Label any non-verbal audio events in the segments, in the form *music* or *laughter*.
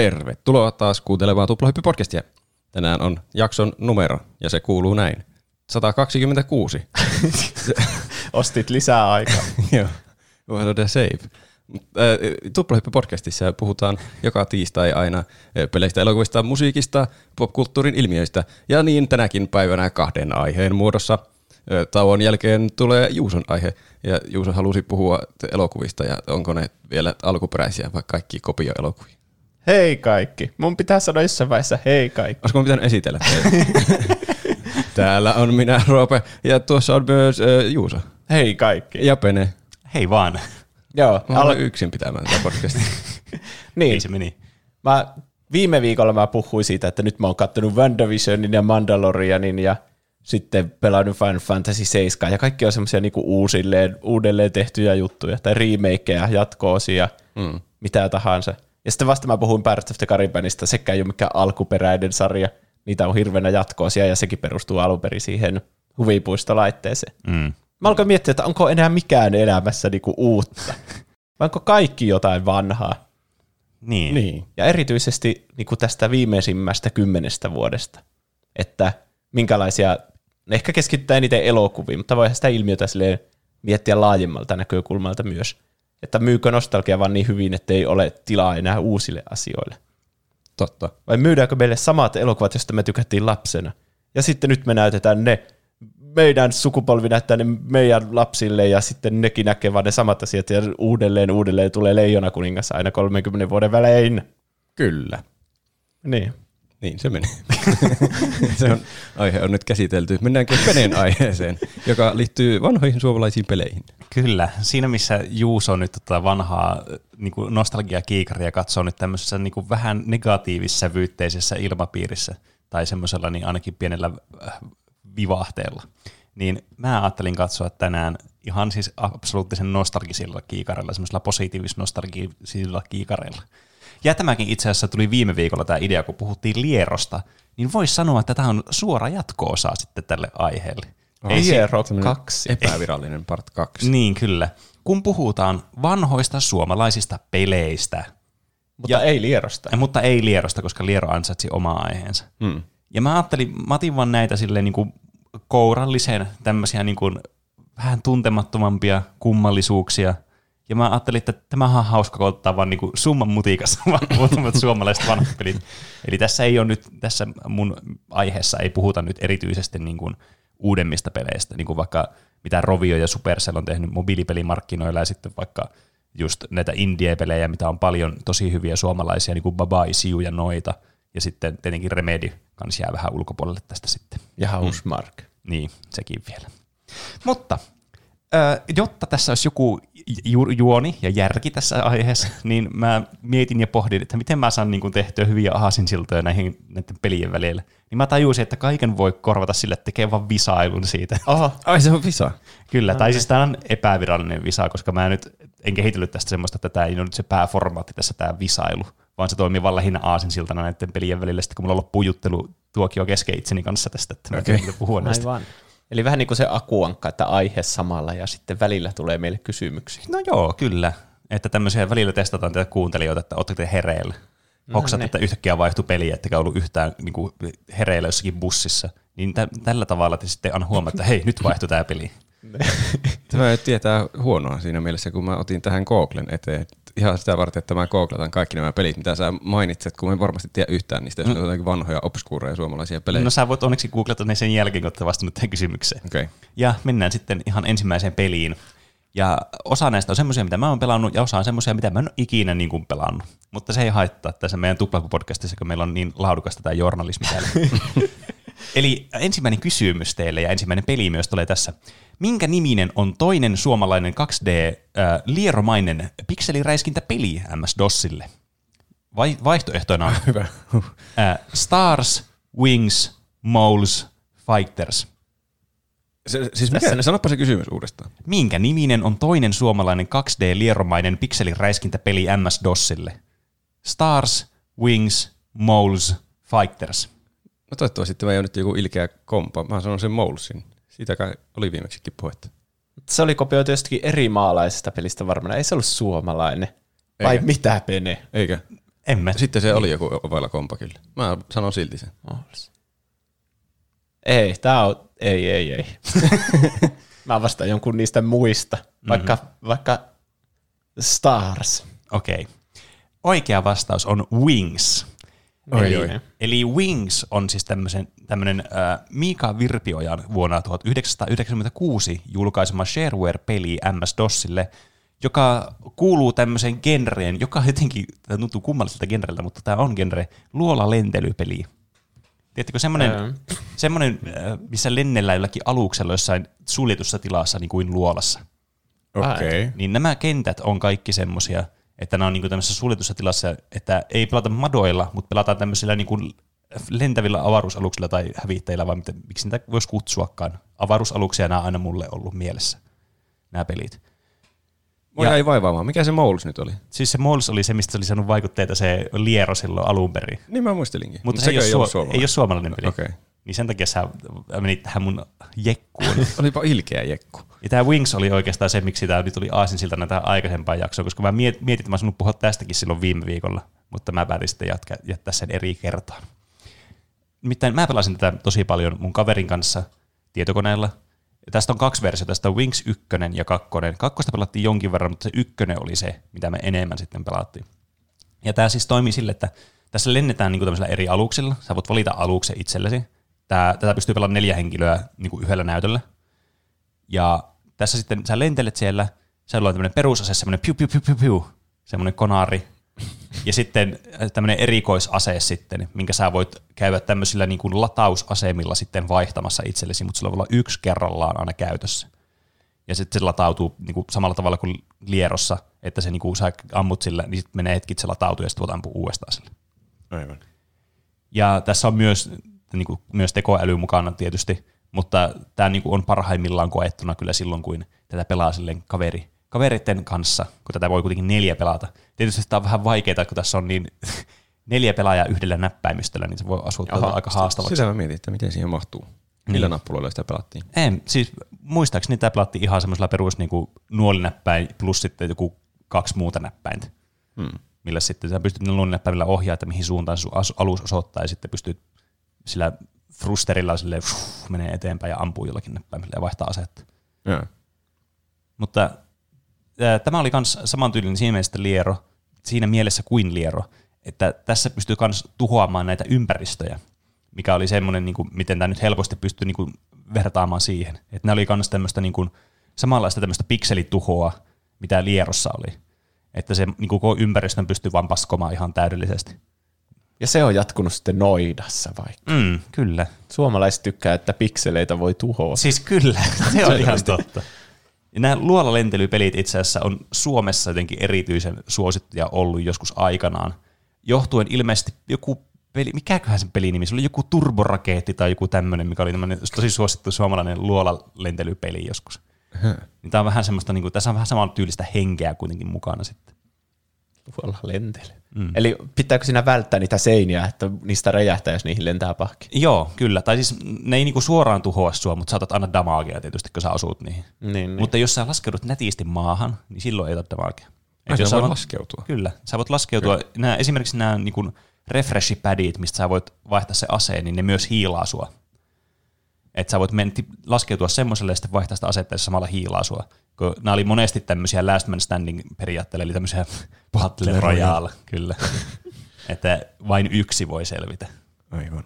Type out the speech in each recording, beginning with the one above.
Tervetuloa taas kuuntelemaan Tuplahyppi-podcastia. Tänään on jakson numero, ja se kuuluu näin. 126. *laughs* Ostit lisää aikaa. *laughs* Joo, what a save. Tuplahyppi-podcastissa puhutaan joka tiistai aina äh, peleistä, elokuvista, musiikista, popkulttuurin ilmiöistä, ja niin tänäkin päivänä kahden aiheen muodossa. Äh, Tauon jälkeen tulee Juuson aihe, ja Juuso halusi puhua elokuvista, ja onko ne vielä alkuperäisiä vai kaikki kopioelokuvia? Hei kaikki. Mun pitää sanoa jossain vaiheessa hei kaikki. Olisiko mun pitänyt esitellä teille? *laughs* Täällä on minä, Roope, ja tuossa on myös äh, Juuso. Hei kaikki. Ja Pene. Hei vaan. Joo, Mä olen yksin pitämään tätä podcastia. *laughs* niin. Niin se meni. Mä, viime viikolla mä puhuin siitä, että nyt mä oon kattonut WandaVisionin ja Mandalorianin ja sitten pelannut Final Fantasy 7 ja kaikki on semmoisia niinku uusilleen, uudelleen tehtyjä juttuja tai remakeja, jatko-osia, mm. mitä tahansa. Ja sitten vasta mä puhuin Pirates of the Caribbeanista, sekä ei ole mikään alkuperäinen sarja. Niitä on hirveänä jatkoosia ja sekin perustuu alun perin siihen huvipuistolaitteeseen. Mm. Mä alkoin miettiä, että onko enää mikään elämässä niinku uutta. Vai onko kaikki jotain vanhaa? Niin. niin. Ja erityisesti niinku tästä viimeisimmästä kymmenestä vuodesta. Että minkälaisia, ehkä keskittää eniten elokuviin, mutta voihan sitä ilmiötä silleen miettiä laajemmalta näkökulmalta myös. Että myykö nostalgia vaan niin hyvin, että ei ole tilaa enää uusille asioille. Totta. Vai myydäänkö meille samat elokuvat, joista me tykättiin lapsena? Ja sitten nyt me näytetään ne, meidän sukupolvi näyttää ne meidän lapsille ja sitten nekin näkee vaan ne samat asiat ja uudelleen uudelleen tulee leijona kuningas aina 30 vuoden välein. Kyllä. Niin. Niin se meni. *laughs* se on, aihe on nyt käsitelty. Mennäänkin Peneen aiheeseen, joka liittyy vanhoihin suomalaisiin peleihin. Kyllä. Siinä missä Juuso nyt tota vanhaa niin nostalgiakiikaria katsoo nyt tämmöisessä niin kuin vähän negatiivissävyytteisessä ilmapiirissä tai semmoisella niin ainakin pienellä äh, vivahteella, niin mä ajattelin katsoa tänään ihan siis absoluuttisen nostalgisilla kiikareilla, semmoisella positiivis-nostalgisilla kiikareilla. Ja tämäkin itse asiassa tuli viime viikolla tämä idea, kun puhuttiin Lierosta, niin voisi sanoa, että tämä on suora jatko-osa sitten tälle aiheelle. Ei Liero Semmoinen 2. Epävirallinen part 2. Niin, kyllä. Kun puhutaan vanhoista suomalaisista peleistä, Mutta ja, ei Lierosta. ja, mutta ei Lierosta, koska Liero ansaitsi omaa aiheensa. Mm. Ja mä ajattelin, mä otin vaan näitä silleen niin kuin kourallisen tämmöisiä niin kuin vähän tuntemattomampia kummallisuuksia. Ja mä ajattelin, että tämähän on hauska kun ottaa vaan niin summan mutikassa *laughs* vaan muutamat suomalaiset vanhat pelit. Eli tässä ei ole nyt, tässä mun aiheessa ei puhuta nyt erityisesti niin kuin uudemmista peleistä, niin kuin vaikka mitä Rovio ja Supercell on tehnyt mobiilipelimarkkinoilla ja sitten vaikka just näitä indie-pelejä, mitä on paljon tosi hyviä suomalaisia, niin kuin Baba Isiu ja noita. Ja sitten tietenkin Remedy kans jää vähän ulkopuolelle tästä sitten. Ja Hausmark. Mm. Niin, sekin vielä. Mutta jotta tässä olisi joku ju- juoni ja järki tässä aiheessa, niin mä mietin ja pohdin, että miten mä saan niin kuin tehtyä hyviä aasinsiltoja näihin näiden pelien välillä. Niin mä tajusin, että kaiken voi korvata sille, että tekee vaan visailun siitä. Oho. Ai se on visa. Kyllä, tai siis tämä on epävirallinen visa, koska mä nyt en kehitellyt tästä semmoista, että tämä ei ole nyt se pääformaatti tässä tämä visailu, vaan se toimii vaan lähinnä aasinsiltana näiden pelien välillä, sitten kun mulla loppuu juttelu tuokio kesken itseni kanssa tästä, että mä okay. puhua näistä. Aivan. Eli vähän niin kuin se akuankka, että aihe samalla ja sitten välillä tulee meille kysymyksiä. No joo, kyllä. Että tämmöisiä välillä testataan teitä kuuntelijoita, että ootteko te hereillä. Hoksat, niin. että yhtäkkiä vaihtui peli, ettekä ollut yhtään niin kuin, hereillä jossakin bussissa. Niin tä- tällä tavalla te sitten aina huomaa, että hei, nyt vaihtui tämä peli. *laughs* Tämä tietää huonoa siinä mielessä, kun mä otin tähän Googlen eteen. Ihan sitä varten, että mä googletan kaikki nämä pelit, mitä sä mainitset, kun mä en varmasti tiedä yhtään niistä, jos mm. on jotakin vanhoja obskuureja suomalaisia pelejä. No sä voit onneksi googlata ne sen jälkeen, kun olette vastannut tähän kysymykseen. Okay. Ja mennään sitten ihan ensimmäiseen peliin. Ja osa näistä on semmoisia, mitä mä oon pelannut, ja osa on semmoisia, mitä mä en ole ikinä niin kuin pelannut. Mutta se ei haittaa tässä meidän tuplapodcastissa, kun meillä on niin laadukasta tämä journalismi täällä. *laughs* Eli ensimmäinen kysymys teille, ja ensimmäinen peli myös tulee tässä. Minkä niminen on toinen suomalainen 2D-lieromainen pikseliräiskintäpeli MS-DOSille? Vai, vaihtoehtoina on *laughs* Hyvä. ää, Stars, Wings, Moles, Fighters. Se, siis mikä, sanoppa se kysymys uudestaan. Minkä niminen on toinen suomalainen 2D-lieromainen pikseliräiskintäpeli MS-DOSille? Stars, Wings, Moles, Fighters. No toivottavasti tämä ei ole nyt joku ilkeä kompa. Mä sanon sen Molesin. Siitä kai oli viimeksikin puhetta. Se oli kopioitu jostakin eri maalaisesta pelistä varmaan. Ei se ollut suomalainen. Vai Eikä. mitä, Pene? Eikä? En mä. Sitten se oli joku Ovella Compactilla. Mä sanon silti sen. Ei, tää on, ei, ei, ei. *laughs* Mä vastaan jonkun niistä muista, vaikka, mm-hmm. vaikka Stars. Okei. Oikea vastaus on Wings. Oi, eli, oi. eli Wings on siis tämmöinen äh, Mika Virpiojan vuonna 1996 julkaisema shareware-peli MS-DOSille, joka kuuluu tämmöiseen genreen, joka jotenkin tuntuu kummalliselta genreltä, mutta tämä on genre luola-lentelypeli. Tiedättekö semmoinen, semmoinen missä lennellään jollakin aluksella jossain suljetussa tilassa niin kuin luolassa? Okei. Okay. Niin nämä kentät on kaikki semmosia, että nämä on niinku tämmöisessä suljetussa tilassa, että ei pelata madoilla, mutta pelataan tämmöisillä niinku lentävillä avaruusaluksilla tai hävittäjillä, vai mitä, miksi niitä voisi kutsuakaan. Avaruusaluksia nämä on aina mulle ollut mielessä, nämä pelit. Mua Ja- jäi vaivaamaan. Mikä se Moulus nyt oli? Siis se Mols oli se, mistä se oli saanut vaikutteita se Liero silloin alun perin. Niin mä muistelinkin. Mutta se ei, ole, ollut suo- ei ole suomalainen peli. Okei. Niin sen takia sä menit tähän mun jekkuun. *laughs* Olipa ilkeä jekku. Ja tämä Wings oli oikeastaan se, miksi tämä nyt oli aasinsilta näitä aikaisempaa jaksoa, koska mä miet- mietin, että mä olisin puhua tästäkin silloin viime viikolla, mutta mä päätin sitten jatka, jättää sen eri kertaan. Nimittäin mä pelasin tätä tosi paljon mun kaverin kanssa tietokoneella. Ja tästä on kaksi versiota, tästä on Wings 1 ja 2. Kakkosta pelattiin jonkin verran, mutta se ykkönen oli se, mitä me enemmän sitten pelattiin. Ja tämä siis toimii sille, että tässä lennetään niin tämmöisillä eri aluksilla. Sä voit valita aluksen itsellesi. Tää, tätä pystyy pelaamaan neljä henkilöä niin kuin yhdellä näytöllä. Ja tässä sitten sä lentelet siellä, se on tämmöinen perusase, semmoinen piu, piu, piu, piu, piu, semmoinen konaari. Ja sitten tämmöinen erikoisase sitten, minkä sä voit käydä tämmöisillä niin kuin latausasemilla sitten vaihtamassa itsellesi, mutta sulla voi olla yksi kerrallaan aina käytössä. Ja sitten se latautuu niin kuin samalla tavalla kuin lierossa, että se niin kuin sä ammut sillä, niin sitten menee hetki, että se latautuu ja sitten voit ampua uudestaan sille. Aivan. Ja tässä on myös, niin kuin, myös tekoäly mukana tietysti, mutta tämä niin kuin on parhaimmillaan koettuna kyllä silloin, kun tätä pelaa silleen kaveri, kavereiden kanssa, kun tätä voi kuitenkin neljä pelata. Tietysti tämä on vähän vaikeaa, kun tässä on niin *laughs* neljä pelaajaa yhdellä näppäimistöllä, niin se voi asua aika haastavaksi. Sitä mä mietin, että miten siihen mahtuu. Millä nappuloilla sitä pelattiin? Ei, siis muistaakseni tämä pelattiin ihan semmoisella perus niin kuin nuolinäppäin plus sitten joku kaksi muuta näppäintä. Hmm. Millä sitten sä pystyt nuolinäppäimillä ohjaa, että mihin suuntaan sun alus osoittaa ja sitten pystyt sillä frusterilla sille menee eteenpäin ja ampuu jollakin näppäimellä ja vaihtaa asetta. Joo. Mutta tämä oli myös samantyylinen siinä mielessä liero, siinä mielessä kuin liero, että tässä pystyy myös tuhoamaan näitä ympäristöjä, mikä oli semmoinen, niin kuin, miten tämä nyt helposti pystyy niin kuin, vertaamaan siihen. Että ne oli myös tämmöistä niin kuin, samanlaista tämmöistä pikselituhoa, mitä lierossa oli. Että se niin kuin, koko ympäristön pystyy vaan paskomaan ihan täydellisesti. Ja se on jatkunut sitten Noidassa vaikka. Mm, kyllä. Suomalaiset tykkää, että pikseleitä voi tuhoa. Siis kyllä, *laughs* se on ihan totta. *laughs* Ja nämä luolalentelypelit itse asiassa on Suomessa jotenkin erityisen suosittuja ollut joskus aikanaan, johtuen ilmeisesti joku peli, mikäköhän sen pelin nimi, se oli joku turborakeetti tai joku tämmöinen, mikä oli tosi suosittu suomalainen luolalentelypeli joskus. Niin tämä on vähän semmoista, niin kuin, tässä on vähän saman tyylistä henkeä kuitenkin mukana sitten. Tuolla lentely. Mm. Eli pitääkö siinä välttää niitä seiniä, että niistä räjähtää, jos niihin lentää pahki? Joo, kyllä. Tai siis ne ei niinku suoraan tuhoa sua, mutta saatat aina damagea tietysti, kun sä asut niihin. Niin, niin. Mutta jos sä laskeudut nätisti maahan, niin silloin ei ole damagea. Et Ai, jos sä voi vaan- laskeutua. Kyllä. Sä voit laskeutua. Nämä, esimerkiksi nämä niin refresh-padit, mistä sä voit vaihtaa se aseen, niin ne myös hiilaa sua. Että sä voit mennä, laskeutua semmoiselle ja sitten vaihtaa sitä asetta se samalla hiilaa sua. Kun nämä oli monesti tämmöisiä last man standing periaatteella, eli tämmöisiä battle *laughs* royale, kyllä. *laughs* että vain yksi voi selvitä. Aivan.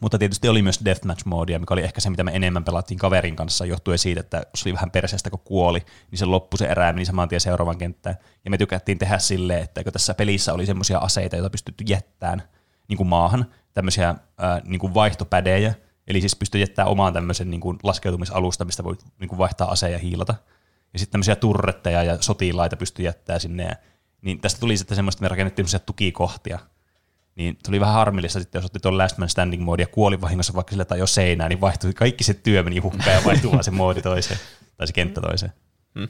Mutta tietysti oli myös deathmatch-moodia, mikä oli ehkä se, mitä me enemmän pelattiin kaverin kanssa, johtuen siitä, että jos oli vähän perseestä, kun kuoli, niin se loppui se erää, meni saman tien seuraavan kenttään. Ja me tykättiin tehdä silleen, että kun tässä pelissä oli semmoisia aseita, joita pystytty jättämään niin kuin maahan, tämmöisiä ää, niin kuin vaihtopädejä, eli siis pystyy jättämään omaan tämmöisen niin kuin laskeutumisalusta, mistä voi niin kuin vaihtaa aseen ja hiilata. Ja sitten tämmöisiä turretteja ja sotilaita pystyy jättämään sinne. Ja, niin tästä tuli sitten semmoista, että me rakennettiin semmoisia tukikohtia, niin tuli vähän harmillista sitten, jos otti tuon last man standing moodi ja kuoli vahingossa vaikka sille tai jo seinään, niin vaihtui, kaikki se työ meni hukkaan ja vaihtui vaan se moodi toiseen, tai se kenttä toiseen. Hmm.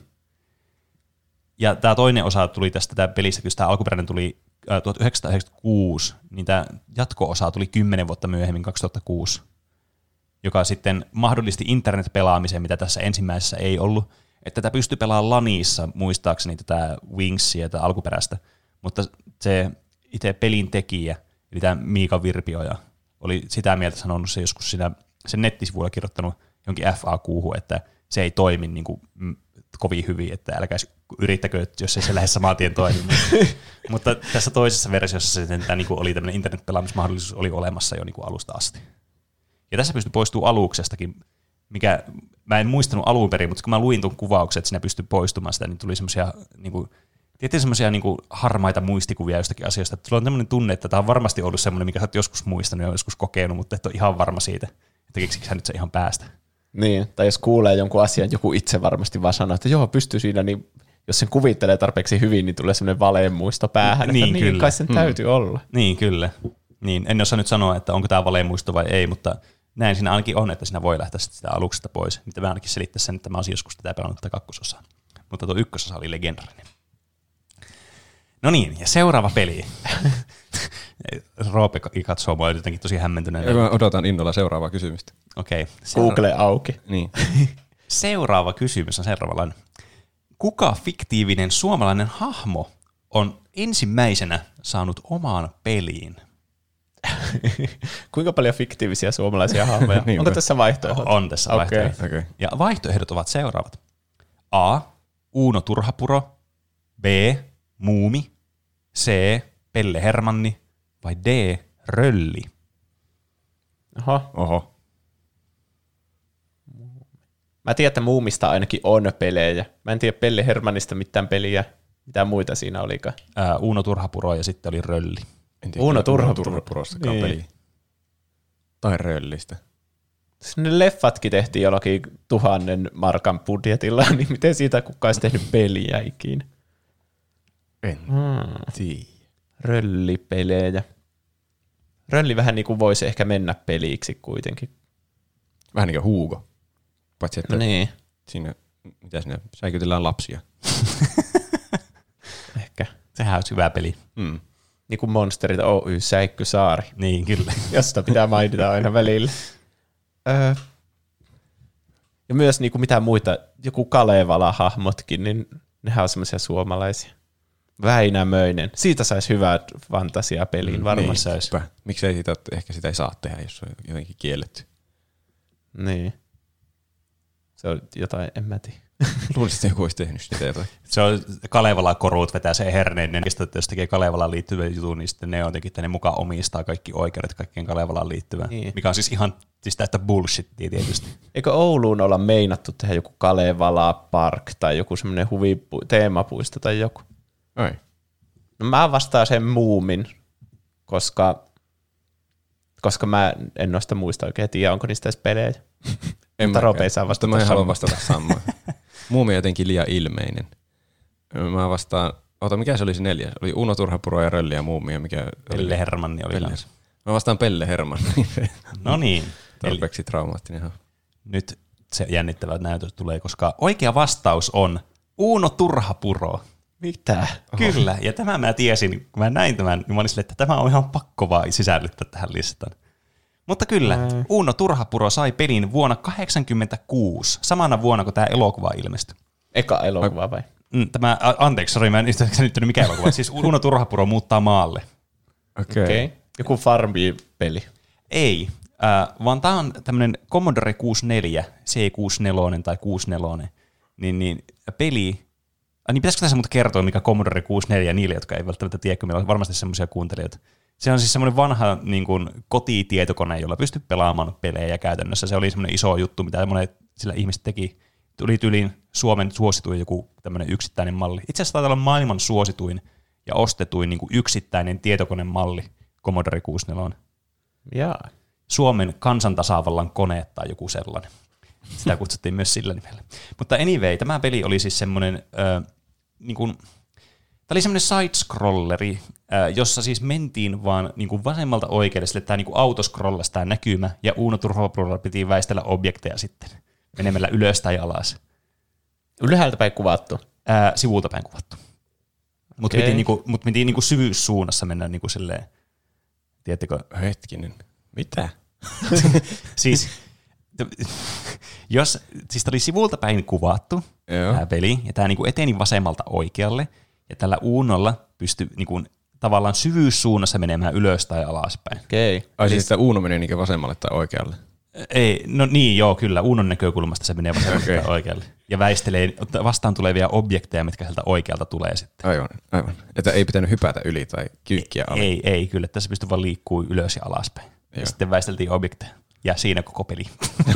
Ja tämä toinen osa tuli tästä tämä pelistä, kun tämä alkuperäinen tuli äh, 1996, niin tämä jatko-osa tuli 10 vuotta myöhemmin, 2006, joka sitten mahdollisti internet-pelaamisen, mitä tässä ensimmäisessä ei ollut. Että tätä pystyi pelaamaan Lanissa, muistaakseni tätä Wingsia, tätä alkuperäistä, mutta se itse pelin tekijä, eli tämä Miika Virpioja, oli sitä mieltä sanonut se joskus siinä sen nettisivuilla kirjoittanut jonkin FAQ, että se ei toimi niin kuin, mm, kovin hyvin, että älkää yrittäkö, jos ei se lähde saman tien toimimaan. *laughs* Mutta tässä toisessa versiossa se tämä niin kuin oli tämmöinen internetpelaamismahdollisuus oli olemassa jo niin kuin alusta asti. Ja tässä pystyy poistuu aluksestakin, mikä mä en muistanut alun perin, mutta kun mä luin tuon kuvauksen, että siinä pystyy poistumaan sitä, niin tuli semmoisia niin kuin, tietysti semmoisia niin harmaita muistikuvia jostakin asioista. Että sulla on tämmöinen tunne, että tämä on varmasti ollut semmoinen, mikä sä oot joskus muistanut ja joskus kokenut, mutta et ole ihan varma siitä, että keksikö sä nyt se ihan päästä. Niin, tai jos kuulee jonkun asian, joku itse varmasti vaan sanoo, että joo, pystyy siinä, niin jos sen kuvittelee tarpeeksi hyvin, niin tulee semmoinen valeen muisto päähän, Niin, että niin, kyllä. kai sen täytyy mm. olla. Niin, kyllä. Niin, en osaa nyt sanoa, että onko tämä valemuisto vai ei, mutta näin siinä ainakin on, että siinä voi lähteä sitä aluksesta pois. Mitä mä ainakin selittää sen, että mä olisin joskus tätä pelannut tätä kakkososaa. Mutta tuo ykkösosa oli legendarinen. No niin, ja seuraava peli. *laughs* Roope katsoo mua jotenkin tosi hämmentyneenä. Mä odotan innolla seuraavaa kysymystä. Okei. Okay. Google auki. Niin. *laughs* Seuraava kysymys on seuraavanlainen. Kuka fiktiivinen suomalainen hahmo on ensimmäisenä saanut omaan peliin? *laughs* Kuinka paljon fiktiivisiä suomalaisia hahmoja? *laughs* Niinpä. Onko tässä vaihtoehdot? On tässä Okei. vaihtoehto. Okei. Ja vaihtoehdot ovat seuraavat. A. Uuno Turhapuro. B. Muumi. C. Pelle Hermanni. Vai D. Rölli. Oho. Oho. Mä tiedän, että Muumista ainakin on pelejä. Mä en tiedä Pelle Hermannista mitään peliä. Mitä muita siinä olikaan? Ää, Uuno Turhapuro ja sitten oli Rölli. En tiedä, Uuno Turhapuro. Turhapurostakaan Niin. peliä. Tai röllistä. Ne leffatkin tehtiin jollakin tuhannen markan budjetilla, *laughs* niin miten siitä kukaan olisi tehnyt peliä ikinä? En Hmm. tiedä. Röllipelejä. Rölli vähän niin kuin voisi ehkä mennä peliksi kuitenkin. Vähän niin kuin Hugo. Paitsi, että Niin, siinä, mitä siinä, säikytellään lapsia. *laughs* ehkä. Sehän olisi hyvä peli. Mm. Niin kuin Monsterit Oy, Säikky Saari, Niin, kyllä. *laughs* josta pitää mainita aina välillä. Öö. Ja myös niin kuin mitä muita, joku Kalevala-hahmotkin, niin nehän on semmoisia suomalaisia. Väinämöinen. Siitä saisi hyvät fantasiapeliin mm, varmasti. niin. sais. Niinpä. Miksei sitä, ehkä sitä ei saa tehdä, jos on jotenkin kielletty. Niin. Se on jotain, en mä tiedä. *laughs* Luulisin, että joku olisi tehnyt sitä jotain. Se on Kalevala korut vetää se herneinen, ja jos tekee Kalevalaan liittyvän jutun, niin sitten ne on jotenkin, että ne mukaan omistaa kaikki oikeudet kaikkien Kalevalaan liittyvään. Niin. Mikä on siis ihan siis täyttä bullshittia tietysti. *laughs* Eikö Ouluun olla meinattu tehdä joku Kalevala Park tai joku semmoinen huvipu- teemapuisto tai joku? Ai. No mä vastaan sen muumin, koska, koska mä en noista muista oikein tiedä, onko niistä edes pelejä. *laughs* En Mutta. Rope saa vastata mä en halua vastata samaan. Muumi on jotenkin liian ilmeinen. Mä vastaan, ota mikä se oli se neljäs? Oli Uno Turhapuro ja Rölli ja Muumi ja mikä Pelle oli? Hermanni oli Pelle. kanssa. Mä vastaan Pelle Herman. *laughs* No niin. Eli Tarpeeksi traumaattinen. hahmo. nyt se jännittävä näytös tulee, koska oikea vastaus on Uuno Turhapuro. Mitä? Kyllä, ja tämä mä tiesin, kun mä näin tämän, niin mä olin silleen, että tämä on ihan pakko vaan sisällyttää tähän listaan. Mutta kyllä, Ää. Uuno Turhapuro sai pelin vuonna 1986, samana vuonna kuin tämä elokuva ilmestyi. Eka elokuva vai? Mm, Tämä, anteeksi, sori, mä en nyt mikä elokuva. Siis Uuno Turhapuro muuttaa maalle. Okei. Okei. Okay. Joku Farmville-peli. Ei, äh, vaan tämä on tämmöinen Commodore 64, C64 tai 64, niin, niin peli, äh, niin pitäisikö tässä muuta kertoa, mikä Commodore 64 niille, jotka ei välttämättä tiedä, kun meillä on varmasti semmoisia kuuntelijoita. Se on siis semmoinen vanha niin kuin, kotitietokone, jolla pystyy pelaamaan pelejä käytännössä. Se oli semmoinen iso juttu, mitä monet sillä ihmiset teki. Tuli tyyliin Suomen suosituin joku tämmöinen yksittäinen malli. Itse asiassa taitaa olla maailman suosituin ja ostetuin niin kuin yksittäinen tietokonemalli Commodore 64. Jaa. Suomen kansantasavallan kone tai joku sellainen. Sitä kutsuttiin myös sillä nimellä. Mutta anyway, tämä peli oli siis semmoinen, äh, niin kuin, tämä oli semmoinen side-scrolleri, jossa siis mentiin vaan niin kuin vasemmalta oikealle, sille tämä niin autoscrollasi tämä näkymä, ja Uuno Turhapurolla piti väistellä objekteja sitten menemällä ylös tai alas. Ylhäältä päin kuvattu. Ää, sivulta päin kuvattu. Mutta Okei. piti, niinku, mut piti niinku syvyyssuunnassa mennä niinku silleen, tiedättekö, Hetkinen. Mitä? *laughs* siis jos, siis tää oli sivulta päin kuvattu Joo. tämä peli, ja tämä niinku eteni vasemmalta oikealle, ja tällä uunolla pystyi niinku tavallaan syvyyssuunnassa menemään ylös tai alaspäin. Okei. Okay. Ai siis, että Uuno menee niin vasemmalle tai oikealle. Ei, no niin, joo, kyllä. Uunon näkökulmasta se menee vasemmalta Okei. okay. oikealle. Ja väistelee vastaan tulevia objekteja, mitkä sieltä oikealta tulee sitten. Aivan, aivan. Että ei pitänyt hypätä yli tai kyykkiä alle. Ei, ei, kyllä. Tässä pystyy vaan liikkuu ylös ja alaspäin. Joo. Ja sitten väisteltiin objekteja. Ja siinä koko peli.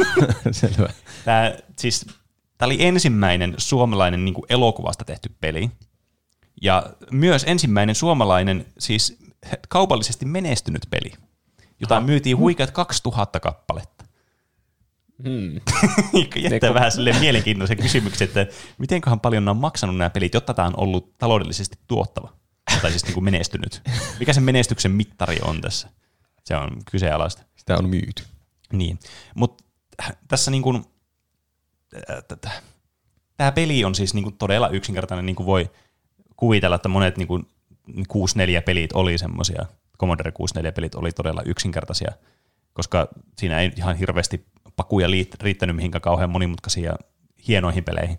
*laughs* Selvä. Tämä, siis, tämä oli ensimmäinen suomalainen niin kuin elokuvasta tehty peli. Ja myös ensimmäinen suomalainen, siis kaupallisesti menestynyt peli, jota myytiin huikeat 2000 kappaletta. Hmm. *laughs* Jättää vähän sille mielenkiintoisen kysymyksen, että mitenköhän paljon nämä on maksanut nämä pelit, jotta tämä on ollut taloudellisesti tuottava. Tai siis niin kuin menestynyt. Mikä sen menestyksen mittari on tässä? Se on kyseenalaista. Sitä on myyty. Niin, mutta tässä niin kuin, tämä peli on siis niin kuin todella yksinkertainen, niin kuin voi kuvitella, että monet niin kuin 64-pelit oli semmoisia, Commodore 64-pelit oli todella yksinkertaisia, koska siinä ei ihan hirveästi pakuja riittänyt mihinkään kauhean monimutkaisiin ja hienoihin peleihin.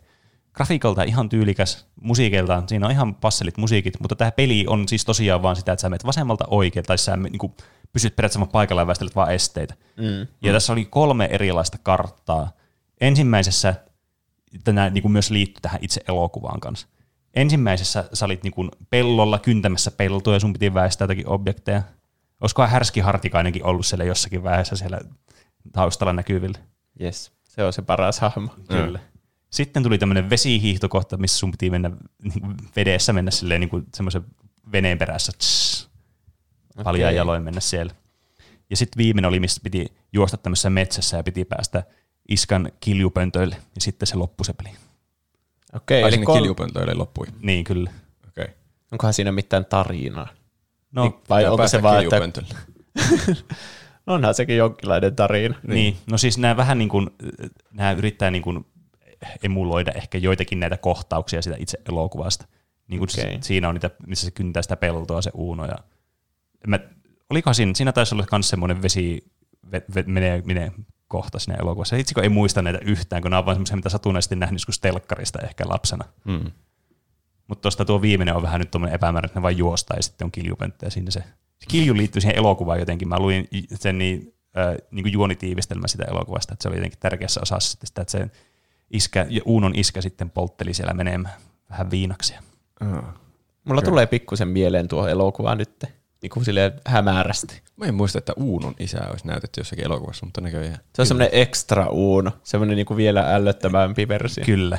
Grafiikalta ihan tyylikäs, musiikilta siinä on ihan passelit musiikit, mutta tämä peli on siis tosiaan vaan sitä, että sä menet vasemmalta oikein, tai sä niin kuin, pysyt periaatteessa paikalla ja väistelet vaan esteitä. Mm. Ja tässä oli kolme erilaista karttaa. Ensimmäisessä, tämä niin kuin myös liittyy tähän itse elokuvaan kanssa. Ensimmäisessä sä olit niin kuin pellolla kyntämässä peltoa ja sun piti väistää jotakin objekteja. Olisikohan Härski Hartikainenkin ollut siellä jossakin vaiheessa siellä taustalla näkyvillä? Yes. Se on se paras hahmo. Kyllä. Sitten tuli tämmöinen vesihiihtokohta, missä sun piti mennä niin kuin vedessä mennä silleen niin kuin semmoisen veneen perässä. Tss, paljaan Okei. jaloin mennä siellä. Ja sitten viimeinen oli, missä piti juosta tämmöisessä metsässä ja piti päästä iskan kiljupöntöille. Ja sitten se loppui se peli. Okei, Ai eli kol- kiljupöntöille loppui. Niin kyllä. Okei. Okay. onkohan siinä mitään tarinaa? No, Vai onko se vaan, että kiljupöntölle. *laughs* onhan sekin jonkinlainen tarina. niin. no siis nämä vähän niin kuin, nämä yrittää niin kuin emuloida ehkä joitakin näitä kohtauksia sitä itse elokuvasta. Niin kuin okay. siinä on niitä, missä se kyntää sitä peltoa se Uuno. Ja mä, olikohan siinä, siinä taisi olla myös semmoinen vesi, ve, ve, menee, menee kohta siinä elokuvassa. Itse ei muista näitä yhtään, kun nämä on vaan semmoisia, mitä satunnaisesti nähnyt joskus telkkarista ehkä lapsena. Mm. Mutta tuosta tuo viimeinen on vähän nyt tuommoinen epämääräinen, että ne vaan juostaa ja sitten on kiljupönttö ja siinä se. se kilju liittyy siihen elokuvaan jotenkin. Mä luin sen niin, äh, niin kuin juonitiivistelmä sitä elokuvasta, että se oli jotenkin tärkeässä osassa sitten sitä, että se iskä, ja Uunon iskä sitten poltteli siellä menemään vähän viinaksia. Ah. Mulla tulee pikkusen mieleen tuo elokuva nyt, niin kuin silleen hämärästi. Mä en muista, että Uunon isä olisi näytetty jossakin elokuvassa, mutta näköjään. Se on semmoinen extra uuno, semmoinen niin kuin vielä ällöttävämpi versio. Kyllä.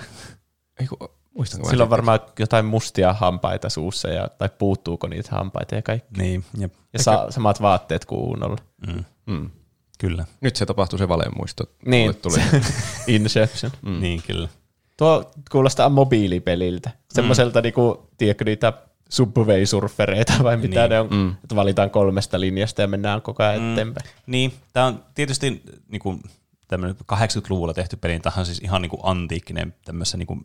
Ei, kun, muistanko Sillä on varmaan jotain mustia hampaita suussa, ja, tai puuttuuko niitä hampaita ja kaikki. Niin, jep. Ja sa- samat vaatteet kuin uunolla. Mm, Mm. kyllä. Nyt se tapahtuu se valemuisto. Niin, Tuli. *laughs* Inception. Mm. Niin, kyllä. Tuo kuulostaa mobiilipeliltä. Semmoiselta, niinku, tiedätkö niitä Subway-surfereita vai mitä Niin. ne on, Mm. että valitaan kolmesta linjasta ja mennään koko ajan mm. eteenpäin. Niin, tämä on tietysti niin kuin, tämmöinen 80-luvulla tehty peli, tämä on siis ihan niin kuin antiikkinen tämmöisessä niin kuin,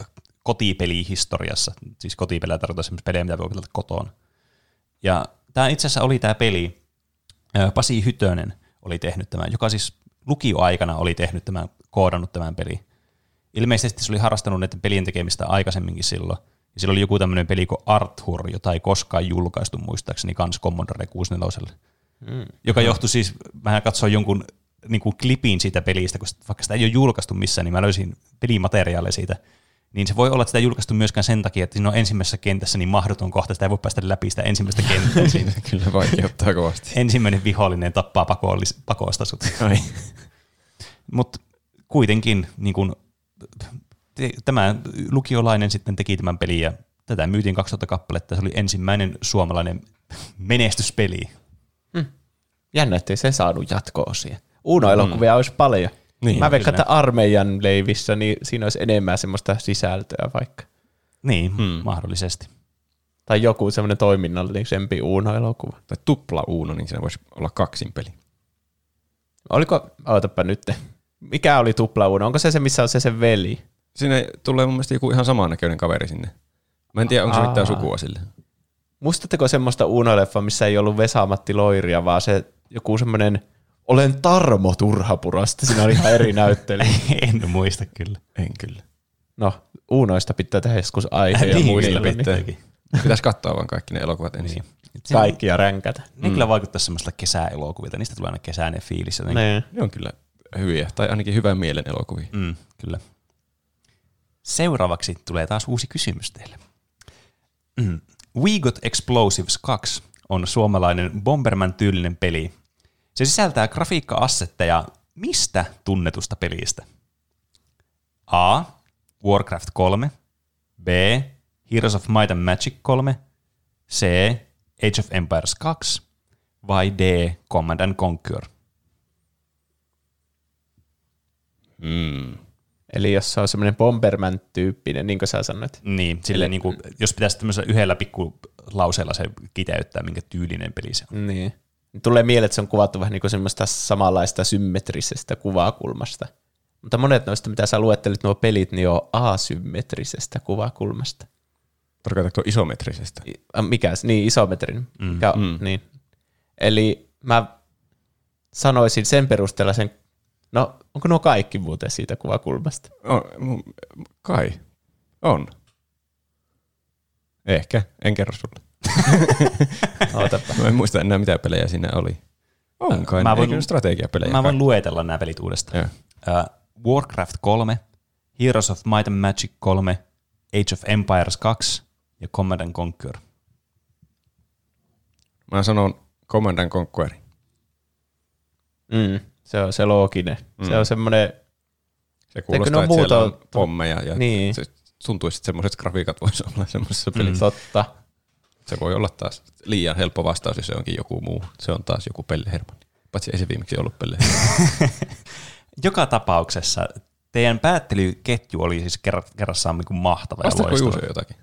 äh, kotipelihistoriassa. Siis kotipelejä tarkoittaa semmoisia pelejä, mitä voi pelata kotona. Ja tämä itse asiassa oli tämä peli, äh, Pasi Hytönen oli tehnyt tämän, joka siis lukioaikana oli tehnyt tämän, koodannut tämän peli. Ilmeisesti se oli harrastanut näiden pelien tekemistä aikaisemminkin silloin. Ja sillä oli joku tämmöinen peli kuin Arthur, jota ei koskaan julkaistu muistaakseni kans Commodore 64 Mm. joka johtui siis, mä katsoin jonkun niin kuin klipin siitä pelistä, koska vaikka sitä ei ole julkaistu missään, niin mä löysin pelimateriaaleja siitä, niin se voi olla, että sitä ei julkaistu myöskään sen takia, että siinä on ensimmäisessä kentässä niin mahdoton kohta, sitä ei voi päästä läpi sitä ensimmäistä kenttää *laughs* siinä. Kyllä vaikeuttaa kovasti. Ensimmäinen vihollinen tappaa pakollis, pakosta sut. Mutta kuitenkin niin kun, te- tämä lukiolainen sitten teki tämän pelin ja tätä myytiin 2000 kappaletta. Se oli ensimmäinen suomalainen menestyspeli. Jännä, ettei se saanut jatko-osia. Uuno-elokuvia mm. olisi paljon. Niin, Mä veikkaan, että armeijan leivissä niin siinä olisi enemmän semmoista sisältöä vaikka. Niin, Hmm. hmm. mahdollisesti. Tai joku semmoinen toiminnallisempi Uuno-elokuva. Tai tupla Uuno, niin siinä voisi olla kaksin peli. Oliko, ootapa nyt, mikä oli tupla Uuno? Onko se se, missä on se sen veli? Siinä tulee mun mielestä joku ihan samannäköinen kaveri sinne. Mä en tiedä, onko se mitään sukua sille. Muistatteko semmoista Uuno-leffa, missä ei ollut Vesamatti Loiria, vaan se joku semmoinen olen Tarmo Turhapurasta. Siinä oli ihan eri näyttely. *laughs* en muista kyllä. En kyllä. No, Uunoista pitää tehdä joskus aihe ja Niin, muistella. Niin. pitääkin. Pitäisi katsoa vaan kaikki ne elokuvat ensin. Niin. Kaikki ja ränkätä. Ne kyllä vaikuttaa semmoista kesäelokuvilta. Niistä tulee aina kesäinen fiilis. jotenkin. Niin. Ne on kyllä hyviä, tai ainakin hyvän mielen elokuvia. Mm, kyllä. Seuraavaksi tulee taas uusi kysymys teille. Mm. We Got Explosives 2 on suomalainen Bomberman-tyylinen peli. Se sisältää grafiikka-assetteja mistä tunnetusta pelistä? A. Warcraft 3. B. Heroes of Might and Magic 3. C. Age of Empires 2. Vai D. Command and Conquer? Mm. Eli jos se on semmoinen Bomberman-tyyppinen, niin kuin sä sanoit. Niin, sille niin kuin, jos pitäisi tämmöisellä yhdellä pikku lauseella se kiteyttää, minkä tyylinen peli se on. Niin. Tulee mieleen, että se on kuvattu vähän niin kuin semmoista samanlaista symmetrisestä kuvakulmasta. Mutta monet noista, mitä sä luettelit nuo pelit, niin on asymmetrisestä kuvakulmasta. Tarkoitatko isometrisestä? I- Mikä? Niin, isometrinen. Mm. Mikä, Mm. niin. Eli mä sanoisin sen perusteella sen, no onko nuo kaikki muuten siitä kuvakulmasta? On, mu- kai. On. Ehkä. En kerro sulle. *laughs* Ootapa. Mä en muista enää mitä pelejä siinä oli. On kai. Mä voin- strategiapelejä. Mä voin kai? luetella nämä pelit uudestaan. Joo. Uh, Warcraft 3, Heroes of Might and Magic 3, Age of Empires 2 ja Command and Conquer. Mä sanon Command and Conquer. Mm, se on se looginen. Mm. Se on semmoinen, Se kuulostaa, että muuta- on pommeja ja Niin. se tuntuisi, että semmoiset grafiikat voisi olla semmoisessa pelissä. totta. Se voi olla taas liian helppo vastaus, jos se onkin joku muu. Se on taas joku Pelle Hermanni. Paitsi ei se viimeksi ollut Pelle *laughs* Joka tapauksessa teidän päättelyketju oli siis kerra- kerrassaan niin mahtava Vastaako. Juuso jotakin?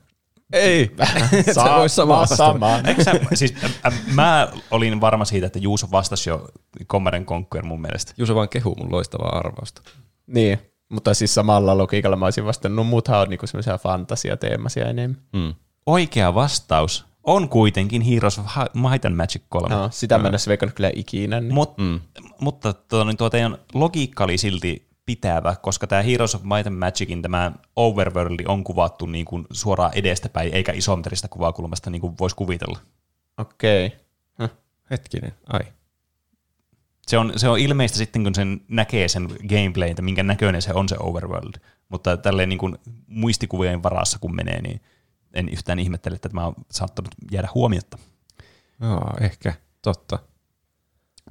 Ei. *laughs* *laughs* Sama- voi samaa vastata. sama. Eikö sä, siis, mä olin varma siitä, että Juuso vastasi jo Command and Conquer mun mielestä. Juuso vaan kehuu mun loistavaa arvausta. Niin, mutta siis samalla logiikalla mä olisin vastannut, no muuthan on niinku semmoisia fantasiateemaisia enemmän. Mm. Oikea vastaus on kuitenkin Heroes of Might and Magic 3. No, sitä mä en veikannut kyllä ikinä. Niin. Mut, mm. Mutta tuo, niin tuo teidän logiikka oli silti pitävä, koska tämä Heroes of Might and Magicin tämä overworld on kuvattu niin kuin suoraan edestäpäin, eikä isometristä kuvakulmasta, niin kuin voisi kuvitella. Okei. Okay. Hetkinen, ai. Se on, se on ilmeistä sitten, kun sen näkee sen gameplay, että minkä näköinen se on se overworld. Mutta tälleen niin kuin muistikuvien varassa kun menee, niin en yhtään ihmettele, että tämä on saattanut jäädä huomiotta. Joo, ehkä. Totta.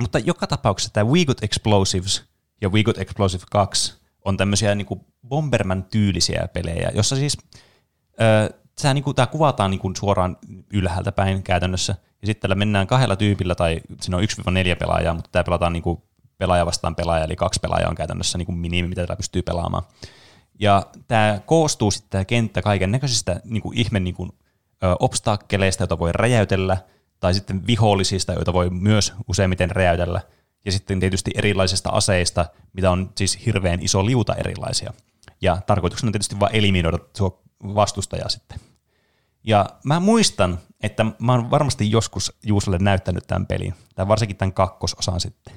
Mutta joka tapauksessa tämä We Got Explosives ja We Got Explosive 2 on tämmöisiä niinku Bomberman-tyylisiä pelejä, jossa siis ö, tää, niinku, tää kuvataan niinku suoraan ylhäältä päin käytännössä, ja sitten tällä mennään kahdella tyypillä, tai siinä on 1-4 pelaajaa, mutta tämä pelataan niinku pelaaja vastaan pelaaja, eli kaksi pelaajaa on käytännössä niinku minimi, mitä tällä pystyy pelaamaan. Ja tämä koostuu sitten tämä kenttä kaiken näköisistä niinku ihme niinku, ö, obstakkeleista, joita voi räjäytellä, tai sitten vihollisista, joita voi myös useimmiten räjäytellä, ja sitten tietysti erilaisista aseista, mitä on siis hirveän iso liuta erilaisia. Ja tarkoituksena on tietysti vain eliminoida tuo vastustaja sitten. Ja mä muistan, että mä oon varmasti joskus Juusolle näyttänyt tämän pelin, tai varsinkin tämän kakkososan sitten.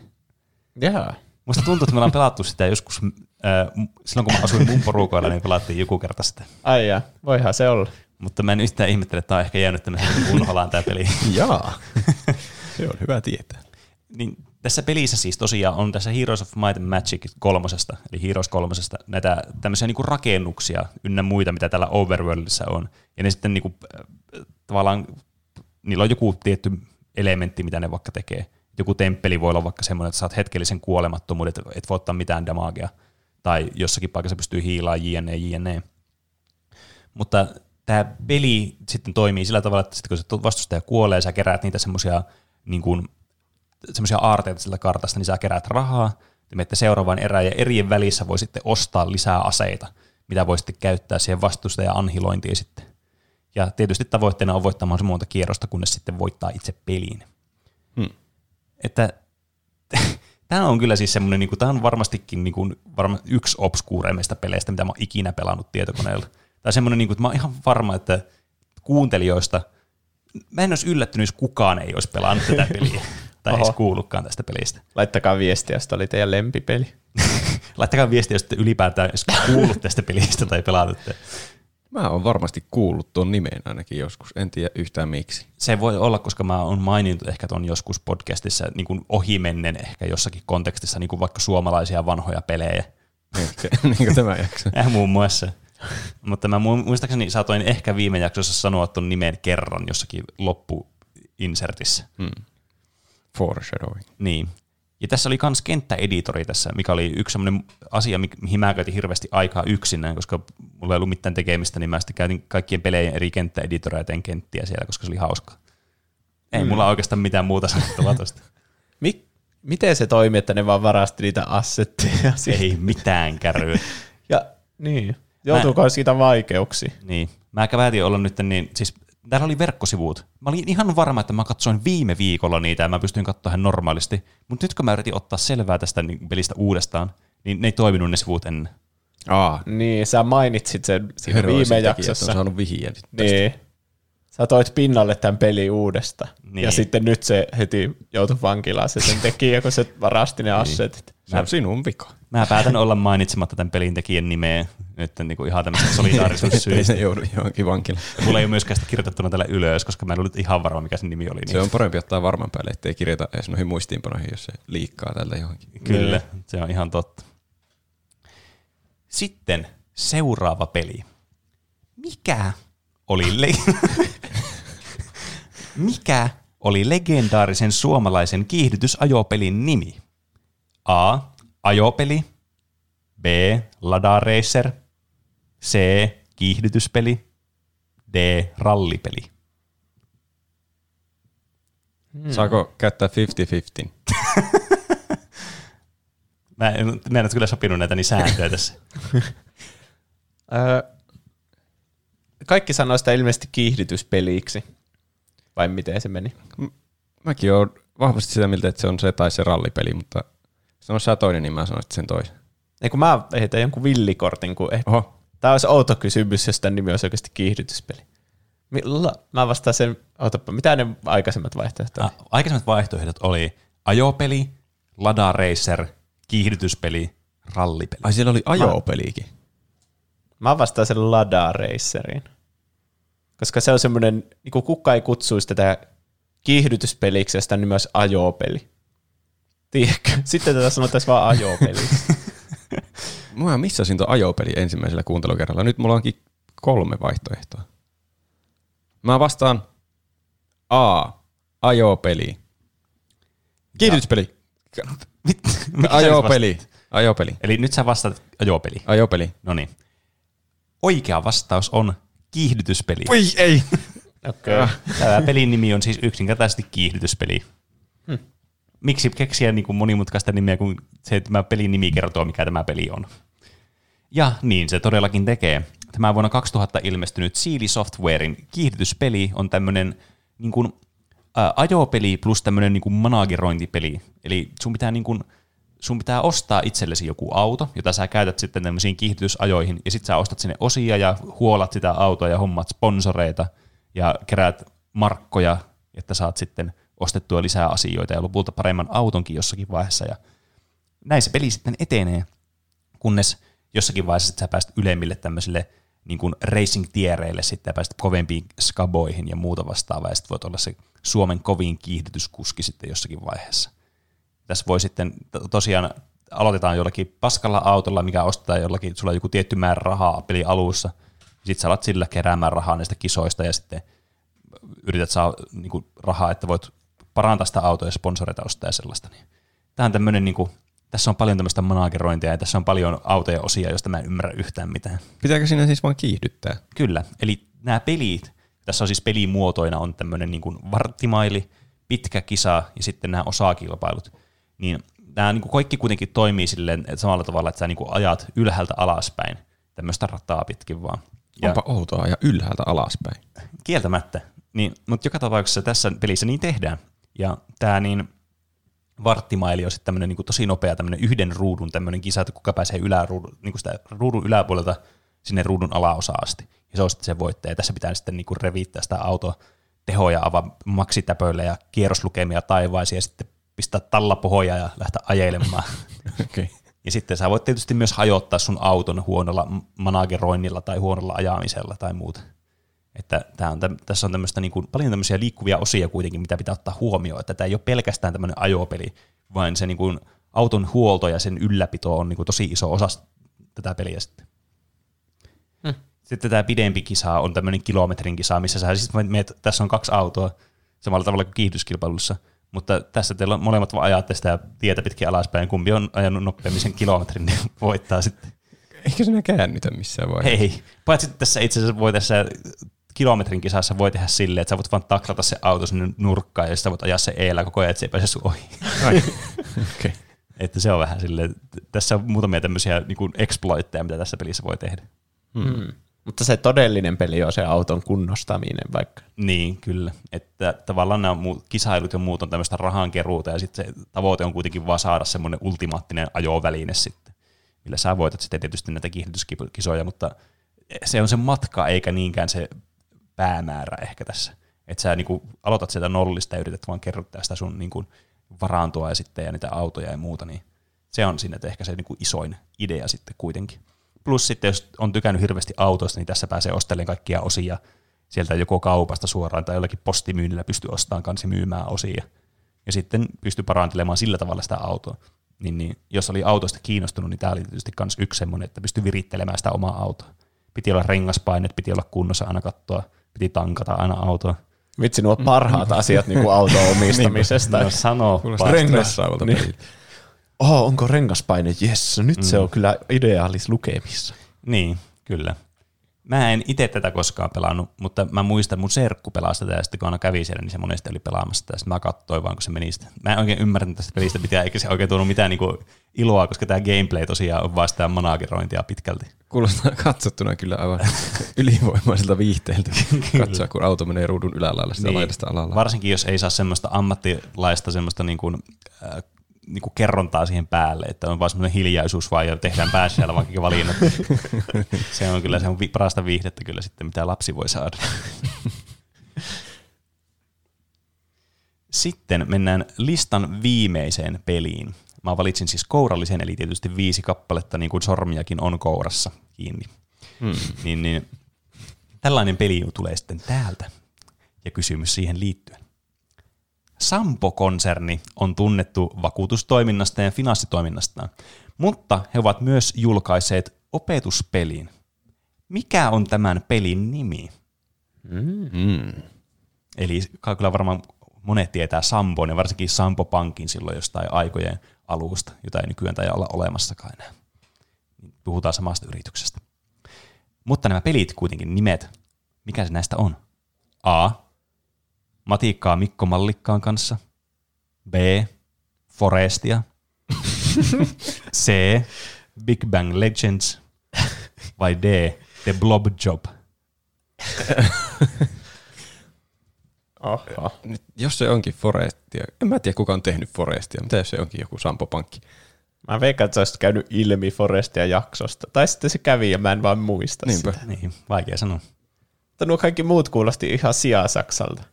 Jaa. Musta tuntuu, että me ollaan pelattu sitä joskus, äh, silloin kun mä asuin mun porukoilla, niin pelattiin joku kerta sitä. Ai jaa, voihan se olla. Mutta mä en yhtään ihmettele, että tämä on ehkä jäänyt tämmöisen unholaan tämä peli. Jaa. se on hyvä tietää. niin tässä pelissä siis tosiaan on tässä Heroes of Might and Magic kolmosesta, eli Heroes kolmosesta, näitä tämmöisiä niinku rakennuksia ynnä muita, mitä täällä Overworldissa on. Ja ne sitten niinku, äh, tavallaan, niillä on joku tietty elementti, mitä ne vaikka tekee. Joku temppeli voi olla vaikka semmoinen, että saat hetkellisen kuolemattomuuden, että et voi ottaa mitään damagea. Tai jossakin paikassa pystyy hiilaamaan jne, jne. Mutta tämä peli sitten toimii sillä tavalla, että sitten kun se vastustaja kuolee, sä keräät niitä semmoisia niin kuin, semmoisia aarteita sillä kartasta, niin sä keräät rahaa, te menette seuraavaan erään, ja erien välissä voi sitten ostaa lisää aseita, mitä voi sitten käyttää siihen vastustajan anhilointiin sitten. Ja tietysti tavoitteena on voittaa mahdollisimman monta kierrosta, kunnes sitten voittaa itse peliin. Hmm. Että *laughs* tämä on kyllä siis semmoinen, niin tämä on varmastikin niin kuin, varma, yksi obskuureimmista peleistä, mitä mä oon ikinä pelannut tietokoneella. Tai semmoinen, niin kuin, että mä oon ihan varma, että kuuntelijoista, mä en olisi yllättynyt, jos kukaan ei olisi pelannut tätä peliä. *laughs* tai Oho. edes kuullutkaan tästä pelistä. Laittakaa viestiä, jos tämä oli teidän lempipeli. *laughs* Laittakaa viestiä, jos te ylipäätään edes kuullut tästä pelistä tai pelannut. Mä oon varmasti kuullut tuon nimen ainakin joskus, en tiedä yhtään miksi. Se voi olla, koska mä oon maininnut ehkä tuon joskus podcastissa niin kuin ohimennen ehkä jossakin kontekstissa, niin kuin vaikka suomalaisia vanhoja pelejä. Ehkä, niin kuin tämä jakso. Äh, muun muassa. Mutta mä mu- muistaakseni saatoin ehkä viime jaksossa sanoa tuon nimen kerran jossakin loppuinsertissä. Hmm. Foreshadowing. Niin. Ja tässä oli myös kenttäeditori tässä, mikä oli yksi sellainen asia, mi- mihin mä käytin hirveästi aikaa yksinään, koska mulla ei ollut mitään tekemistä, niin mä sitten käytin kaikkien pelejen eri kenttäeditoreja ja tein kenttiä siellä, koska se oli hauskaa. Ei Mm. mulla oikeastaan mitään muuta sanottavaa *laughs* tuosta. Mik, miten se toimi, että ne vaan varasti niitä assetteja? *laughs* Ei mitään kärryä. Ja niin, joutuuko siitä vaikeuksia? Niin. Mä päätin olla nyt, niin siis täällä oli verkkosivut. Mä olin ihan varma, että mä katsoin viime viikolla niitä ja mä pystyin katsoa ihan normaalisti. Mutta nyt kun mä yritin ottaa selvää tästä niin pelistä uudestaan, niin ne ei toiminut ne sivut ennen. Aa, Niin, sä mainitsit sen siinä heroisin viime tekijät jaksossa. on saanut vihjeä nyt tästä. Niin. Sä toit pinnalle tämän pelin uudesta. Niin. Niin. Ja sitten nyt se heti joutui vankilaan se sen tekijä, kun se varasti ne assetit. Se on sinun vika. Mä päätän olla mainitsematta tämän pelin tekijän nimeä nyt niin kuin ihan tämmöistä solidaarisuussyistä. *laughs* se joudu johonkin vankilaan. Mulla ei ole myöskään sitä kirjoitettuna tällä ylös, koska mä en ollut ihan varma, mikä sen nimi oli. Niin Se on parempi ottaa varman päälle, ettei kirjata edes noihin muistiinpanoihin, jos se liikkaa tältä johonkin. Kyllä, se on ihan totta. Sitten seuraava peli. Mikä oli, le- *laughs* Mikä oli legendaarisen suomalaisen kiihdytysajopelin nimi? A. Ajopeli. B. Lada Racer. C. Kiihdytyspeli. D. Rallipeli. Hmm. Saako käyttää 50-50? *laughs* Mä en, mä en ole kyllä sopinut näitä niin sääntöjä tässä. *laughs* Kaikki sanoo sitä ilmeisesti kiihdytyspeliksi. Vai miten se meni? Mäkin oon vahvasti sitä mieltä, että se on se tai se rallipeli, mutta sano sä toinen, niin mä sanon sitten sen toisen. Ei kun mä heitän jonkun villikortin, kun eh... Oho, Tämä olisi outo kysymys, jos tämän nimi olisi oikeasti kiihdytyspeli. Milla? Mä vastaan sen, otapa, mitä ne aikaisemmat vaihtoehdot oli? Ah, Aikaisemmat vaihtoehdot oli ajopeli, Lada Racer, kiihdytyspeli, rallipeli. ai siellä oli ajopeliikin. Mä vastaan sen Lada Racerin. Koska se on semmoinen, niin kuin kuka ei kutsuisi tätä kiihdytyspeliksi, ja sitä nimi olisi ajopeli. Tiedätkö? Sitten tätä sanottaisiin vaan ajopeli. *laughs* Mä missasin tuon ajopeli ensimmäisellä kuuntelukerralla. Nyt mulla onkin kolme vaihtoehtoa. Mä vastaan A. Ajopeli. Kiihdytyspeli. *laughs* Ajopeli. Ajopeli. Eli nyt sä vastaat ajopeli. Ajopeli. No niin. Oikea vastaus on kiihdytyspeli. Oi, ei. *laughs* Okei. Okay. Tämä pelin nimi on siis yksinkertaisesti kiihdytyspeli. Hmm. Miksi keksiä niin kuin monimutkaista nimeä, kun se tämä pelin nimi kertoo, mikä tämä peli on. Ja niin se todellakin tekee. Tämä vuonna 2000 ilmestynyt Sealy Softwarein kiihdytyspeli on tämmöinen niin kuin, ä, ajopeli plus tämmöinen niin kuin managerointipeli. Eli sun pitää, niin kuin, sun pitää ostaa itsellesi joku auto, jota sä käytät sitten tämmöisiin kiihdytysajoihin, ja sitten sä ostat sinne osia ja huolat sitä autoa ja hommat sponsoreita ja keräät markkoja, että saat sitten ostettua lisää asioita ja lopulta paremman autonkin jossakin vaiheessa. Ja näin se peli sitten etenee, kunnes jossakin vaiheessa sä pääset ylemmille tämmöisille niin kuin racing-tiereille sitten ja kovempiin skaboihin ja muuta vastaavaa, ja sitten voit olla se Suomen kovin kiihdytyskuski sitten jossakin vaiheessa. Tässä voi sitten to- tosiaan aloitetaan jollakin paskalla autolla, mikä ostetaan jollakin, sulla on joku tietty määrä rahaa peli alussa, sitten sä alat sillä keräämään rahaa näistä kisoista ja sitten yrität saa niin kuin, rahaa, että voit parantaa sitä autoa ja sponsoreita ostaa ja sellaista. Niin. Tämä on tämmöinen, niin kuin, tässä on paljon tämmöistä managerointia ja tässä on paljon autoja osia, joista mä en ymmärrä yhtään mitään. Pitääkö siinä siis vaan kiihdyttää? Kyllä, eli nämä pelit, tässä on siis pelimuotoina on tämmöinen niin kuin varttimaili, pitkä kisa ja sitten nämä osakilpailut. Niin nämä niin kuin kaikki kuitenkin toimii silleen että samalla tavalla, että sä niin kuin ajat ylhäältä alaspäin tämmöistä rataa pitkin vaan. Ja. Onpa outoa ja ylhäältä alaspäin. Kieltämättä. Niin, mutta joka tapauksessa tässä pelissä niin tehdään. Ja tämä niin varttimaili on sitten tämmöinen niin tosi nopea tämmöinen yhden ruudun tämmöinen kisa, että kuka pääsee yläruudun, niin kuin sitä ruudun yläpuolelta sinne ruudun alaosaan asti. Ja se on sitten se voittaja. Ja tässä pitää sitten niin kuin reviittää sitä autoa tehoja avaa maksitäpöillä ja kierroslukemia taivaisiin ja sitten pistää tallapohja ja lähteä ajelemaan. *laughs* Okay. Ja sitten sä voit tietysti myös hajottaa sun auton huonolla manageroinnilla tai huonolla ajamisella tai muuta. Että tää on, tässä on tämmöistä niin kuin, paljon tämmöisiä liikkuvia osia kuitenkin, mitä pitää ottaa huomioon, että tämä ei ole pelkästään tämmöinen ajopeli, vaan se niin kuin, auton huolto ja sen ylläpito on niin kuin, tosi iso osa tätä peliä sitten. Hmm. Sitten tämä pidempi kisa on tämmöinen kilometrin kisa, missä sä siis meet, tässä on kaksi autoa samalla tavalla kuin kiihdyskilpailussa, mutta tässä teillä on molemmat vaan ajatte sitä tietä pitkin alaspäin, kumpi on ajanut nopeammin sen kilometrin, niin *laughs* voittaa sitten. Eikö sinä käännytä missään vaiheessa? Ei, paitsi tässä itse asiassa voi tässä kilometrin kisassa voi tehdä silleen, että sä voit vaan taklata se auto sinne nurkkaan ja sitten voit ajaa se eellä koko ajan, että se ei pääse sun ohi. *laughs* okay. Että se on vähän silleen, tässä on muutamia tämmöisiä niin exploitteja, mitä tässä pelissä voi tehdä. Hmm. Mutta se todellinen peli on se auton kunnostaminen vaikka. Niin, kyllä. Että tavallaan nämä kisailut ja muut on tämmöistä rahankeruuta ja sitten se tavoite on kuitenkin vaan saada semmoinen ultimaattinen ajoväline sitten, millä sä voitat sitten tietysti näitä kiihdytyskisoja, mutta se on se matka eikä niinkään se päämäärä ehkä tässä. Että sä niinku aloitat sieltä nollista ja yrität vaan kerrottaa sitä sun niinku varantoa ja sitten ja niitä autoja ja muuta, niin se on siinä ehkä se niinku isoin idea sitten kuitenkin. Plus sitten, jos on tykännyt hirveästi autoista, niin tässä pääsee ostelemaan kaikkia osia sieltä joko kaupasta suoraan tai jollakin postimyynnillä pystyy ostamaan kanssa myymään osia. Ja sitten pystyy parantelemaan sillä tavalla sitä autoa. Niin, niin, jos oli autosta kiinnostunut, niin tämä oli tietysti myös yksi semmoinen, että pystyy virittelemään sitä omaa autoa. Piti olla rengaspainet, piti olla kunnossa aina katsoa, piti tankata aina autoa. Vitsi, nuo parhaat asiat niin kuin *laughs* auton omistamisesta. no sanoo. Rengassaavalta niin oh, onko rengaspaine? Jes, nyt mm. se on kyllä ideaalis lukemissa. Niin, kyllä. Mä en itse tätä koskaan pelannut, mutta mä muistan, mun serkku pelasi tätä, ja sitten kun aina kävi siellä, niin se monesti oli pelaamassa tätä, sitten mä katsoin vaan, kun se meni sitä. Mä en oikein ymmärtänyt tästä pelistä pitää, eikä se oikein tuonut mitään niinku iloa, koska tämä gameplay tosiaan on vaan sitä managerointia pitkälti. Kuulostaa katsottuna kyllä aivan *laughs* ylivoimaiselta viihteeltä katsoa, kun auto menee ruudun ylälailla sitä niin. laidasta alalla. Varsinkin, jos ei saa semmoista ammattilaista semmoista niin kuin, äh, niin kuin kerrontaa siihen päälle, että on vaan semmoinen hiljaisuus vaan ja tehdään päässä siellä vaikka valinnat. *laughs* se on kyllä se on parasta viihdettä kyllä sitten, mitä lapsi voi saada. Sitten mennään listan viimeiseen peliin. Mä valitsin siis kourallisen, eli tietysti viisi kappaletta, niin kuin sormiakin on kourassa kiinni. Hmm. Niin, niin, tällainen peli tulee sitten täältä, ja kysymys siihen liittyen. Sampo-konserni on tunnettu vakuutustoiminnasta ja finanssitoiminnastaan, mutta he ovat myös julkaiseet opetuspelin. Mikä on tämän pelin nimi? Mm. Eli kyllä varmaan monet tietää Sampon ja varsinkin Sampo Pankin silloin jostain aikojen alusta, jota ei nykyään tai olla olemassakaan enää. Puhutaan samasta yrityksestä. Mutta nämä pelit kuitenkin nimet, mikä se näistä on? A matikkaa Mikko Mallikkaan kanssa. B. Forestia. C. Big Bang Legends. Vai D. The Blob Job. Aha. Nyt, jos se onkin Forestia, en mä tiedä kuka on tehnyt Forestia, mitä jos se onkin joku Sampo Pankki. Mä veikkaan, että se olisi käynyt ilmi Forestia jaksosta. Tai sitten se kävi ja mä en vaan muista Niinpä. sitä. Niin, vaikea sanoa. Mutta nuo kaikki muut kuulosti ihan sijaa Saksalta.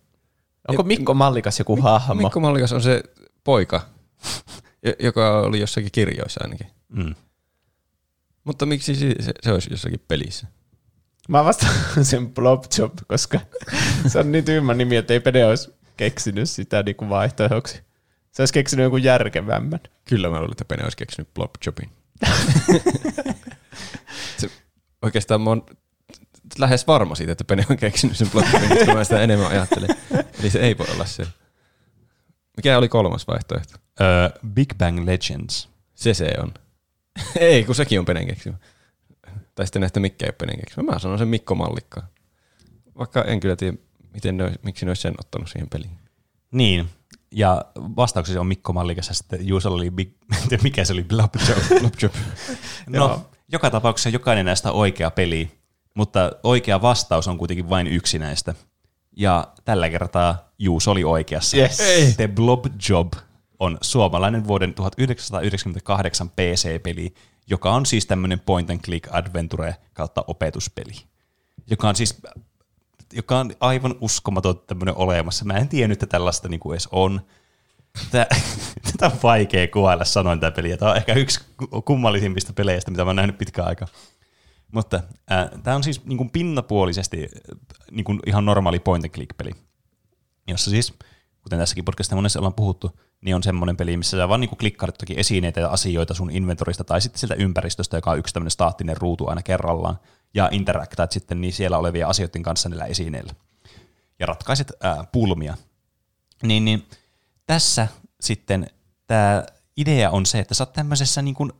Onko Mikko Mallikas joku Mik- hahmo? Mikko Mallikas on se poika, joka oli jossakin kirjoissa ainakin. Mm. Mutta miksi se, se olisi jossakin pelissä? Mä vastaan *laughs* sen Blobjob, koska *laughs* se on niin tyhmä nimi, että ei Pede olisi keksinyt sitä niin kuin vaihtoehdoksi. Se olisi keksinyt jonkun järkevämmän. Kyllä mä luulen, että Pene olisi keksinyt Blobjobin. *laughs* se, oikeastaan mä oon lähes varma siitä, että Pene on keksinyt sen Blobjobin, koska mä sitä enemmän ajattelen. Eli se ei voi olla se. Mikä oli kolmas vaihtoehto? Uh, Big Bang Legends. Se se on. *laughs* ei, kun sekin on Penen keksimä. Tai sitten näistä mikä ei ole Penen keksimä. Mä sanon sen Mikko Mallikka. Vaikka en kyllä tiedä, miten ne, miksi ne olisi sen ottanut siihen peliin. Niin, ja vastauksesi on Mikko Mallikas, ja sitten Juusalla oli, big, *laughs* mikä se oli, Blobjob. Blobjob. no, joka tapauksessa jokainen näistä on oikea peli, mutta oikea vastaus on kuitenkin vain yksi näistä. Ja tällä kertaa Juus oli oikeassa. Yes. The Blob Job on suomalainen vuoden 1998 PC-peli, joka on siis tämmöinen point and click adventure kautta opetuspeli. Joka on siis joka on aivan uskomaton tämmöinen olemassa. Mä en tiennyt, että tällaista niinku edes on. Tää, *laughs* tätä on vaikea kuvailla sanoin tämä peli. Tämä on ehkä yksi kummallisimmista peleistä, mitä mä oon nähnyt pitkään aikaa. Mutta äh, tämä on siis niin kuin pinnapuolisesti niin kuin ihan normaali point and click peli, jossa siis, kuten tässäkin podcastissa monessa ollaan puhuttu, niin on semmoinen peli, missä sä vaan niin klikkaarit toki esineitä ja asioita sun inventorista tai sitten siltä ympäristöstä, joka on yksi tämmöinen staattinen ruutu aina kerrallaan, ja interaktaat sitten niin siellä olevia asioiden kanssa niillä esineillä. Ja ratkaiset ää, pulmia. Niin, niin tässä sitten tämä idea on se, että sä oot tämmöisessä niin kuin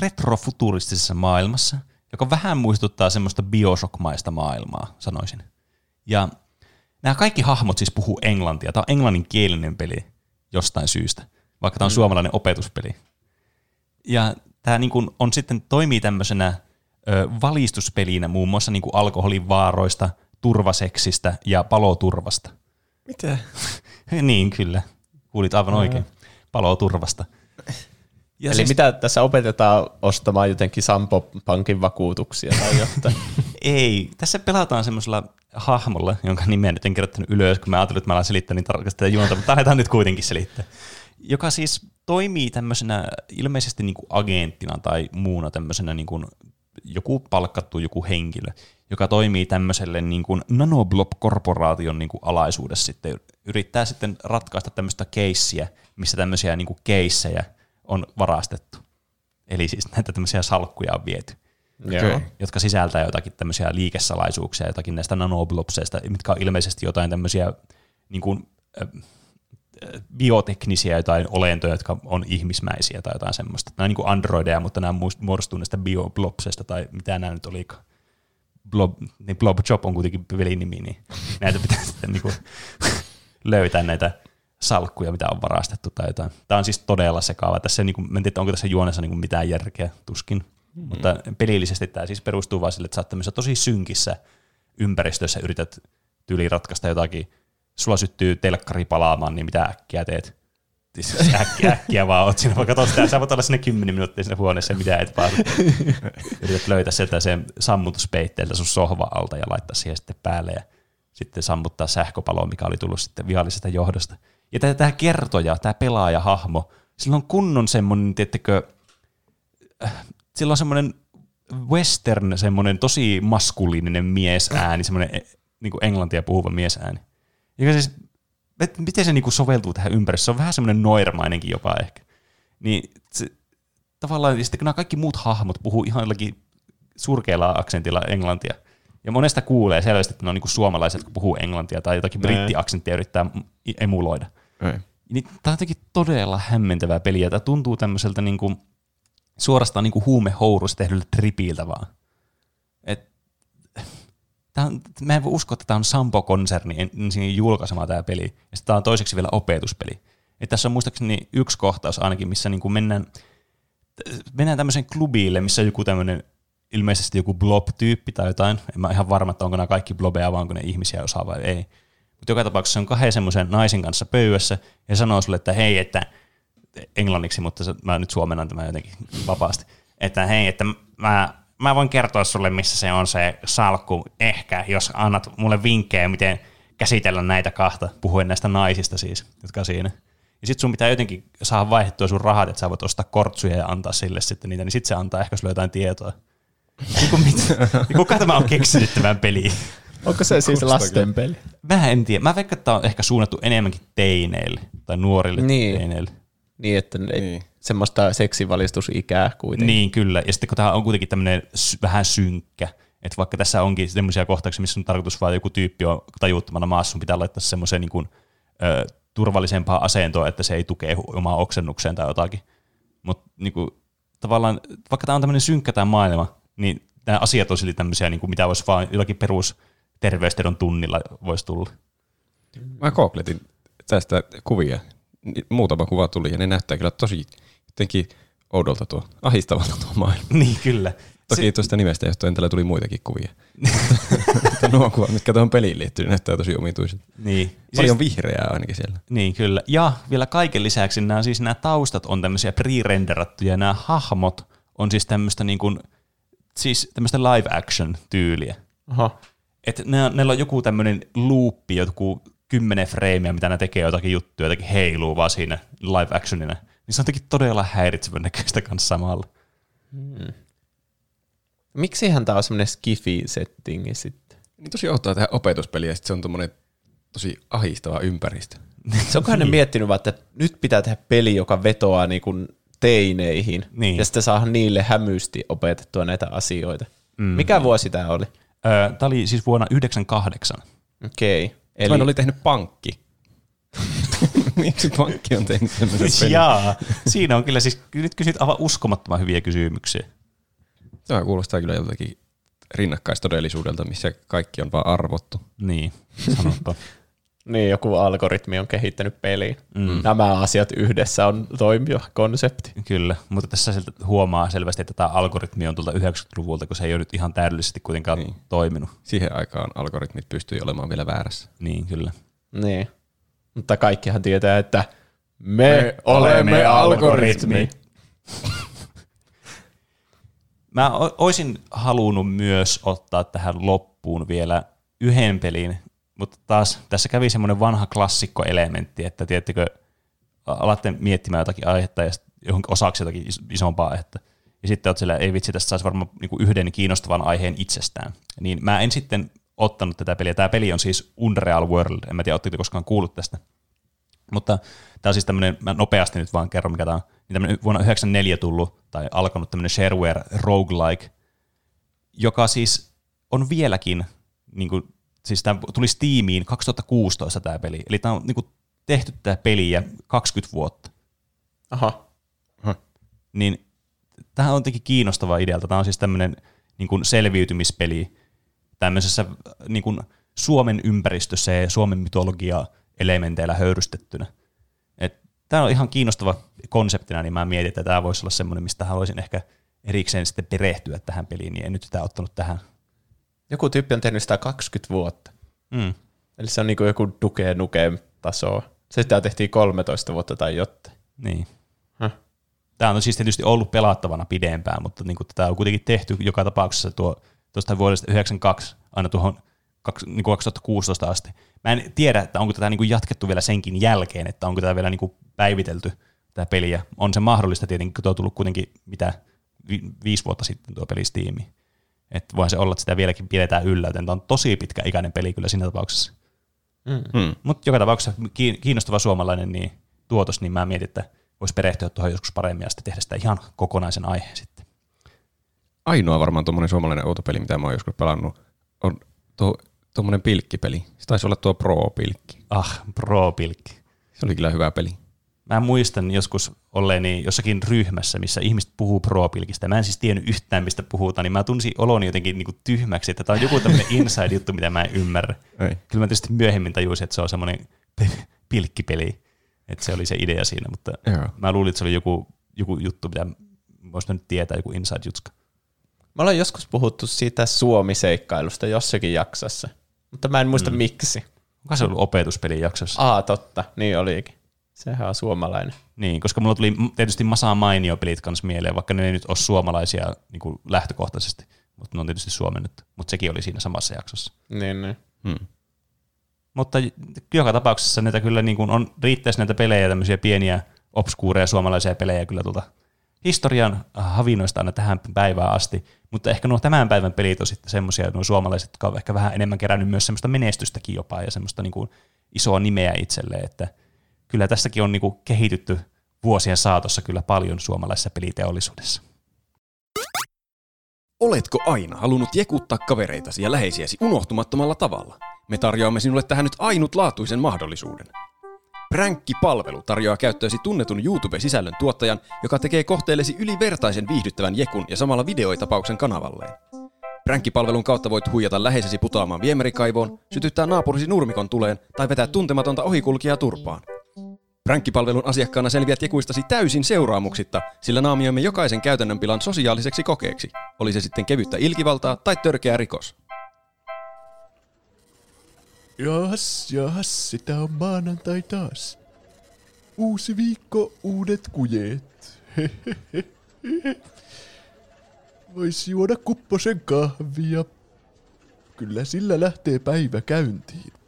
retrofuturistisessa maailmassa, joka vähän muistuttaa semmoista bioshockmaista maailmaa, sanoisin. Ja nämä kaikki hahmot siis puhuu englantia. Tämä on englanninkielinen peli jostain syystä, vaikka tämä on mm. suomalainen opetuspeli. Ja tämä niin kuin on sitten toimii tämmöisenä ö, valistuspelinä muun muassa niin kuin alkoholin vaaroista, turvaseksistä ja paloturvasta. Mitä? *laughs* niin, kyllä. Kuulit aivan oikein. Paloturvasta. Ja Eli siis... mitä tässä opetetaan ostamaan jotenkin Sampo Pankin vakuutuksia tai jotain? *laughs* Ei, tässä pelataan semmoisella hahmolla, jonka nimeä nyt en kirjoittanut ylös, kun mä ajattelin, että mä alan selittää niin tarkasti juonta, mutta lähdetään nyt kuitenkin selittää. Joka siis toimii tämmöisenä ilmeisesti niin kuin agenttina tai muuna tämmöisenä niin kuin joku palkkattu joku henkilö, joka toimii tämmöiselle niin kuin Nanoblob-korporaation niin kuin alaisuudessa sitten, yrittää sitten ratkaista tämmöistä keissiä, missä tämmöisiä niin kuin keissejä on varastettu. Eli siis näitä tämmöisiä salkkuja on viety. Okay. jotka sisältää jotakin tämmöisiä liikesalaisuuksia, jotakin näistä nanoblopseista, mitkä on ilmeisesti jotain tämmöisiä niin kuin, äh, bioteknisiä jotain olentoja, jotka on ihmismäisiä tai jotain semmoista. Nämä on niin kuin androideja, mutta nämä muodostuu näistä bioblopseista tai mitä nämä nyt olikaan. Blob, niin Blob Job on kuitenkin pelinimi, niin näitä pitää sitten niin kuin *laughs* löytää näitä salkkuja, mitä on varastettu tai jotain. Tämä on siis todella sekaava. Tässä, niin kuin, en tiedä, onko tässä juonessa niin kuin mitään järkeä, tuskin. Mm. Mutta pelillisesti tämä siis perustuu vain sille, että sä oot tosi synkissä ympäristössä, yrität tyyli ratkaista jotakin, sulla syttyy telkkari palaamaan, niin mitä äkkiä teet? Siis *laughs* äkkiä, äkkiä vaan oot siinä, vaikka tosta, sä voit olla sinne 10 minuuttia sinne huoneessa, mitä et vaan *laughs* yrität löytää sieltä sen sammutuspeitteeltä sun sohva alta ja laittaa siihen sitten päälle ja sitten sammuttaa sähköpaloa, mikä oli tullut sitten viallisesta johdosta. Ja tämä kertoja, tämä pelaaja-hahmo, sillä on kunnon semmoinen, tiettekö, sillä on semmoinen western, semmoinen tosi maskuliininen miesääni, semmoinen e, niin kuin englantia puhuva miesääni. Ja siis, et, miten se niin kuin soveltuu tähän ympäristöön? Se on vähän semmoinen noirmainenkin jopa ehkä. Niin se, tavallaan, ja sitten kun nämä kaikki muut hahmot puhuu ihan jollakin surkealla aksentilla englantia, ja monesta kuulee selvästi, että ne on niin kuin suomalaiset, jotka puhuu englantia tai jotakin brittiaksenttia yrittää emuloida. Niin, tämä on jotenkin todella hämmentävää peliä. Tämä tuntuu tämmöiseltä niin kuin, suorastaan niin kuin huumehourusta tehdyltä tripiltä vaan. Et, tää on, mä en voi uskoa, että tämä on Sampo-konserni ensin julkaisema tämä peli, ja tämä on toiseksi vielä opetuspeli. Et tässä on muistaakseni yksi kohtaus ainakin, missä niin kuin mennään, mennään tämmöiseen klubille, missä joku tämmöinen ilmeisesti joku blob-tyyppi tai jotain. En mä ihan varma, että onko nämä kaikki blobeja, vaan onko ne ihmisiä osaa vai ei. Mutta joka tapauksessa on kahden semmoisen naisen kanssa pöydässä ja sanoo sulle, että hei, että englanniksi, mutta mä nyt suomennan tämän jotenkin vapaasti, että hei, että mä, mä voin kertoa sulle, missä se on se salkku, ehkä, jos annat mulle vinkkejä, miten käsitellä näitä kahta, puhuen näistä naisista siis, jotka siinä. Ja sitten sun pitää jotenkin saada vaihdettua sun rahat, että sä voit ostaa kortsuja ja antaa sille sitten niitä, niin sitten se antaa ehkä sulle jotain tietoa. Kuka tämä on keksinyt tämän peliin? Onko se siis lasten peli? Mä en tiedä. Mä veikkaan, että tämä on ehkä suunnattu enemmänkin teineille tai nuorille niin. teineille. Niin, että ne, niin. semmoista seksivalistusikää kuitenkin. Niin, kyllä. Ja sitten kun tämä on kuitenkin tämmöinen vähän synkkä, että vaikka tässä onkin semmoisia kohtauksia, missä on tarkoitus vaan joku tyyppi on tajuuttamana maassa, sun pitää laittaa semmoiseen niin kuin, ö, turvallisempaa asentoa, että se ei tukee omaa oksennukseen tai jotakin. Mutta niin tavallaan, vaikka tämä on tämmöinen synkkä tämä maailma, niin nämä asiat on silti tämmöisiä, niin kuin mitä voisi vaan jollakin perus terveystiedon tunnilla voisi tulla. Mä googletin tästä kuvia. Muutama kuva tuli ja ne näyttää kyllä tosi jotenkin oudolta tuo, ahistavalta tuo maailma. *laughs* Niin, kyllä. Toki se... tuosta nimestä johtuen täällä tuli muitakin kuvia. nuo kuvat, mitkä tuohon peliin liittyy, näyttää tosi omituiset. Niin. Paljon siis, vihreää ainakin siellä. Niin, kyllä. Ja vielä kaiken lisäksi nämä, siis nämä taustat on tämmöisiä pre-renderattuja, nämä hahmot on siis tämmöistä niin kuin, siis tämmöistä live action tyyliä. Aha. Että ne, neillä on joku tämmöinen luuppi, joku kymmenen freimiä, mitä ne tekee jotakin juttuja, jotakin heiluu vaan siinä live actionina. Niin se on jotenkin todella häiritsevän näköistä kanssa samalla. Miksihän tää on semmoinen skifi-settingi sitten? Niin tosi outoa tehdä opetuspeliä, ja sit se on tommonen tosi ahistava ympäristö. *laughs* Se onkohan ne miettinyt vaan, että nyt pitää tehdä peli, joka vetoaa niin kuin teineihin. Niin. Ja sitten saada niille hämysti opetettua näitä asioita. Mm. Mikä vuosi tämä oli? Tämä oli siis vuonna 98. Okei. Okay. Eli... Eli oli tehnyt pankki. *laughs* Miksi pankki on tehnyt tämmöisen pelin? Jaa, siinä on kyllä siis, nyt kysyt aivan uskomattoman hyviä kysymyksiä. Tämä kuulostaa kyllä joltakin rinnakkaistodellisuudelta, missä kaikki on vaan arvottu. Niin, sanotpa. *laughs* Niin, joku algoritmi on kehittänyt peliin. Mm. Nämä asiat yhdessä on toimiva konsepti. Kyllä, mutta tässä huomaa selvästi, että tämä algoritmi on tuolta 90-luvulta, kun se ei ole nyt ihan täydellisesti kuitenkaan niin. toiminut. Siihen aikaan algoritmit pystyi olemaan vielä väärässä. Niin, kyllä. Niin. Mutta kaikkihan tietää, että me, me olemme algoritmi. Mä o- oisin halunnut myös ottaa tähän loppuun vielä yhden pelin, mutta taas tässä kävi semmoinen vanha klassikkoelementti, että tiettikö, alatte miettimään jotakin aihetta ja johonkin osaksi jotakin isompaa aihetta. Ja sitten oot siellä, ei vitsi, tästä saisi varmaan niinku yhden kiinnostavan aiheen itsestään. Niin mä en sitten ottanut tätä peliä. Tämä peli on siis Unreal World. En mä tiedä, oletteko koskaan kuullut tästä. Mutta tämä on siis tämmöinen, mä nopeasti nyt vaan kerron, mikä tämä on. Niin tämmöinen vuonna 1994 tullut tai alkanut tämmöinen shareware roguelike, joka siis on vieläkin, niin kuin, siis tämä tuli Steamiin 2016 tämä peli. Eli tämä on niin kuin, tehty tämä peliä 20 vuotta. Aha. Niin tämähän on jotenkin kiinnostava idealta. Tämä on siis tämmöinen niin kuin selviytymispeli tämmöisessä niin kuin Suomen ympäristössä ja Suomen mytologia elementeillä höyrystettynä. Et tämä on ihan kiinnostava konseptina, niin mä mietin, että tämä voisi olla semmoinen, mistä haluaisin ehkä erikseen sitten perehtyä tähän peliin, niin en nyt sitä ottanut tähän. Joku tyyppi on tehnyt sitä 20 vuotta. Mm. Eli se on niin kuin joku Duke Nukem tasoa. Se sitä tehtiin 13 vuotta tai jotain. Niin. Tämä on siis tietysti ollut pelattavana pidempään, mutta niin kuin, tämä on kuitenkin tehty joka tapauksessa tuo, tuosta vuodesta 92 aina tuohon kaks- niin kuin 2016 asti. Mä en tiedä, että onko tätä niin kuin jatkettu vielä senkin jälkeen, että onko tätä vielä niin kuin päivitelty tämä peliä. On se mahdollista tietenkin, kun tuo on tullut kuitenkin mitä vi- viisi vuotta sitten tuo peli Steamiin. Että voi se olla, että sitä vieläkin pidetään yllä, joten tämä on tosi pitkä ikäinen peli kyllä siinä tapauksessa. Hmm. Mutta joka tapauksessa kiin- kiinnostava suomalainen niin tuotos, niin mä mietin, että voisi perehtyä tuohon joskus paremmin ja sitten tehdä sitä ihan kokonaisen aiheen sitten. Ainoa varmaan tuommoinen suomalainen outopeli, mitä mä oon joskus pelannut, on tuo tuommoinen pilkkipeli. Se taisi olla tuo Pro-pilkki. Ah, pro-pilkki. Se oli kyllä hyvä peli. Mä muistan joskus olleeni jossakin ryhmässä, missä ihmiset puhuu pro-pilkistä. Mä en siis tiennyt yhtään, mistä puhutaan, niin mä tunsin oloni jotenkin niin kuin tyhmäksi, että tämä on joku tämmöinen *laughs* inside-juttu, mitä mä en ymmärrä. Ei. Kyllä mä tietysti myöhemmin tajusin, että se on semmoinen pilkkipeli, että se oli se idea siinä, mutta Joo. mä luulin, että se oli joku, joku juttu, mitä voisi nyt tietää, joku inside-jutska. Me ollaan joskus puhuttu siitä Suomi-seikkailusta jossakin jaksossa, mutta mä en muista mm. miksi. Onko se ollut opetuspelin jaksossa? Aa, totta, niin olikin. Sehän on suomalainen. Niin, koska mulla tuli tietysti Masaa Mainio-pelit kanssa mieleen, vaikka ne ei nyt ole suomalaisia niin kuin lähtökohtaisesti, mutta ne on tietysti suomennettu. Mutta sekin oli siinä samassa jaksossa. Niin, niin. Hmm. Mutta joka tapauksessa näitä kyllä niin kuin on, riittäisi näitä pelejä, tämmöisiä pieniä obskuureja suomalaisia pelejä kyllä tuolta historian havinoista aina tähän päivään asti, mutta ehkä nuo tämän päivän pelit on sitten semmoisia, nuo suomalaiset, jotka on ehkä vähän enemmän kerännyt myös semmoista menestystäkin jopa ja semmoista niin kuin isoa nimeä itselleen, että kyllä tässäkin on niin kuin kehitytty vuosien saatossa kyllä paljon suomalaisessa peliteollisuudessa. Oletko aina halunnut jekuttaa kavereitasi ja läheisiäsi unohtumattomalla tavalla? Me tarjoamme sinulle tähän nyt ainutlaatuisen mahdollisuuden. Pränkki-palvelu tarjoaa käyttöösi tunnetun YouTube-sisällön tuottajan, joka tekee kohteellesi ylivertaisen viihdyttävän jekun ja samalla videoitapauksen kanavalleen. Pränkki-palvelun kautta voit huijata läheisesi putoamaan viemärikaivoon, sytyttää naapurisi nurmikon tuleen tai vetää tuntematonta ohikulkijaa turpaan. Prankkipalvelun asiakkaana selviät jekuistasi täysin seuraamuksitta, sillä naamioimme jokaisen käytännön pilan sosiaaliseksi kokeeksi. Oli se sitten kevyttä ilkivaltaa tai törkeä rikos. Jas, jas, sitä on maanantai taas. Uusi viikko, uudet kujeet. *laughs* Voisi juoda kupposen kahvia. Kyllä sillä lähtee päivä käyntiin.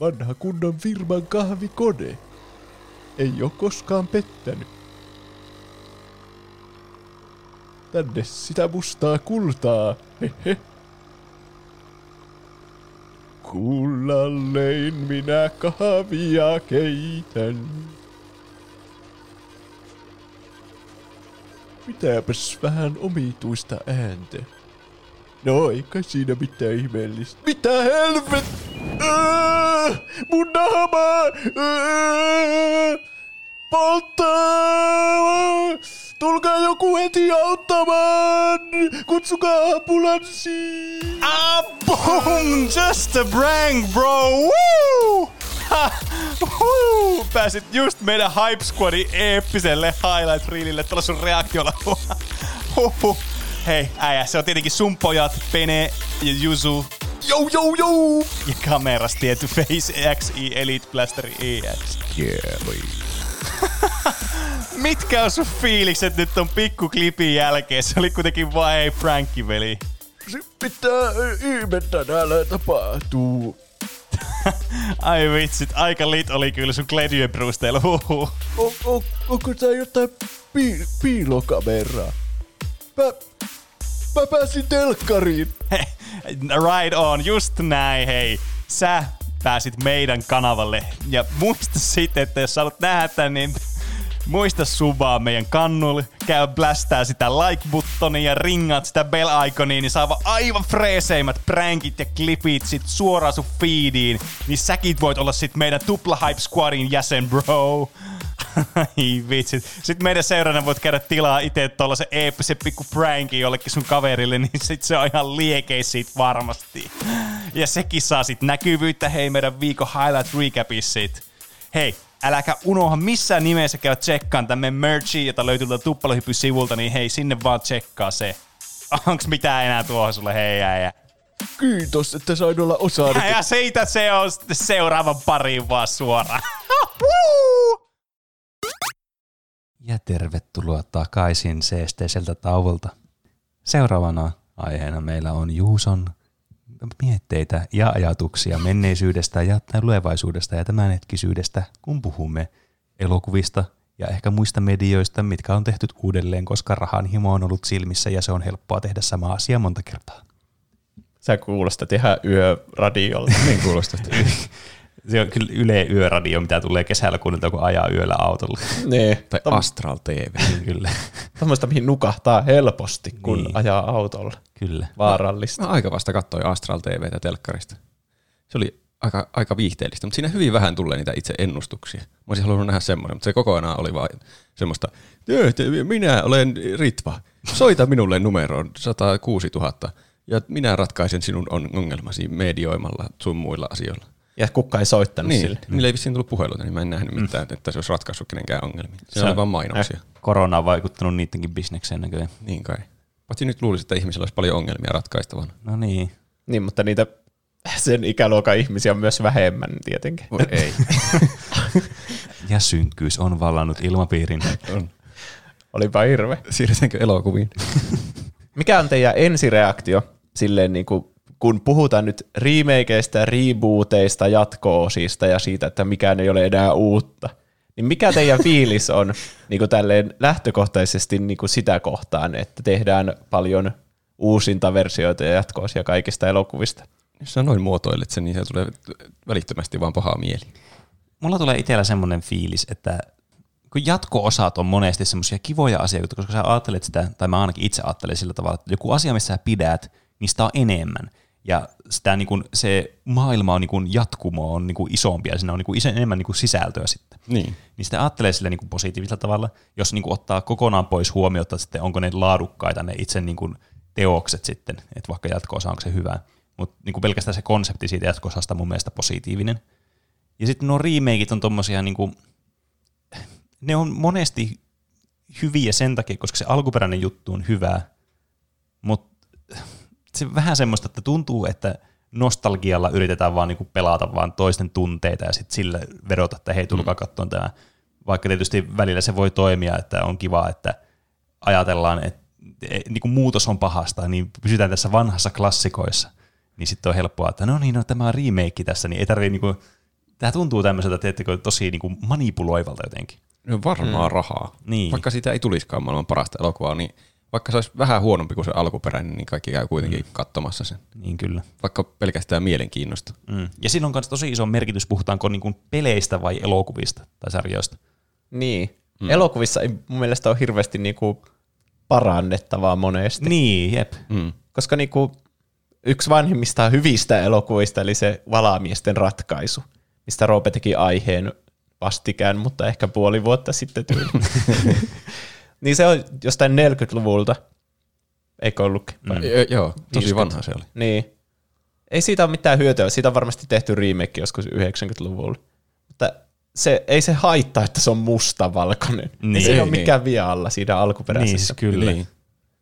Vanha kunnon firman kahvikone. Ei oo koskaan pettänyt. Tänne sitä mustaa kultaa. Hehe. Kullallein minä kahvia keitän. Mitäpäs vähän omituista ääntä. No, ei kai siinä mitään ihmeellistä. Mitä helvet? Äh, mun naama! Äh, polttaa! Tulkaa joku heti auttamaan! Kutsukaa ambulanssi! Ah, boom! Just a prank, bro! Woo! Ha! Pääsit just meidän Hype Squadin eeppiselle highlight reelille tuolla sun reaktiolla. Huhhuh. Hei, äijä, se on tietenkin sun pojat, Pene ja Juzu. Jou, jou, jou! Ja kameras tietty Face XI Elite Blaster EX. Yeah, boy. *laughs* Mitkä on sun fiilikset nyt ton pikkuklipin jälkeen? Se oli kuitenkin vaan ei prankki, veli. Se pitää ihmettä täällä tapahtuu. *laughs* Ai vitsit, aika lit oli kyllä sun perusteella. On, on, onko tää jotain pi, piilokameraa? Mä, mä pääsin telkkariin. right on, just näin, hei. Sä pääsit meidän kanavalle. Ja muista sitten, että jos sä haluat nähdä niin muista subaa meidän kannulle, käy blästää sitä like-buttonia ja ringaat sitä bell-iconia, niin saa aivan freeseimmät prankit ja klipit sit suoraan sun feediin, niin säkin voit olla sit meidän Tupla Hype Squadin jäsen, bro. Ai vitsit. Sitten meidän seuraajana voit käydä tilaa itse tollasen eeppisen pikku prankin jollekin sun kaverille, niin sit se on ihan liekeis siitä varmasti. Ja sekin saa sit näkyvyyttä, hei meidän viikon highlight recapissa sit. Hei, äläkä unoha missään nimessä käydä tsekkaan tämän merchi, jota löytyy tuolta Tuppalohypy-sivulta, niin hei, sinne vaan tsekkaa se. Onks mitään enää tuohon sulle, hei äijä? Kiitos, että sain olla osana. Ja siitä se on seuraavan pariin vaan suoraan. *laughs* Ja tervetuloa takaisin seesteiseltä tauolta. Seuraavana aiheena meillä on Juuson mietteitä ja ajatuksia menneisyydestä ja tulevaisuudesta ja tämänhetkisyydestä, kun puhumme elokuvista ja ehkä muista medioista, mitkä on tehty uudelleen, koska rahan himo on ollut silmissä ja se on helppoa tehdä sama asia monta kertaa. Sä kuulostat ihan yöradiolta. Niin kuulostaa. *laughs* Se on kyllä Yle Yöradio, mitä tulee kesällä kuunnelta, kun ajaa yöllä autolla. niin. Tai Astral TV. kyllä, Tuommoista, mihin nukahtaa helposti, kun Niin. ajaa autolla. kyllä. Vaarallista. Mä aika vasta katsoin Astral TVtä telkkarista. Se oli aika, aika viihteellistä, mutta siinä hyvin vähän tulee niitä itse ennustuksia. Mä olisin halunnut nähdä semmoinen, mutta se kokonaan oli vain semmoista, "Joo, te- minä olen Ritva, soita minulle numeroon 106 000 ja minä ratkaisen sinun on- ongelmasi medioimalla sun muilla asioilla. Ja kukka ei soittanut Niin, sille. niillä ei vissiin tullut puheluita, niin mä en nähnyt mitään, että se olisi ratkaissut kenenkään ongelmia. Se oli vaan mainoksia. Korona on vaikuttanut niidenkin bisnekseen näköjään. Niin kai. Paitsi nyt luulisin, että ihmisillä olisi paljon ongelmia ratkaistavana. No niin. Niin, mutta niitä sen ikäluokan ihmisiä on myös vähemmän tietenkin. Voi ei. *laughs* Ja synkkyys on vallannut ilmapiirin. On. Olipa hirve. Siirrytäänkö elokuviin? *laughs* Mikä on teidän ensireaktio silleen, niin kuin, kun puhutaan nyt remakeista, rebooteista, jatko-osista ja siitä, että mikään ei ole enää uutta? Niin mikä teidän fiilis on *laughs* niin kuin tälleen lähtökohtaisesti niin kuin sitä kohtaan, että tehdään paljon uusinta versioita ja jatko-osia kaikista elokuvista? Jos sä noin muotoilet sen, niin se tulee välittömästi vaan paha mieli. Mulla tulee itsellä semmoinen fiilis, että kun jatko-osat on monesti semmoisia kivoja asioita, koska sä ajattelet sitä, tai mä ainakin itse ajattelen sillä tavalla, että joku asia, missä sä pidät, niin sitä on enemmän. Ja sitä niin kuin, se maailma on niin kuin jatkumo on niin kuin isompi ja siinä on niin kuin enemmän niin kuin sisältöä sitten. Niin. Niin sitä ajattelee sillä niin kuin positiivisella tavalla, jos niin kuin ottaa kokonaan pois huomiota, sitten onko ne laadukkaita ne itse niin kuin teokset sitten, että vaikka jatko-osa onko se hyvä. Mutta niin kuin pelkästään se konsepti siitä jatko-osasta on mun mielestä positiivinen. Ja sitten nuo remakeit on tommosia niinku, ne on monesti hyviä sen takia, koska se alkuperäinen juttu on hyvä, mutta se vähän semmoista, että tuntuu, että nostalgialla yritetään vaan niinku pelata vaan toisten tunteita ja sitten sillä vedota, että hei, tulkaa katsomaan tämä. Vaikka tietysti välillä se voi toimia, että on kiva, että ajatellaan, että niin kuin muutos on pahasta, niin pysytään tässä vanhassa klassikoissa. Niin sitten on helppoa, että no niin, no tämä on remake tässä, niin ei tarvitse niinku Tämä tuntuu tämmöiseltä, teettekö, tosi niin kuin manipuloivalta jotenkin. No varmaa mm. rahaa. Niin. Vaikka siitä ei tulisikaan maailman parasta elokuvaa, niin vaikka se olisi vähän huonompi kuin se alkuperäinen, niin kaikki käy kuitenkin mm. katsomassa sen. Niin kyllä. Vaikka pelkästään mielenkiinnosta. Mm. Ja sillä on myös tosi iso merkitys, puhutaanko niin kuin peleistä vai elokuvista tai sarjoista. Niin. Mm. Elokuvissa ei mun mielestä ole hirveästi niinku parannettavaa monesti. Niin, jep. Mm. Koska niinku yksi vanhimmista hyvistä elokuvista, eli se Valamiesten ratkaisu, mistä Roope teki aiheen vastikään, mutta ehkä puoli vuotta sitten tyyli. *laughs* niin se on jostain 40-luvulta, eikö ollut? Mm. Jo, joo, tosi 50. vanha se oli. Niin. Ei siitä ole mitään hyötyä. Siitä on varmasti tehty remake joskus 90-luvulla. Mutta se, ei se haittaa, että se on mustavalkoinen. Niin. Niin. Se ei Ei, ole niin. mikään vialla siinä Niin, alkuperäisessä. siis kyllä. Niin.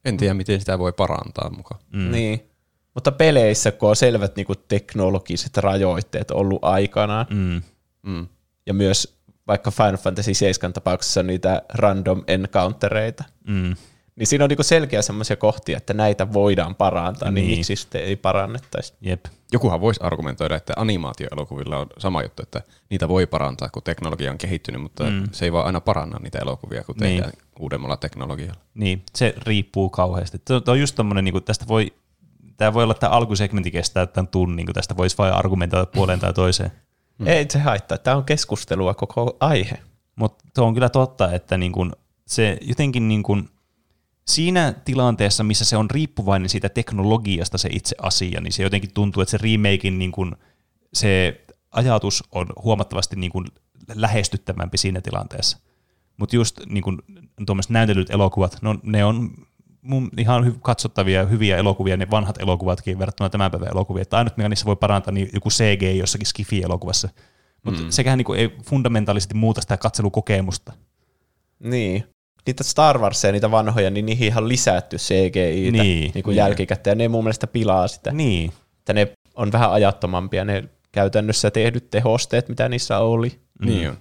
En tiedä, miten sitä voi parantaa mukaan. Mm. Niin. Mutta peleissä, kun on selvät niinku teknologiset rajoitteet ollut aikanaan, Mm. Mm. ja myös vaikka Final Fantasy 7 tapauksessa on niitä random encountereita, Mm. niin siinä on niinku selkeä semmoisia kohtia, että näitä voidaan parantaa, niin, Niin. miksi sitten ei parannettaisi? Jep. Jokuhan voisi argumentoida, että animaatioelokuvilla on sama juttu, että niitä voi parantaa, kun teknologia on kehittynyt, mutta mm. se ei vaan aina paranna niitä elokuvia, kun Niin. tehdään uudemmalla teknologialla. Niin, se riippuu kauheasti. Tuo on just tommonen, niin tästä voi, tämä voi olla, että alkusegmentti kestää tämän tunnin, kun tästä voisi vain argumentoida puoleen tai toiseen. Mm. Ei se haittaa, tämä on keskustelua koko aihe. Mutta tuo on kyllä totta, että niin kun se jotenkin niin kun siinä tilanteessa, missä se on riippuvainen siitä teknologiasta se itse asia, niin se jotenkin tuntuu, että se remakein niin kun se ajatus on huomattavasti niin kun lähestyttävämpi siinä tilanteessa. Mutta just niin kun näytellyt elokuvat, no, ne on mun ihan hy- katsottavia ja hyviä elokuvia, ne vanhat elokuvatkin verrattuna tämän päivän elokuviin. Että ainut, mikä niissä voi parantaa, niin joku CG jossakin Skifi-elokuvassa. Mutta mm. sekään niin ei fundamentaalisesti muuta sitä katselukokemusta. Niin. Niitä Star Warsia, niitä vanhoja, niin niihin ihan lisätty CGI Niin. niin kuin jälkikäteen, ja ne mun mielestä pilaa sitä. Niin, Että ne on vähän ajattomampia, ne käytännössä tehdyt tehosteet, mitä niissä oli. Mm. Niin on.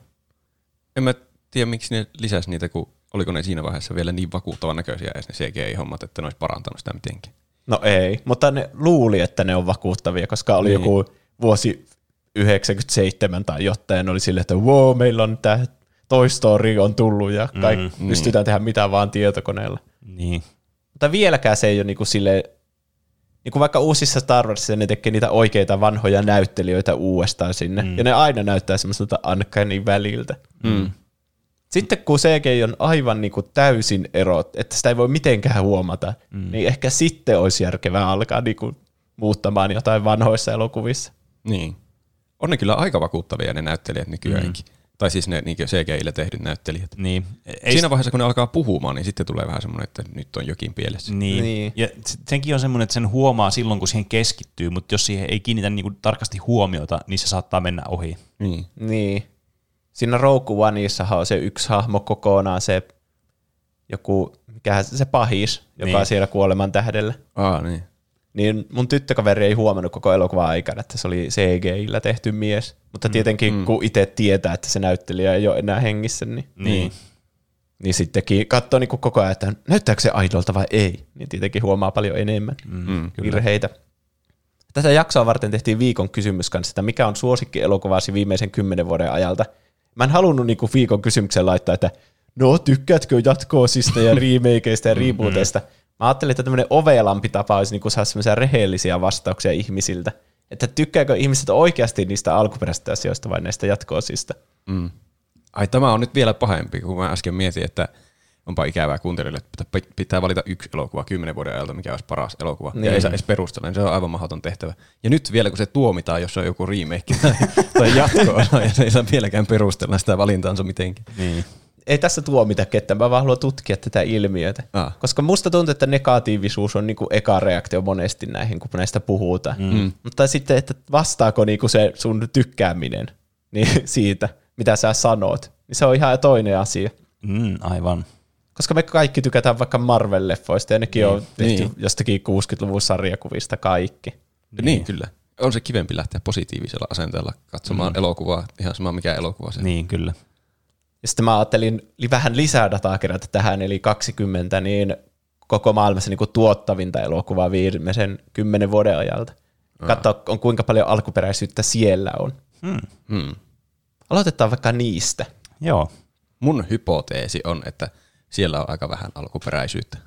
En mä tiedä, miksi ne lisäsi niitä, kun oliko ne siinä vaiheessa vielä niin vakuuttavan näköisiä edes ne CGI-hommat, että ne olisi parantanut sitä mitenkään. No ei, mutta ne luuli, että ne on vakuuttavia, koska oli Niin. niin. joku vuosi 97 tai jotain, oli silleen, että wow, meillä on tämä Toy Story on tullut ja kaikki Mm, mm, pystytään tehdä mitä vaan tietokoneella. niin. Mutta vieläkään se ei ole niinku sille niinku vaikka uusissa Star Warsissa ne tekee niitä oikeita vanhoja näyttelijöitä uudestaan sinne, mm. ja ne aina näyttää semmoiselta uncanny väliltä. Mm. Sitten kun CGI on aivan niinku täysin erot, että sitä ei voi mitenkään huomata, mm. niin ehkä sitten olisi järkevää alkaa niinku muuttamaan jotain vanhoissa elokuvissa. Niin. On ne kyllä aika vakuuttavia ne näyttelijät nykyäänkin. Mm. Tai siis ne niin CGI-llä tehdyt näyttelijät. niin. Ei Siinä vaiheessa, kun ne alkaa puhumaan, niin sitten tulee vähän semmoinen, että nyt on jokin pielessä. Niin. niin. Niin. Ja se- senkin on semmoinen, että sen huomaa silloin, kun siihen keskittyy, mutta jos siihen ei kiinnitä niinku tarkasti huomiota, niin se saattaa mennä ohi. Niin. Niin. Siinä Rogue Oneissahan on se yksi hahmo kokonaan, se joku, mikä se pahis, joka Niin. on siellä kuoleman tähdellä. Aa, niin. Niin mun tyttökaveri ei huomannut koko elokuvan aikana, että se oli CGI-llä tehty mies. Mutta tietenkin, mm. kun itse tietää, että se näyttelijä ei ole enää hengissä, niin, Niin. niin sittenkin katsoo niin koko ajan, että näyttääkö se aidolta vai ei. Niin tietenkin huomaa paljon enemmän Mm. virheitä. Tätä jaksoa varten tehtiin viikon kysymys kanssa, että mikä on suosikki elokuvasi viimeisen kymmenen vuoden ajalta. Mä en halunnut niinku viikon kysymyksen laittaa, että no tykkäätkö jatkoosista ja *laughs* remakeista ja rebooteista. Mä ajattelin, että tämmöinen ovelampi tapa olisi niinku saada semmoisia rehellisiä vastauksia ihmisiltä. Että tykkääkö ihmiset oikeasti niistä alkuperäisistä asioista vai näistä jatkoosista. Mm. Ai tämä on nyt vielä pahempi, kun mä äsken mietin, että onpa ikävää kuuntelijoille, että pitää- valita yksi elokuva kymmenen vuoden ajalta, mikä olisi paras elokuva. Niin. Ja Niin. ei saa edes perustella, niin se on aivan mahdoton tehtävä. Ja nyt vielä, kun se tuomitaan, jos on joku remake tai, *laughs* tai jatko *laughs* ja se ei saa vieläkään perustella sitä valintaansa mitenkään. Niin. Ei tässä tuomita ketään, mä vaan haluan tutkia tätä ilmiötä. Ah. Koska musta tuntuu, että negatiivisuus on niinku eka reaktio monesti näihin, kun näistä puhutaan. Mm. Mutta sitten, että vastaako niinku se sun tykkääminen niin siitä, mitä sä sanot, niin se on ihan toinen asia. Mm, aivan. Koska me kaikki tykätään vaikka Marvel-leffoista, ja nekin niin. on tehty Niin. jostakin 60-luvun sarjakuvista kaikki. Niin. niin, kyllä. On se kivempi lähteä positiivisella asenteella katsomaan mm. elokuvaa, ihan sama mikä elokuva se. Niin, kyllä. Ja sitten mä ajattelin li- vähän lisää dataa kerätä tähän, eli 20 niin koko maailmassa niin kuin tuottavinta elokuvaa viimeisen kymmenen vuoden ajalta. Katsoa, on kuinka paljon alkuperäisyyttä siellä on. Mm. Hmm. Aloitetaan vaikka niistä. Joo. Mun hypoteesi on, että siellä on aika vähän alkuperäisyyttä.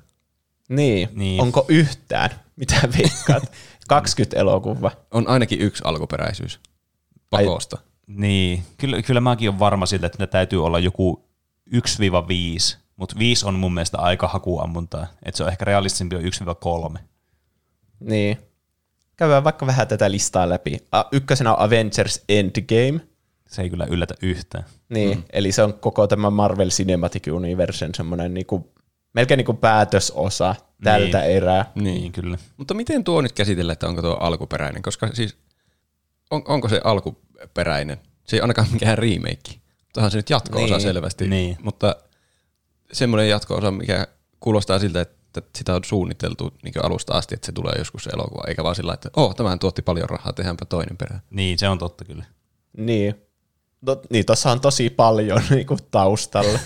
Niin. Niin. Onko yhtään? Mitä veikkaat? *laughs* 20 elokuvaa. On ainakin yksi alkuperäisyys. Pakosta. Niin, kyllä, kyllä mäkin olen varma siitä, että ne täytyy olla joku 1-5, mutta 5 on mun mielestä aika hakuammuntaa, että se on ehkä realistisempi on 1-3. Niin. Käydään vaikka vähän tätä listaa läpi. A, ykkösenä on Avengers Endgame. Se ei kyllä yllätä yhtään. Niin, mm. eli se on koko tämä Marvel Cinematic Universen semmoinen niinku, melkein niinku päätösosa tältä Niin. erää. Niin, kyllä. Mutta miten tuo nyt käsitellä, että onko tuo alkuperäinen? Koska siis, on, onko se alkuperäinen? Se ei ainakaan mikään remake. Tuohan se nyt jatko-osa Niin. selvästi. Niin. Mutta semmoinen jatko-osa, mikä kuulostaa siltä, että sitä on suunniteltu niin alusta asti, että se tulee joskus se elokuva, eikä vaan sillä, että oh, tämähän tuotti paljon rahaa, tehdäänpä toinen perään. Niin, se on totta kyllä. Niin. No, niin, tuossa on tosi paljon *laughs* niinku, taustalla.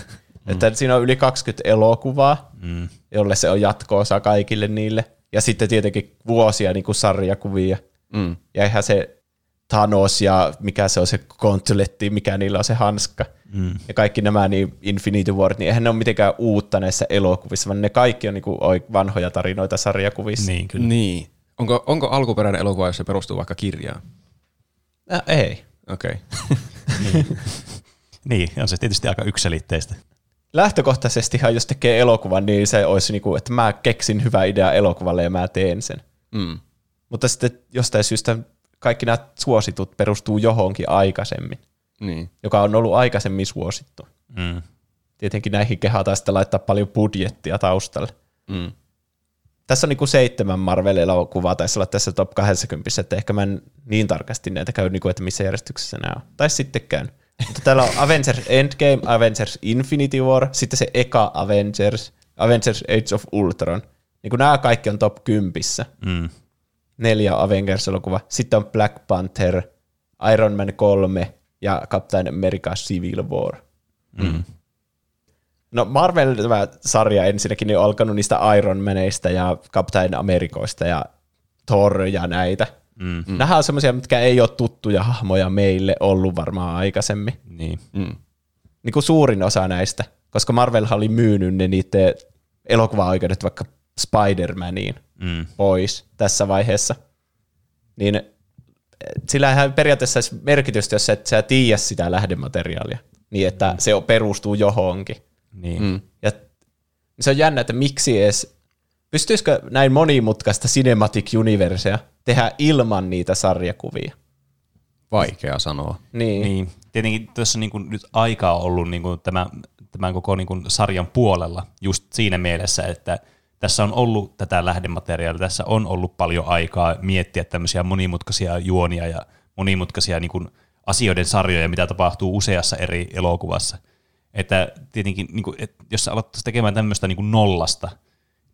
että siinä on yli 20 elokuvaa, Mm. jolle se on jatko-osa kaikille niille. Ja sitten tietenkin vuosia niinku, sarjakuvia. Mm. Ja ihan se Thanos ja mikä se on se kontsuletti, mikä niillä on se hanska. Mm. Ja kaikki nämä niin Infinity War, niin eihän ne ole mitenkään uutta näissä elokuvissa, vaan ne kaikki on niinku oi- vanhoja tarinoita sarjakuvissa. Niin, kyllä. Niin. Onko, onko alkuperäinen elokuva, jos se perustuu vaikka kirjaan? Äh, ei. Okei. Okay. *laughs* *laughs* Niin, on se tietysti aika ykselitteistä. Lähtökohtaisestihan, jos tekee elokuvan, niin se olisi niinku, että mä keksin hyvä idea elokuvalle ja mä teen sen. Mm. Mutta sitten jostain syystä kaikki nämä suositut perustuu johonkin aikaisemmin, Niin. joka on ollut aikaisemmin suosittu. Mm. Tietenkin näihin kehataan sitten laittaa paljon budjettia taustalle. Mm. Tässä on niinku seitsemän Marvel-elokuvaa, taisi olla tässä top 20, että ehkä mä en niin tarkasti näitä käy, niinku, että missä järjestyksessä nämä on. Tai sitten käyn. Mutta täällä on Avengers Endgame, Avengers Infinity War, sitten se eka Avengers, Avengers Age of Ultron. Niin nämä kaikki on top 10. Mm. Neljä Avengers-elokuva. Sitten on Black Panther, Iron Man 3 ja Captain America Civil War. Mm. No Marvel tämä sarja ensinnäkin niin on alkanut niistä Iron Maneista ja Captain Amerikoista ja Thor ja näitä. Mm. Mm. Nämä on semmoisia, mitkä ei ole tuttuja hahmoja meille ollut varmaan aikaisemmin. Niin. Mm. Niin kuin suurin osa näistä, koska Marvel oli myynyt ne niiden elokuva-oikeudet vaikka Spider-Maniin Mm. pois tässä vaiheessa. Niin sillä eihän periaatteessa olisi merkitystä, jos et sä tiedä sitä lähdemateriaalia. Niin, että se perustuu johonkin. Niin. Mm. Ja se on jännä, että miksi edes, pystyisikö näin monimutkaista Cinematic Universea tehdä ilman niitä sarjakuvia? Vaikea sanoa. Niin. Niin, tietenkin tässä niin kuin nyt aikaa on ollut niin kuin tämä, tämän koko niin kuin sarjan puolella just siinä mielessä, että tässä on ollut tätä lähdemateriaalia, tässä on ollut paljon aikaa miettiä tämmöisiä monimutkaisia juonia ja monimutkaisia niin kuin asioiden sarjoja, mitä tapahtuu useassa eri elokuvassa. Että tietenkin, niin kuin, että jos sä aloittaisi tekemään tämmöistä niin kuin nollasta,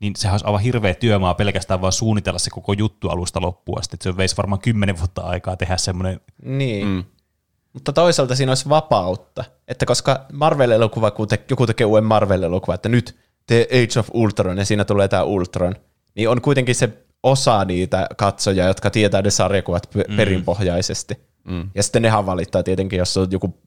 niin sehän olisi aivan hirveä työmaa pelkästään vaan suunnitella se koko juttu alusta loppuun asti. Että se veisi varmaan kymmenen vuotta aikaa tehdä semmoinen niin. Mm. Mutta toisaalta siinä olisi vapautta, että koska Marvel-elokuva, kun te, joku tekee uuden Marvel-elokuva, että nyt tee Age of Ultron ja siinä tulee tämä Ultron, niin on kuitenkin se osa niitä katsoja, jotka tietää ne sarjakuvat mm. perinpohjaisesti. Mm. Ja sitten nehän valittaa tietenkin, jos on joku,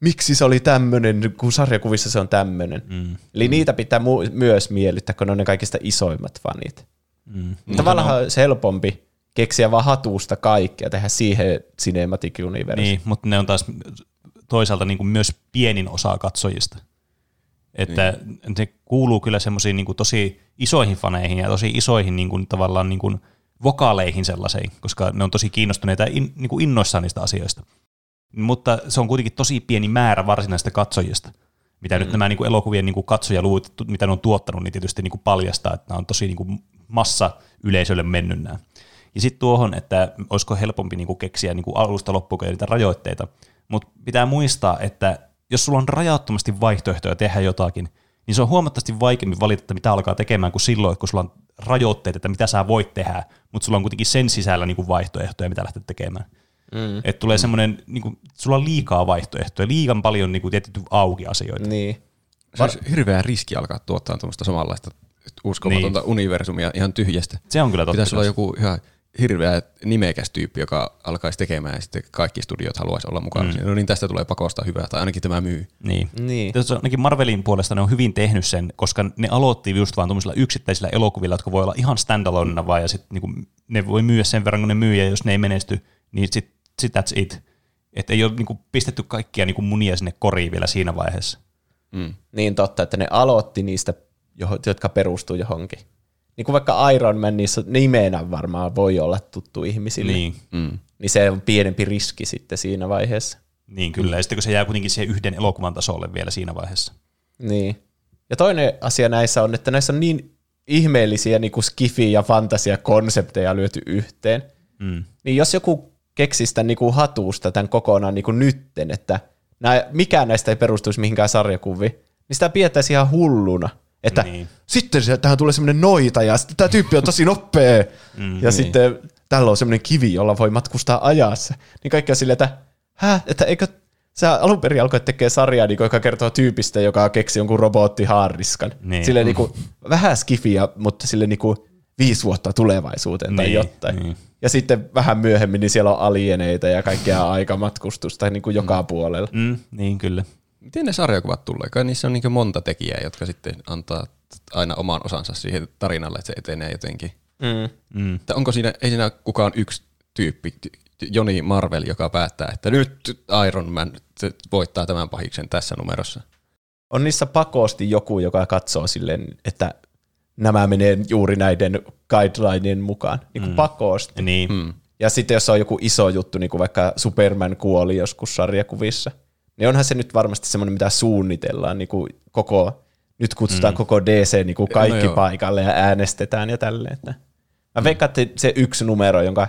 miksi se oli tämmöinen, kun sarjakuvissa se on tämmöinen. Mm. Eli mm. niitä pitää mu- myös miellyttää, kun ne on ne kaikista isoimmat fanit. Mm. Tavallaan olisi helpompi keksiä vaan hatusta kaikkea, tehdä siihen Cinematic Universe. Niin, mutta ne on taas toisaalta niin kuin myös pienin osa katsojista. Että niin. ne kuuluu kyllä semmoisiin niin tosi isoihin faneihin ja tosi isoihin niin kuin, tavallaan niin kuin vokaaleihin sellaisiin, koska ne on tosi kiinnostuneita ja in, niin kuin innoissaan niistä asioista. Mutta se on kuitenkin tosi pieni määrä varsinaisista katsojista, mitä mm. nyt nämä niin kuin elokuvien niin kuin katsojaluvut, mitä ne on tuottanut, niin tietysti niin kuin paljastaa, että nämä on tosi niin kuin massa yleisölle mennyt nämä. Ja sitten tuohon, että olisiko helpompi niinku keksiä niinku alusta loppuun niitä rajoitteita. Mutta pitää muistaa, että jos sulla on rajattomasti vaihtoehtoja tehdä jotakin, niin se on huomattavasti vaikeammin valita, että mitä alkaa tekemään kuin silloin, kun sulla on rajoitteet, että mitä sä voit tehdä, mutta sulla on kuitenkin sen sisällä niinku vaihtoehtoja, mitä lähteä tekemään. Mm. Että tulee mm. semmoinen, niinku, sulla on liikaa vaihtoehtoja, liikan paljon niinku, tietty auki asioita. Niin. Se olisi hirveä riski alkaa tuottaa tuommoista samanlaista uskomatonta niin. universumia ihan tyhjästä. Se on kyllä totta. Pitäisi olla joku ihan hirveä nimekäs tyyppi, joka alkaisi tekemään ja sitten kaikki studiot haluaisi olla mukana. Mm. No niin tästä tulee pakosta hyvä, tai ainakin tämä myy. Niin. Niin. Tietysti ainakin Marvelin puolesta ne on hyvin tehnyt sen, koska ne aloitti just vaan tuollaisilla yksittäisillä elokuvilla, jotka voi olla ihan standalone vaan, ja sitten niinku, ne voi myyä sen verran, kun ne myy, ja jos ne ei menesty, niin sit, sit that's it. Että ei ole niinku pistetty kaikkia niinku munia sinne koriin vielä siinä vaiheessa. Mm. Niin totta, että ne aloitti niistä, jotka perustuu johonkin. Niin kuin vaikka Iron Man niissä nimenä varmaan voi olla tuttu ihmisille. Niin. Mm. niin se on pienempi riski sitten siinä vaiheessa. Niin kyllä, ja sitten kun se jää kuitenkin siihen yhden elokuvan tasolle vielä siinä vaiheessa. Niin. Ja toinen asia näissä on, että näissä on niin ihmeellisiä niin kuin skifi- ja fantasia-konsepteja lyöty yhteen. Mm. Niin jos joku keksisi tämän niin kuin hatusta tämän kokonaan niin kuin nytten, että nää, mikään näistä ei perustuisi mihinkään sarjakuviin, niin sitä pietäisi ihan hulluna. Että Niin. sitten se, tähän tulee semmoinen noita ja sitten tämä tyyppi on tosi nopea. Mm, ja niin. sitten tällä on semmoinen kivi, jolla voi matkustaa ajassa. Niin kaikki on silleen, että hä, että eikö sä alun perin alkoi tekemään sarjaa, niin joka kertoo tyypistä, joka keksi jonkun robottihaarriskan. Niin. Sille niin kuin, vähän skifiä, mutta sille niin kuin viisi vuotta tulevaisuuteen tai Niin, jotain. niin. Ja sitten vähän myöhemmin niin siellä on alieneita ja kaikkea aikamatkustusta niin kuin joka puolella. Mm, niin kyllä. Miten ne sarjakuvat tulee? Kai niissä on niin monta tekijää, jotka sitten antaa aina oman osansa siihen tarinalle, että se etenee jotenkin. Mm. Mm. Onko siinä, ei siinä kukaan yksi tyyppi, Joni Marvel, joka päättää, että nyt Iron Man voittaa tämän pahiksen tässä numerossa. On niissä pakosti joku, joka katsoo silleen, että nämä menee juuri näiden guidelineen mukaan. Niin kuin mm. pakosti. Niin. Hmm. Ja sitten jos on joku iso juttu, niin kuin vaikka Superman kuoli joskus sarjakuvissa, niin onhan se nyt varmasti semmoinen, mitä suunnitellaan niin kuin koko, nyt kutsutaan mm. koko DC niin kuin kaikki No no joo. paikalle ja äänestetään ja tälleen. Että. Mä veikkaan, että se yksi numero, jonka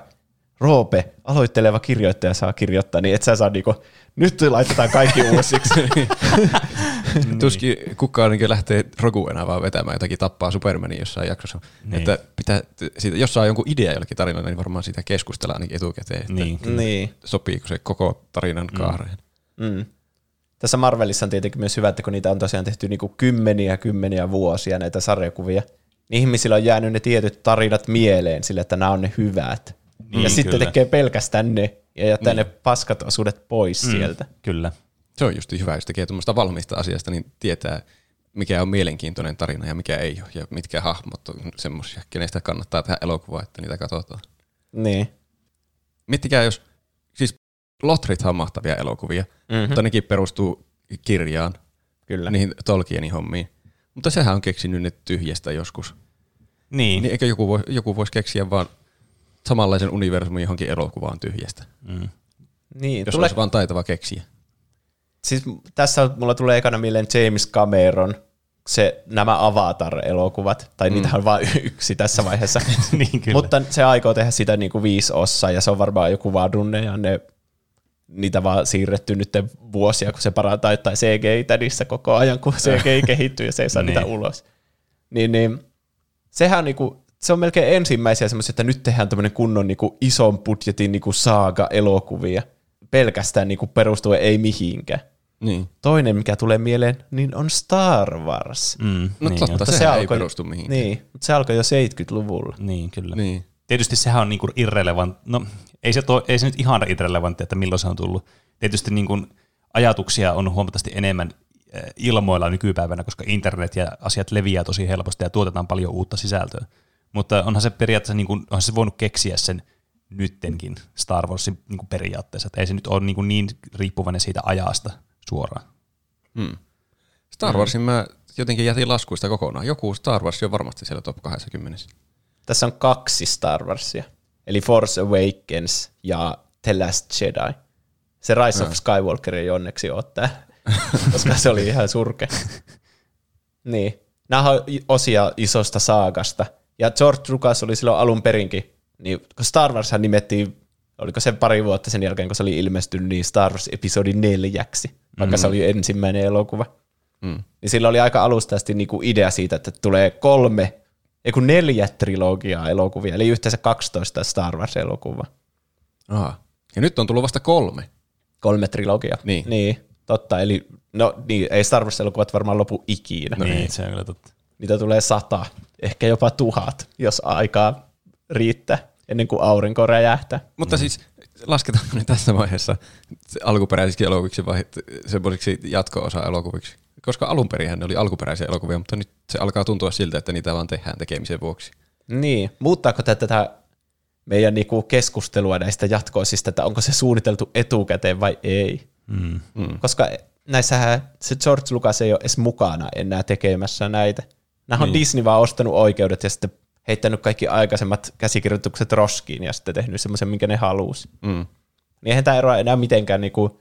Roope, aloitteleva kirjoittaja, saa kirjoittaa, niin et sä saa niinku, nyt laitetaan kaikki uusiksi. *laughs* *laughs* Niin. Tuskin kukaan niin lähtee Rogu enää vaan vetämään jotakin tappaa Supermanin jossain jaksossa. Niin. Niin. Että pitää, siitä, jos saa jonkun idea jollekin tarinalle, niin varmaan siitä keskustellaan ainakin etukäteen, että Niin. niin. sopiiko se koko tarinan kaareen. Mm. Tässä Marvelissa on tietenkin myös hyvä, että kun niitä on tosiaan tehty niinku kymmeniä kymmeniä vuosia näitä sarjakuvia, niin ihmisillä on jäänyt ne tietyt tarinat mieleen sille, että nämä on ne hyvät. Niin, ja sitten kyllä. tekee pelkästään ne ja jättää niin. ne paskat osuudet pois mm. sieltä. Kyllä. Se on just hyvä, jos tekee tuommoista valmista asiasta, niin tietää, mikä on mielenkiintoinen tarina ja mikä ei ole, ja mitkä hahmot on semmoisia, kenestä kannattaa tehdä elokuvaa, että niitä katsotaan. Niin. Miettikää, jos, siis Lotrithan on mahtavia elokuvia, Mhm. mm-hmm. mutta nekin perustuu kirjaan, Kyllä. niihin Tolkienin hommiin. Mutta sehän on keksinyt ne tyhjästä joskus. Niin. Niin eikö joku, voi, joku voisi keksiä vaan samanlaisen universumin johonkin elokuvaan tyhjästä, Mm. Niin, jos tule, olisi vaan taitava keksiä. siis tässä mulla tulee ekana mieleen James Cameron, se, nämä Avatar-elokuvat, tai mm. niitä on vain yksi tässä vaiheessa. *laughs* niin kyllä. Mutta se aikoo tehdä sitä niin kuin viisi osaa, ja se on varmaan joku vadunne, ja ne, niitä vaan siirretty nyt vuosia, kun se parantaa tai CGI-tädissä koko ajan, kun CGI kehittyy, ja se ei saa *laughs* Niin. niitä ulos. Niin, niin sehän on niinku, se on melkein ensimmäisiä semmoisia, että nyt tehdään tämmöinen kunnon niinku ison budjetin niinku saaga-elokuvia. Pelkästään niinku perustuen ei mihinkään. Niin. Toinen, mikä tulee mieleen, niin on Star Wars. Mm, No niin, totta, se ei alkoi- perustu mihinkään. Niin, mutta se alkoi jo 70-luvulla. Niin, kyllä. Niin. Tietysti sehän on niinku irrelevant. No, ei se, to, ei se nyt ihan irrelevantti, että milloin se on tullut. Tietysti niinku ajatuksia on huomattavasti enemmän eh, ilmoilla nykypäivänä, koska internet ja asiat leviää tosi helposti ja tuotetaan paljon uutta sisältöä. Mutta onhan se periaatteessa, niinku, onhan se voinut keksiä sen nyttenkin Star Warsin niinku periaatteessa. Että ei se nyt ole niinku niin riippuvainen siitä ajasta suoraan. Hmm. Star Warsin mä jotenkin jätin laskuista kokonaan. Joku Star Wars on varmasti siellä top 20. Tässä on kaksi Star Warsia, eli Force Awakens ja The Last Jedi. Se Rise of Skywalker ei onneksi ole täällä, *laughs* koska se oli ihan surke. *laughs* niin. Nämä on osia isosta saagasta. Ja George Lucas oli silloin alun perinkin, niin kun Star Wars nimettiin, oliko se pari vuotta sen jälkeen, kun se oli ilmestynyt, niin Star Wars episodi neljäksi, vaikka mm. se oli ensimmäinen elokuva. Mm. Niin sillä oli aika alusta asti niinku idea siitä, että tulee kolme, ei kun neljä trilogiaa elokuvia, eli yhteensä 12 Star Wars-elokuvaa. Aha. Ja nyt on tullut vasta kolme. Kolme trilogiaa. Niin. niin totta, eli no niin, ei Star Wars-elokuvat varmaan lopu ikinä. No No. niin, se on kyllä totta. Niitä tulee sata, ehkä jopa tuhat, jos aikaa riittää. ennen kuin aurinko räjähtää. Mutta siis lasketaanko ne tässä vaiheessa se alkuperäisiksi elokuviksi vai semmoisiksi jatko-osa-elokuviksi? Koska alun perin ne oli alkuperäisiä elokuvia, mutta nyt se alkaa tuntua siltä, että niitä vaan tehdään tekemisen vuoksi. Niin, muuttaako tätä, tätä meidän niinku keskustelua näistä jatkoisista, että onko se suunniteltu etukäteen vai ei? Mm. Mm. Koska näissähän se George Lucas ei ole edes mukana enää tekemässä näitä. Nämä on Niin. Disney vaan ostanut oikeudet ja sitten heittänyt kaikki aikaisemmat käsikirjoitukset roskiin ja sitten tehnyt semmoisen, minkä ne halusi. Mm. Niin eihän tämä eroa enää mitenkään niinku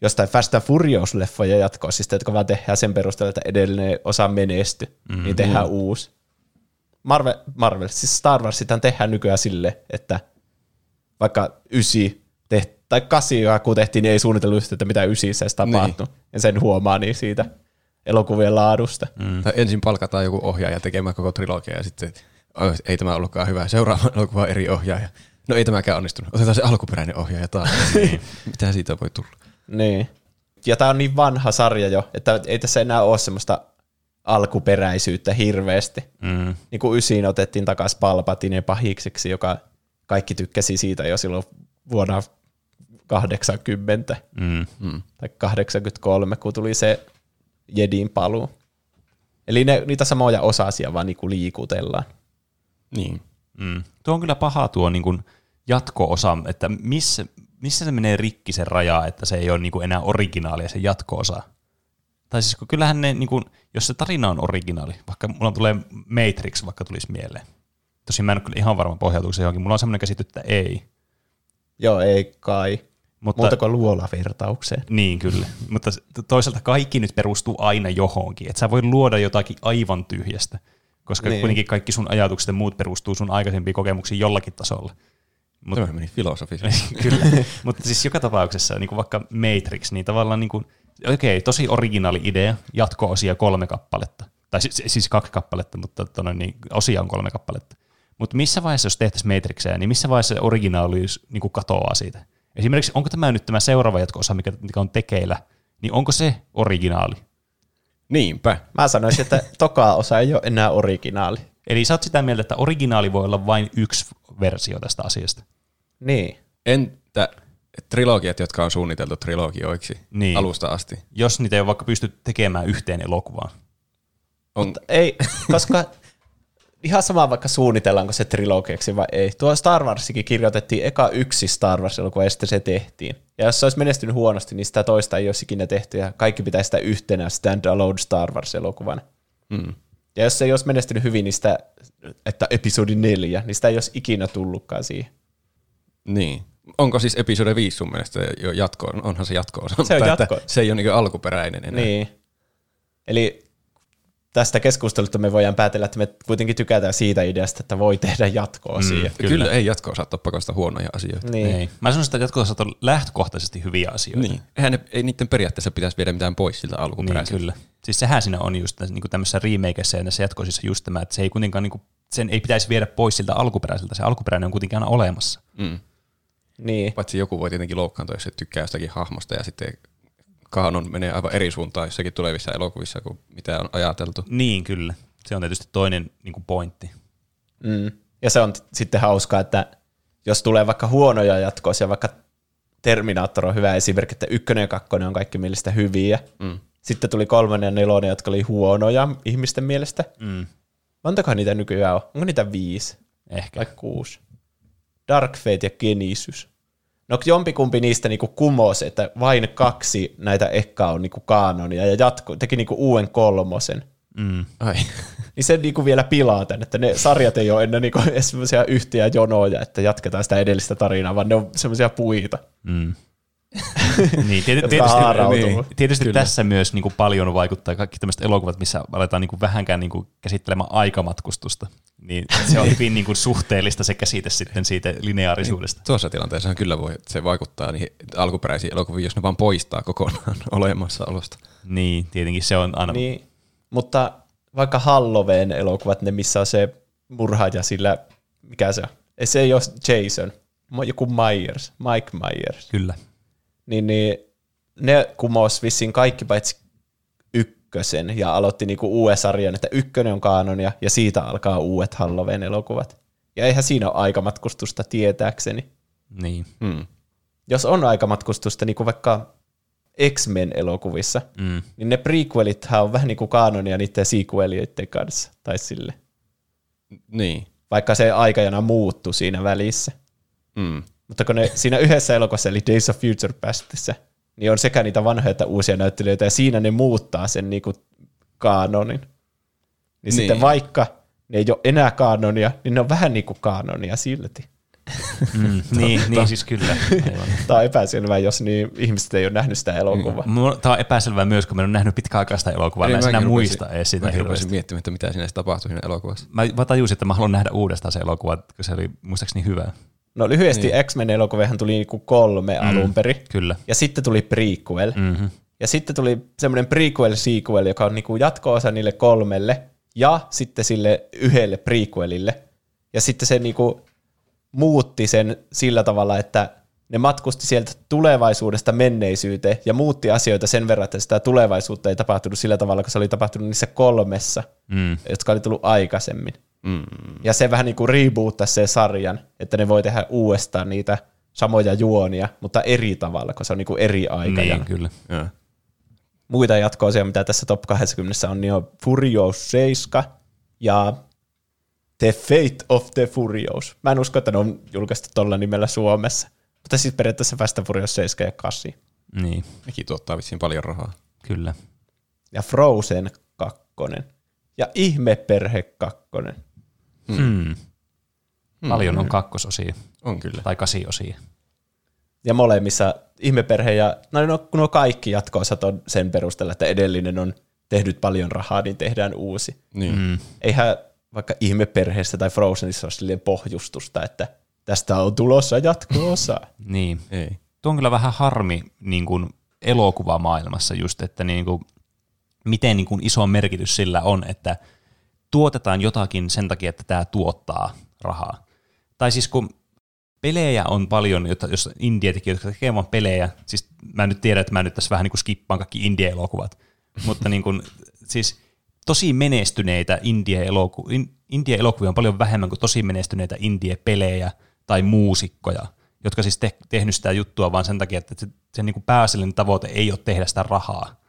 jostain Fast and Furious-leffoja jatkoisista, jotka vaan tehdään sen perusteella, että edellinen osa menesty, mm-hmm. niin tehdään uusi. Marvel, Marvel, siis Star Wars sitä tehdään nykyään sille, että vaikka ysi teht, tai kasi, kun tehtiin, niin ei suunnitellut just, että mitä ysissä edes tapahtui. Niin. Ja sen huomaa niin siitä elokuvien laadusta. Mm. Tai ensin palkataan joku ohjaaja tekemään koko trilogia ja sitten "Oi, ei tämä ollutkaan hyvä. Seuraava elokuva eri ohjaaja. No ei tämäkään onnistunut. Otetaan se alkuperäinen ohjaaja taas. *laughs* niin. Mitä siitä voi tulla? Niin. Ja tämä on niin vanha sarja jo, että ei tässä enää ole semmoista alkuperäisyyttä hirveästi. Mm. Niin kuin ysiin otettiin takaisin Palpatine pahikseksi, joka kaikki tykkäsi siitä jo silloin vuonna 80 Mm. Mm. tai 83, kun tuli se Jedin paluu. Eli ne, niitä samoja osasia vaan niin kuin liikutellaan. Niin. Mm. Tuo on kyllä paha tuo niin kuin jatko-osa, että missä, missä se menee rikki se raja, että se ei ole niin kuin enää originaalia se jatko-osa. Tai siis kun kyllähän ne, niin kuin, jos se tarina on originaali, vaikka mulla tulee Matrix, vaikka tulisi mieleen. Tosin mä en ole kyllä ihan varma pohjautuuko se johonkin. Mulla on semmoinen käsitys, että ei. Joo, ei kai. Mutta, Muuta kuin luolavertaukseen. Niin, kyllä. Mutta toisaalta kaikki nyt perustuu aina johonkin. Että sä voi luoda jotakin aivan tyhjästä, koska Niin. kuitenkin kaikki sun ajatukset ja muut perustuu sun aikaisempiin kokemuksiin jollakin tasolla. Mut, Tämä meni filosofisesti. *laughs* kyllä. Mutta siis joka tapauksessa, niin kuin vaikka Matrix, niin tavallaan niin kuin, okei, tosi originaali idea, jatko-osia kolme kappaletta. Tai siis, siis kaksi kappaletta, mutta tonne, niin osia on kolme kappaletta. Mutta missä vaiheessa, jos tehtäisiin Matrixia, niin missä vaiheessa se originaalius niin kuin katoaa siitä? Esimerkiksi, onko tämä nyt tämä seuraava jatko-osa, mikä, mikä on tekeillä, niin onko se originaali? Niinpä. Mä sanoisin, että toka osa ei ole enää originaali. Eli sä oot sitä mieltä, että originaali voi olla vain yksi versio tästä asiasta. Niin. Entä trilogiat, jotka on suunniteltu trilogioiksi Niin. alusta asti? Jos niitä ei ole vaikka pysty tekemään yhteen elokuvaan. On, Mutta ei, koska ihan sama vaikka suunnitellaanko se trilogiaksi vai ei. Tuo Star Warsikin kirjoitettiin eka yksi Star Wars-elokuva ja sitten se tehtiin. Ja jos se olisi menestynyt huonosti, niin sitä toista ei olisi ikinä tehty ja kaikki pitäisi sitä yhtenä stand-alone Star Wars-elokuvana. mm. Ja jos se ei olisi menestynyt hyvin, niin sitä, että episodi neljä, niin sitä ei olisi ikinä tullutkaan siihen. Niin. Onko siis episode 5 sun mielestä jo jatko? Onhan se jatko-osa. Se on mutta jatko. Se ei ole niin alkuperäinen enää. Niin. Eli tästä keskustelusta me voidaan päätellä, että me kuitenkin tykätään siitä ideasta, että voi tehdä jatko-osia. Mm. Kyllä. Kyllä. Kyllä ei jatko-osa ole pakosta huonoja asioita. Niin. Ei. Mä sanoisin, että jatko on lähtökohtaisesti hyviä asioita. Niin. Eihän ne, ei niiden periaatteessa pitäisi viedä mitään pois siltä Niin, alkuperäiseltä. kyllä. Siis sehän siinä on just niin kuin tämmöisessä remakeissa ja näissä jatkoisissa just tämä, että se ei kuitenkaan, niin kuin, sen ei pitäisi viedä pois siltä alkuperäiseltä. Se alkuperäinen on kuitenkin aina olemassa. Mm. niin. Paitsi joku voi tietenkin loukkaantua, jos se tykkää jostakin hahmosta ja sitten kaanon menee aivan eri suuntaan jossakin tulevissa elokuvissa kuin mitä on ajateltu. Niin, kyllä. Se on tietysti toinen niin kuin pointti. Mm. Ja se on t- sitten hauskaa, että jos tulee vaikka huonoja jatkoisia, vaikka Terminaattor on hyvä esimerkki, että ykkönen ja kakkonen on kaikki mielestä hyviä. Mm. Sitten tuli kolmonen ja nelonen, jotka oli huonoja ihmisten mielestä. Mm. Montakohan niitä nykyään on? Onko niitä viisi Ehkä. vai kuusi? Dark Fate ja Genesis. No jompikumpi niistä niinku kumosi, että vain kaksi näitä ekkaa on niinku kaanonia ja jatko, teki niinku uuden kolmosen. Mm. Ai. *laughs* Niin se niinku vielä pilaa tän, että ne sarjat ei ole enää niinku semmoisia yhtiä jonoja, että jatketaan sitä edellistä tarinaa, vaan ne on semmoisia puita, Mm. *laughs* niin, jotka tietysti, niin. tietysti tässä myös niin kuin paljon vaikuttaa kaikki tämmöiset elokuvat, missä aletaan niin kuin vähänkään niin kuin käsittelemään aikamatkustusta. Niin se on hyvin niin kuin suhteellista se käsite sitten siitä lineaarisuudesta. Tuossa tilanteessa kyllä voi, että se vaikuttaa niihin alkuperäisiin elokuviin, jos ne vaan poistaa kokonaan *laughs* olemassaolosta. Niin, tietenkin se on aina... Niin, mutta vaikka Halloween elokuvat, ne missä on se murhaaja sillä, mikä se on? Ei Se ei ole Jason, joku Myers, Mike Myers. Kyllä. Niin, niin ne kumos vissiin kaikki paitsi ykkösen ja aloitti niinku uuden sarjan, että ykkönen on kaanonia ja siitä alkaa uudet Halloween-elokuvat. Ja eihän siinä ole aikamatkustusta tietääkseni. Niin. Mm. Jos on aikamatkustusta, niin kuin vaikka X-Men-elokuvissa, Mm. niin ne prequelithan on vähän niin kuin kaanonia niiden sequelioiden kanssa. Tai sille. Niin. Vaikka se aikajana muuttui siinä välissä. Mm. Mutta kun ne siinä yhdessä elokuvassa, eli Days of Future Pastissa, niin on sekä niitä vanhoja että uusia näyttelijöitä, ja siinä ne muuttaa sen niinku kaanonin. Niin, niin. sitten Niin. vaikka ne ei ole enää kaanonia, niin ne on vähän niin kuin kaanonia silti. Mm. niin, *laughs* niin, siis kyllä. *laughs* Aivan. Tämä on epäselvää, jos niin ihmiset ei ole nähnyt sitä elokuvaa. Mulla- Tämä on epäselvää myös, kun mä en ole nähnyt pitkäaikaista elokuvaa, mä en enää muista edes sitä Mäkin rupesin miettimään, että mitä siinä edes tapahtui siinä elokuvassa. Mä vaan tajusin, että mä haluan nähdä uudestaan se elokuva, kun se oli muistaakseni hyvä. No lyhyesti niin. X-Men-elokuvihan tuli niinku kolme mm. alun perin, Kyllä. ja sitten tuli prequel. Mm-hmm. Ja sitten tuli semmoinen prequel-sequel, joka on niinku jatko-osa niille kolmelle, ja sitten sille yhdelle prequelille. Ja sitten se niinku muutti sen sillä tavalla, että ne matkusti sieltä tulevaisuudesta menneisyyteen ja muutti asioita sen verran, että sitä tulevaisuutta ei tapahtunut sillä tavalla, kun se oli tapahtunut niissä kolmessa, Mm. jotka oli tullut aikaisemmin. Mm. Ja se vähän niin kuin reboottasi sen sarjan, että ne voi tehdä uudestaan niitä samoja juonia, mutta eri tavalla, koska se on niin kuin eri aikajana. Niin, kyllä. Joo. Muita jatko-osia, mitä tässä Top 20 on, niin on Furious 7 ja The Fate of the Furious. Mä en usko, että ne on julkaistu tuolla nimellä Suomessa. Mutta siis periaatteessa Fast and Furious 7 ja 8. Niin, Nekin tuottaa vissiin paljon rahaa. kyllä. Ja Frozen 2. Ja Ihmeperhe 2. Hmm. Paljon on kakkososia On kyllä. tai kasiosia. Ja molemmissa Ihmeperhe ja, no, no kun nuo kaikki jatko-osat on sen perusteella, että edellinen on tehnyt paljon rahaa, niin tehdään uusi. Niin. Mm. Eihän vaikka Ihmeperheessä tai Frozenissa ole silleen pohjustusta, että tästä on tulossa jatko-osa. *laughs* Niin. Ei. Tuo on kyllä vähän harmi niin kuin elokuvamaailmassa just, että niin kuin, miten niin kuin iso merkitys sillä on, että tuotetaan jotakin sen takia, että tämä tuottaa rahaa. Tai siis kun pelejä on paljon, jota, jos indie-tekijöitä, jotka tekee vaan pelejä, siis mä nyt tiedän, että mä nyt tässä vähän niin kuin skippaan kaikki indie-elokuvat, mutta niin kuin, siis tosi menestyneitä indie-eloku- in- indie-elokuvia on paljon vähemmän kuin tosi menestyneitä indie-pelejä tai muusikkoja, jotka siis te- tehnyt sitä juttua vaan sen takia, että se, se niin kuin pääasiallinen tavoite ei ole tehdä sitä rahaa,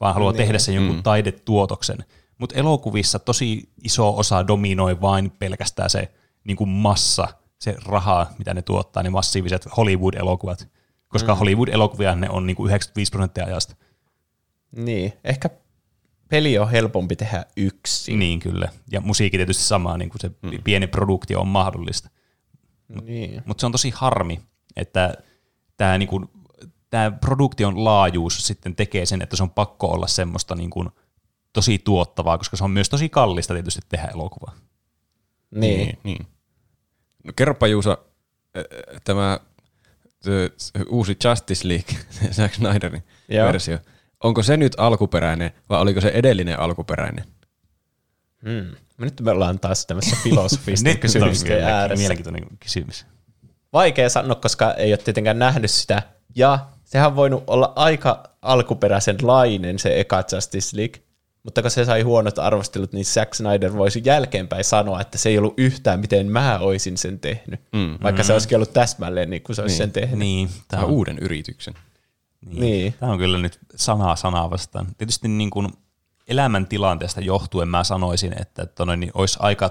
vaan haluaa niin. tehdä sen jonkun mm. taidetuotoksen. Mutta elokuvissa tosi iso osa dominoi vain pelkästään se niin kuin massa, se raha, mitä ne tuottaa, ne massiiviset Hollywood-elokuvat. Koska mm. Hollywood-elokuvia ne on niin kuin 95 prosenttia ajasta. niin, ehkä peli on helpompi tehdä yksin. Niin kyllä. Ja musiikki tietysti sama, niin kuin se mm. pieni produktio on mahdollista. niin. Mutta se on tosi harmi, että tämä niinku, tää produktion laajuus sitten tekee sen, että se on pakko olla semmoista niinku, tosi tuottavaa, koska se on myös tosi kallista tietysti tehdä elokuvaa. Niin. Niin. niin. No, kerropa Juuso, äh, tämä t- s- uusi Justice League, *laughs* Zack Snyderin Joo. versio, onko se nyt alkuperäinen vai oliko se edellinen alkuperäinen? Hmm. Nyt me ollaan taas tämmöisessä filosofista *laughs* Nyt on kysymysten ääressä. mielenkiintoinen kysymys. Vaikea sanoa, koska ei ole tietenkään nähnyt sitä. Ja sehän on voinut olla aika alkuperäisenlainen se eka Justice League. Mutta kun se sai huonot arvostelut, niin Zack Snyder voisi jälkeenpäin sanoa, että se ei ollut yhtään miten mä oisin sen tehnyt. Mm. Vaikka se olisikin ollut täsmälleen niin kuin se olisi Niin. sen tehnyt. Niin, Tämä on uuden yrityksen. niin. Niin. Tämä on kyllä nyt sanaa sanaa vastaan. Tietysti niin kuin elämäntilanteesta johtuen mä sanoisin, että tonne, niin olisi aika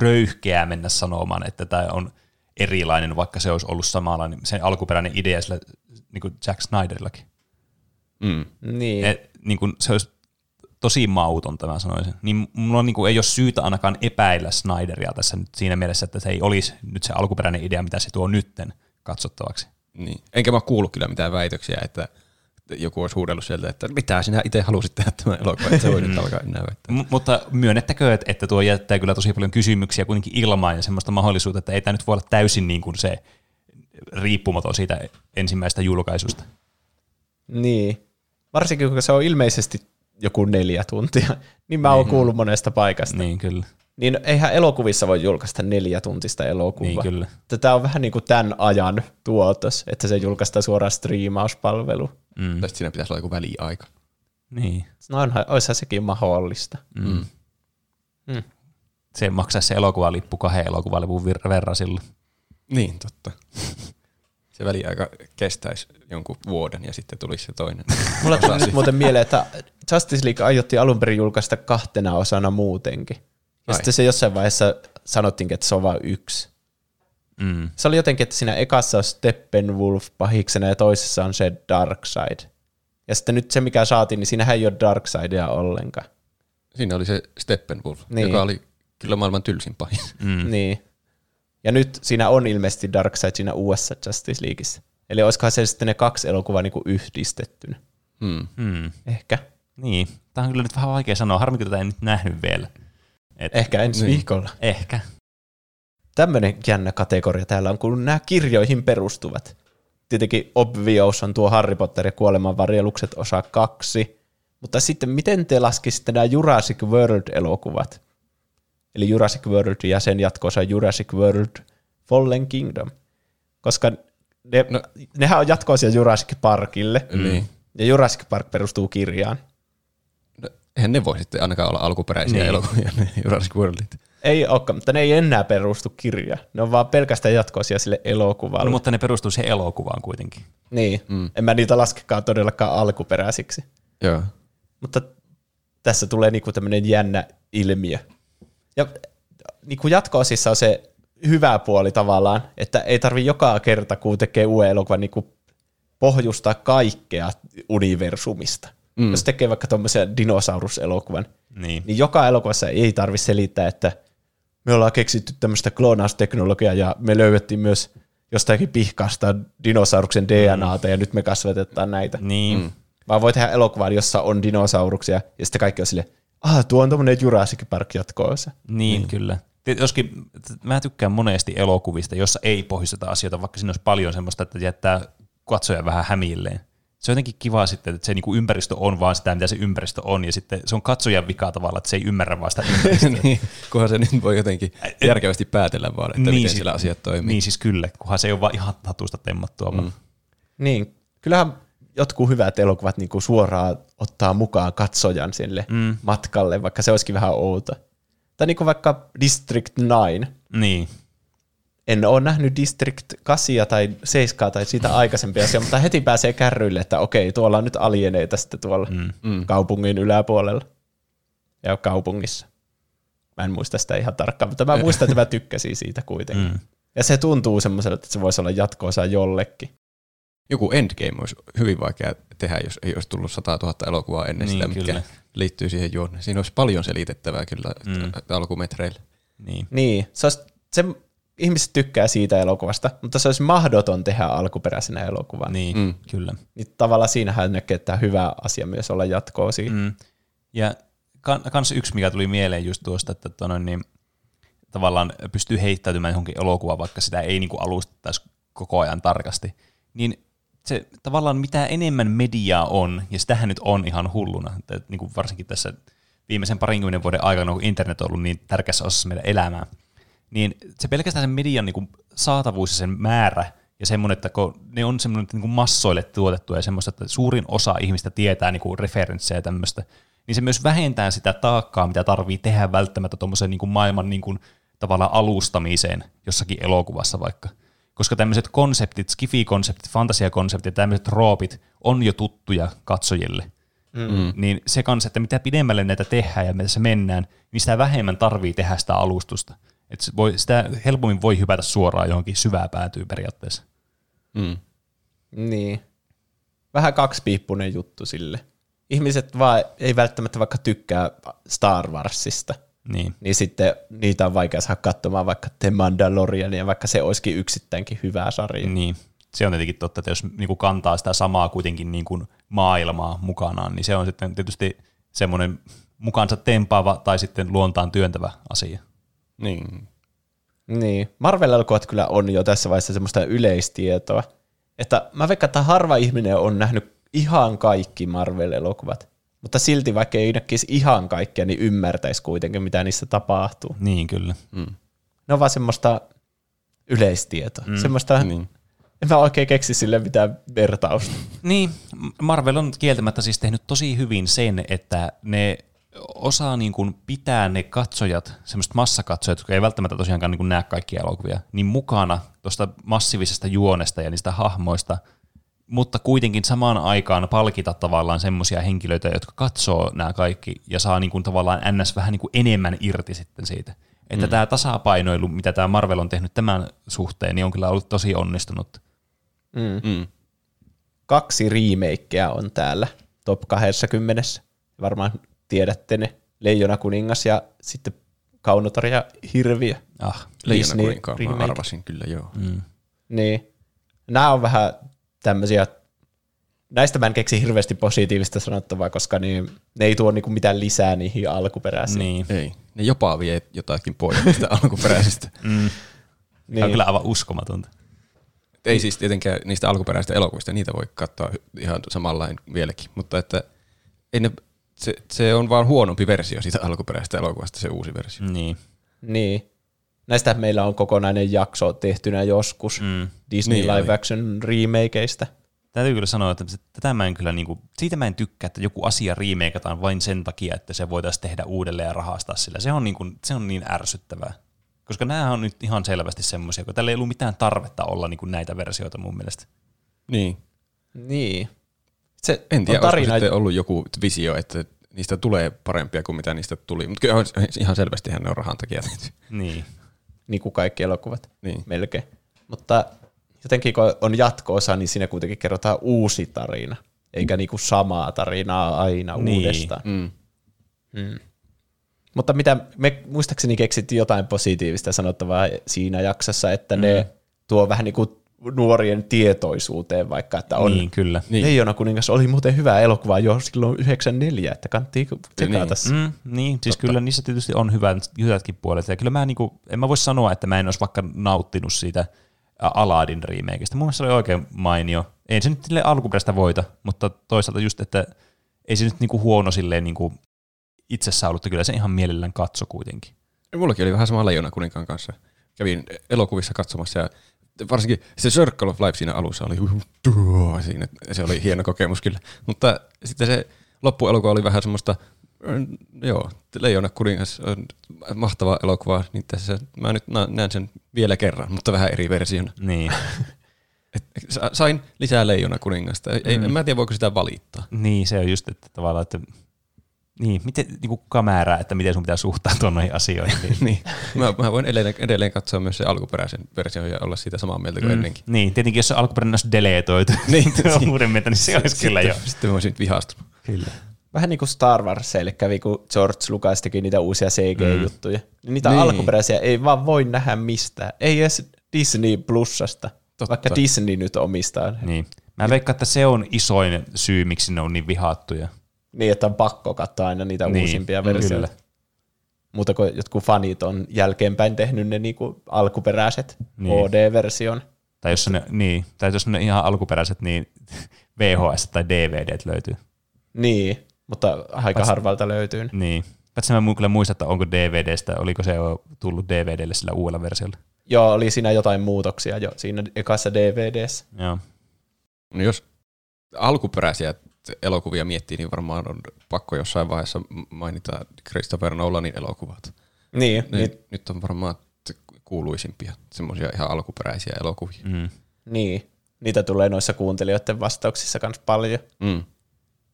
röyhkeää mennä sanomaan, että tämä on erilainen, vaikka se olisi ollut samanlainen, se alkuperäinen idea sillä niin kuin Jack Snyderillakin. Mm. Niin. Et, niin kuin, se olisi tosi mautonta, mä sanoisin. Niin mulla niin kuin, ei ole syytä ainakaan epäillä Snyderia tässä nyt siinä mielessä, että se ei olisi nyt se alkuperäinen idea, mitä se tuo nytten katsottavaksi. Niin. Enkä mä kuullut kyllä mitään väitöksiä, että joku olisi huudellut sieltä, että mitä sinä itse halusit tehdä tämän elokuvan, että se voi nyt alkaa enää. M- mutta myönnettäkö, että, että tuo jättää kyllä tosi paljon kysymyksiä kuitenkin ilmaan ja semmoista mahdollisuutta, että ei tämä nyt voi olla täysin niin kuin se riippumaton siitä ensimmäisestä julkaisusta. Niin. Varsinkin kun se on ilmeisesti joku neljä tuntia, *laughs* niin mä oon kuullut monesta paikasta. Niin. Niin kyllä, niin eihän elokuvissa voi julkaista neljä tuntista elokuvaa. niin kyllä. Tämä on vähän niin kuin tämän ajan tuotos, että se julkaistaan suoraan striimauspalvelu. Mm. Tai siinä pitäisi olla joku väliaika. Niin. No onhan, olisihan sekin mahdollista. Mm. Mm. se maksaisi se elokuvalippu kahden elokuvalipun verran silloin. Niin, totta. *laughs* Se väliaika kestäisi jonkun vuoden ja sitten tulisi se toinen. *laughs* Mulla tuli nyt muuten mieleen, että Justice League aiottiin alun perin julkaista kahtena osana muutenkin. Ja Ai. sitten se jossain vaiheessa sanottiin, että se on vain yksi. Mm. Se oli jotenkin, että siinä ekassa on Steppenwolf pahiksena ja toisessa on se Darkseid. Ja sitten nyt se, mikä saatiin, niin siinähän ei ole Darkseidia ollenkaan. Siinä oli se Steppenwolf, niin. joka oli kyllä maailman tylsin pahis. Mm. Niin. Ja nyt siinä on ilmeisesti Darkseid siinä uudessa Justice Leagueissa. Eli olisikohan se sitten ne kaksi elokuvaa niin yhdistettynä. Hmm. Hmm. Ehkä. Niin, tämä on kyllä nyt vähän vaikea sanoa. Harmi, kun tätä ei nyt nähnyt vielä. Et Ehkä ensi Niin. viikolla. Ehkä. Tämmöinen jännä kategoria täällä on, kun nämä kirjoihin perustuvat. Tietenkin Obvious on tuo Harry Potter ja kuoleman varjelukset osa kaksi. Mutta sitten miten te laskisitte nämä Jurassic World-elokuvat? Eli Jurassic World ja sen jatkoosa Jurassic World Fallen Kingdom. Koska ne, no. Nehän on jatkoosia Jurassic Parkille. Mm. Niin. Ja Jurassic Park perustuu kirjaan. No, eihän ne voi sitten ainakaan olla alkuperäisiä Niin. niin. elokuvia, ne Jurassic Worldit. Ei olekaan, mutta ne ei enää perustu kirjaan. Ne on vaan pelkästään jatkoosia sille elokuvalle. No, mutta ne perustuu siihen elokuvaan kuitenkin. Niin, mm. en mä niitä laskekaan todellakaan alkuperäisiksi. Joo. Mutta tässä tulee niinku tämmöinen jännä ilmiö. Ja niinku jatko-osissa on se hyvä puoli tavallaan, että ei tarvi joka kerta, kun tekee uuden elokuvan, niinku pohjustaa kaikkea universumista. Mm. Jos tekee vaikka tuommoisen dinosauruselokuvan, Niin. niin joka elokuvassa ei tarvi selittää, että me ollaan keksitty tämmöistä kloonausteknologiaa ja me löydettiin myös jostakin pihkasta dinosauruksen DNAta ja nyt me kasvatetaan näitä. Niin. Mm. Vaan voi tehdä elokuvan, jossa on dinosauruksia ja sitten kaikki on silleen, ah, tuo on tämmöinen Jurassic Park jatkoosa. Niin, niin, kyllä. Joskin mä tykkään monesti elokuvista, jossa ei pohjusteta asioita, vaikka siinä olisi paljon semmoista, että jättää katsoja vähän hämilleen. Se on jotenkin kiva sitten, että se niinku ympäristö on vaan sitä, mitä se ympäristö on, ja sitten se on katsojan vika tavalla, että se ei ymmärrä vaan sitä ympäristöä. *laughs* niin, kunhan se nyt voi jotenkin järkevästi päätellä vaan, että niin, miten si- sillä asiat toimii. Niin siis kyllä, kunhan se ei ole vaan ihan hatusta temmattua. Mm. Niin, kyllähän jotkut hyvät elokuvat niinku suoraan ottaa mukaan katsojan sille mm. matkalle, vaikka se olisikin vähän outo. Tai niinku vaikka District 9. Niin. En ole nähnyt District 8 tai 7 tai siitä aikaisempia asioita, mutta heti pääsee kärryille, että okei, tuolla on nyt alieneita sitten tuolla mm. kaupungin yläpuolella ja kaupungissa. Mä en muista sitä ihan tarkkaan, mutta mä muistan, että mä tykkäsin siitä kuitenkin. Mm. Ja se tuntuu semmoiselta, että se voisi olla jatkoosa jollekin. Joku Endgame olisi hyvin vaikea tehdä, jos ei olisi tullut 100 000 elokuvaa ennen Niin, sitä, kyllä. mitkä liittyy siihen juonne. Siinä olisi paljon selitettävää kyllä mm. alkumetreillä. Niin. Niin, se, olisi, se ihmiset tykkää siitä elokuvasta, mutta se olisi mahdoton tehdä alkuperäisenä elokuvana. Niin, mm. kyllä. Niin tavallaan siinähän näkee, että tämä hyvä asia myös olla jatkoosi. Mm. Mm. Ja kan, kans yksi, mikä tuli mieleen just tuosta, että tonoin, niin, tavallaan pystyy heittäytymään johonkin elokuvaan, vaikka sitä ei niinku alustettaisi koko ajan tarkasti, niin se tavallaan mitä enemmän mediaa on, ja sitähän nyt on ihan hulluna, että niin kuin varsinkin tässä viimeisen parinkymmenen vuoden aikana, kun internet on ollut niin tärkeässä osassa meidän elämää, niin se pelkästään sen median niin kuin saatavuus ja sen määrä ja semmoinen, että kun ne on semmoinen niin kuin massoille tuotettu ja semmoista, että suurin osa ihmistä tietää niin kuin referenssejä tämmöistä, niin se myös vähentää sitä taakkaa, mitä tarvii tehdä välttämättä tuommoisen niin maailman niin kuin, tavallaan alustamiseen jossakin elokuvassa vaikka. Koska tämmöiset konseptit, skifi-konseptit, fantasiakonseptit ja tämmöiset roopit on jo tuttuja katsojille. Mm. Niin se kanssa, että mitä pidemmälle näitä tehdään ja mitä se mennään, niin sitä vähemmän tarvii tehdä sitä alustusta. Et se voi, sitä helpommin voi hypätä suoraan johonkin syvää päätyy periaatteessa. Mm. Niin. Vähän kaksipiippunen juttu sille. Ihmiset vaan ei välttämättä vaikka tykkää Star Warsista, Niin. niin sitten niitä on vaikea saada katsomaan vaikka The Mandaloriania, vaikka se olisikin yksittäinkin hyvää sarjaa. niin. Se on tietenkin totta, että jos niinku kantaa sitä samaa kuitenkin niinku maailmaa mukanaan, niin se on sitten tietysti semmoinen mukaansa tempaava tai sitten luontaan työntävä asia. Niin. Niin. Marvel-elokuvat kyllä on jo tässä vaiheessa semmoista yleistietoa. Että mä veikkaan, että harva ihminen on nähnyt ihan kaikki Marvel-elokuvat. Mutta silti vaikka ei näkisi ihan kaikkea, niin ymmärtäisi kuitenkin, mitä niissä tapahtuu. Niin kyllä. Mm. Ne on vaan semmoista yleistietoa. Mm. Semmoista, niin. En mä oikein keksi sille mitään vertausta. Niin, Marvel on kieltämättä siis tehnyt tosi hyvin sen, että ne osaa niin kuin pitää ne katsojat, semmoiset massakatsojat, jotka ei välttämättä tosiaankaan niin kuin näe kaikkia elokuvia, niin mukana tuosta massiivisesta juonesta ja niistä hahmoista, mutta kuitenkin samaan aikaan palkita tavallaan semmoisia henkilöitä, jotka katsoo nämä kaikki ja saa niin kuin tavallaan ns. vähän niin kuin enemmän irti sitten siitä. Että mm. tämä tasapainoilu, mitä tämä Marvel on tehnyt tämän suhteen, niin on kyllä ollut tosi onnistunut. Mm. Mm. Kaksi remakeä on täällä top 20. Varmaan tiedätte ne. Leijona kuningas ja sitten Kaunotar ja Hirviö. Ah, Leijona mä remake. arvasin kyllä joo. mm. Niin. Nämä on vähän tämmöisiä, näistä mä en keksi hirveästi positiivista sanottavaa, koska niin, ne ei tuo niinku mitään lisää niihin alkuperäisiin. Niin. Ei. Ne jopa vie jotakin pois niistä *laughs* alkuperäisistä. Mm. Niin. Niin. on kyllä aivan uskomatonta. Ei siis tietenkään niistä alkuperäisistä elokuvista, niitä voi katsoa ihan samanlain vieläkin, mutta että ei ne, se, se on vaan huonompi versio siitä alkuperäisestä elokuvasta, se uusi versio. Niin. Niin. Näistä meillä on kokonainen jakso tehtynä joskus Mm. Disney Niin live oli. action remakeista. Täytyy kyllä sanoa, että tätä mä en kyllä niinku, siitä mä en tykkää, että joku asia remakeataan vain sen takia, että se voitaisiin tehdä uudelleen ja rahastaa sillä. Se on, niinku, se on niin ärsyttävää. Koska nämä on nyt ihan selvästi semmoisia, kun tällä ei ollut mitään tarvetta olla niinku näitä versioita mun mielestä. Niin. Niin. Se En tiedä, on tarina, olisiko sitten ollut joku visio, että niistä tulee parempia kuin mitä niistä tuli, mutta kyllä ihan selvästi ne on rahan takia. Niin. Niin kuin kaikki elokuvat, Niin. melkein. Mutta jotenkin kun on jatko-osa, niin siinä kuitenkin kerrotaan uusi tarina, eikä niinku samaa tarinaa aina Niin. niin. uudestaan. Mm. Mm. Mutta mitä, me muistaakseni keksittiin jotain positiivista sanottavaa siinä jaksossa, että mm. ne tuo vähän niin kuin nuorien tietoisuuteen vaikka, että on Niin, kyllä. Niin. Leijona kuningas oli muuten hyvä elokuva jo silloin 94, että kannattiin tsekata Niin. Mm, niin, siis kyllä niissä tietysti on hyvät, hyvätkin puolet. Ja kyllä mä niinku, en mä voi sanoa, että mä en olisi vaikka nauttinut siitä Aladdin remakeista. Mun mielestä se oli oikein mainio. Ei se nyt sille alkuperäistä voita, mutta toisaalta just, että ei se nyt niinku huono silleen niinku itsessään ollut, että kyllä se ihan mielellään katso kuitenkin. Mullakin oli vähän sama Leijona kuninkaan kanssa. Kävin elokuvissa katsomassa ja varsinkin se Circle of Life siinä alussa oli tuo siinä, se oli hieno kokemus kyllä. Mutta sitten se loppuelokuva oli vähän semmoista, mm, joo, Leijona kuningas on mahtava elokuva, niin tässä mä nyt näen sen vielä kerran, mutta vähän eri versiona. Niin, *laughs* Et sa- sain lisää Leijona kuningasta. Ei, mm. En mä tiedä, voiko sitä valittaa. niin se on just, että tavallaan, että niin, miten, niin kuka määrää, että miten sun pitää suhtautua noihin asioihin. Niin. *laughs* niin. mä, mä voin edelleen, edelleen katsoa myös se alkuperäisen version ja olla siitä samaa mieltä kuin mm. ennenkin. Niin, tietenkin jos se alkuperäinen olisi deletoitu *laughs* Niin. *laughs* uuden mieltä, niin se olisi kyllä jo. Sitten mä olisin vihastunut. Kyllä. Vähän niin kuin Star Warsille kävi, kun George Lucas teki niitä uusia CG-juttuja. Niin niitä Niin. alkuperäisiä ei vaan voi nähdä mistään. Ei edes Disney Plussasta, Totta. Vaikka Disney nyt omistaa. Niin. Mä veikkaan, että se on isoin syy, miksi ne on niin vihattuja. Niin, että on pakko katsoa aina niitä Niin, uusimpia versioita. kyllä. Muuta kuin jotkut fanit on jälkeenpäin tehnyt ne niinku alkuperäiset Niin. HD-version. Tai jos ne, niin, tai jos ne ihan alkuperäiset, niin *laughs* VHS tai DVD löytyy. Niin, mutta aika Pats- harvalta löytyy. Niin. Paitsi mä kyllä muistan, että onko DVDstä, oliko se jo tullut DVDlle sillä uudella versiolla. Joo, oli siinä jotain muutoksia jo siinä ekassa DVDssä. Joo. No jos alkuperäisiä elokuvia miettii, niin varmaan on pakko jossain vaiheessa mainita Christopher Nolanin elokuvat. Niin, Ne, niin, Nyt on varmaan kuuluisimpia, semmoisia ihan alkuperäisiä elokuvia. Mm. niin, niitä tulee noissa kuuntelijoiden vastauksissa myös paljon. Mm.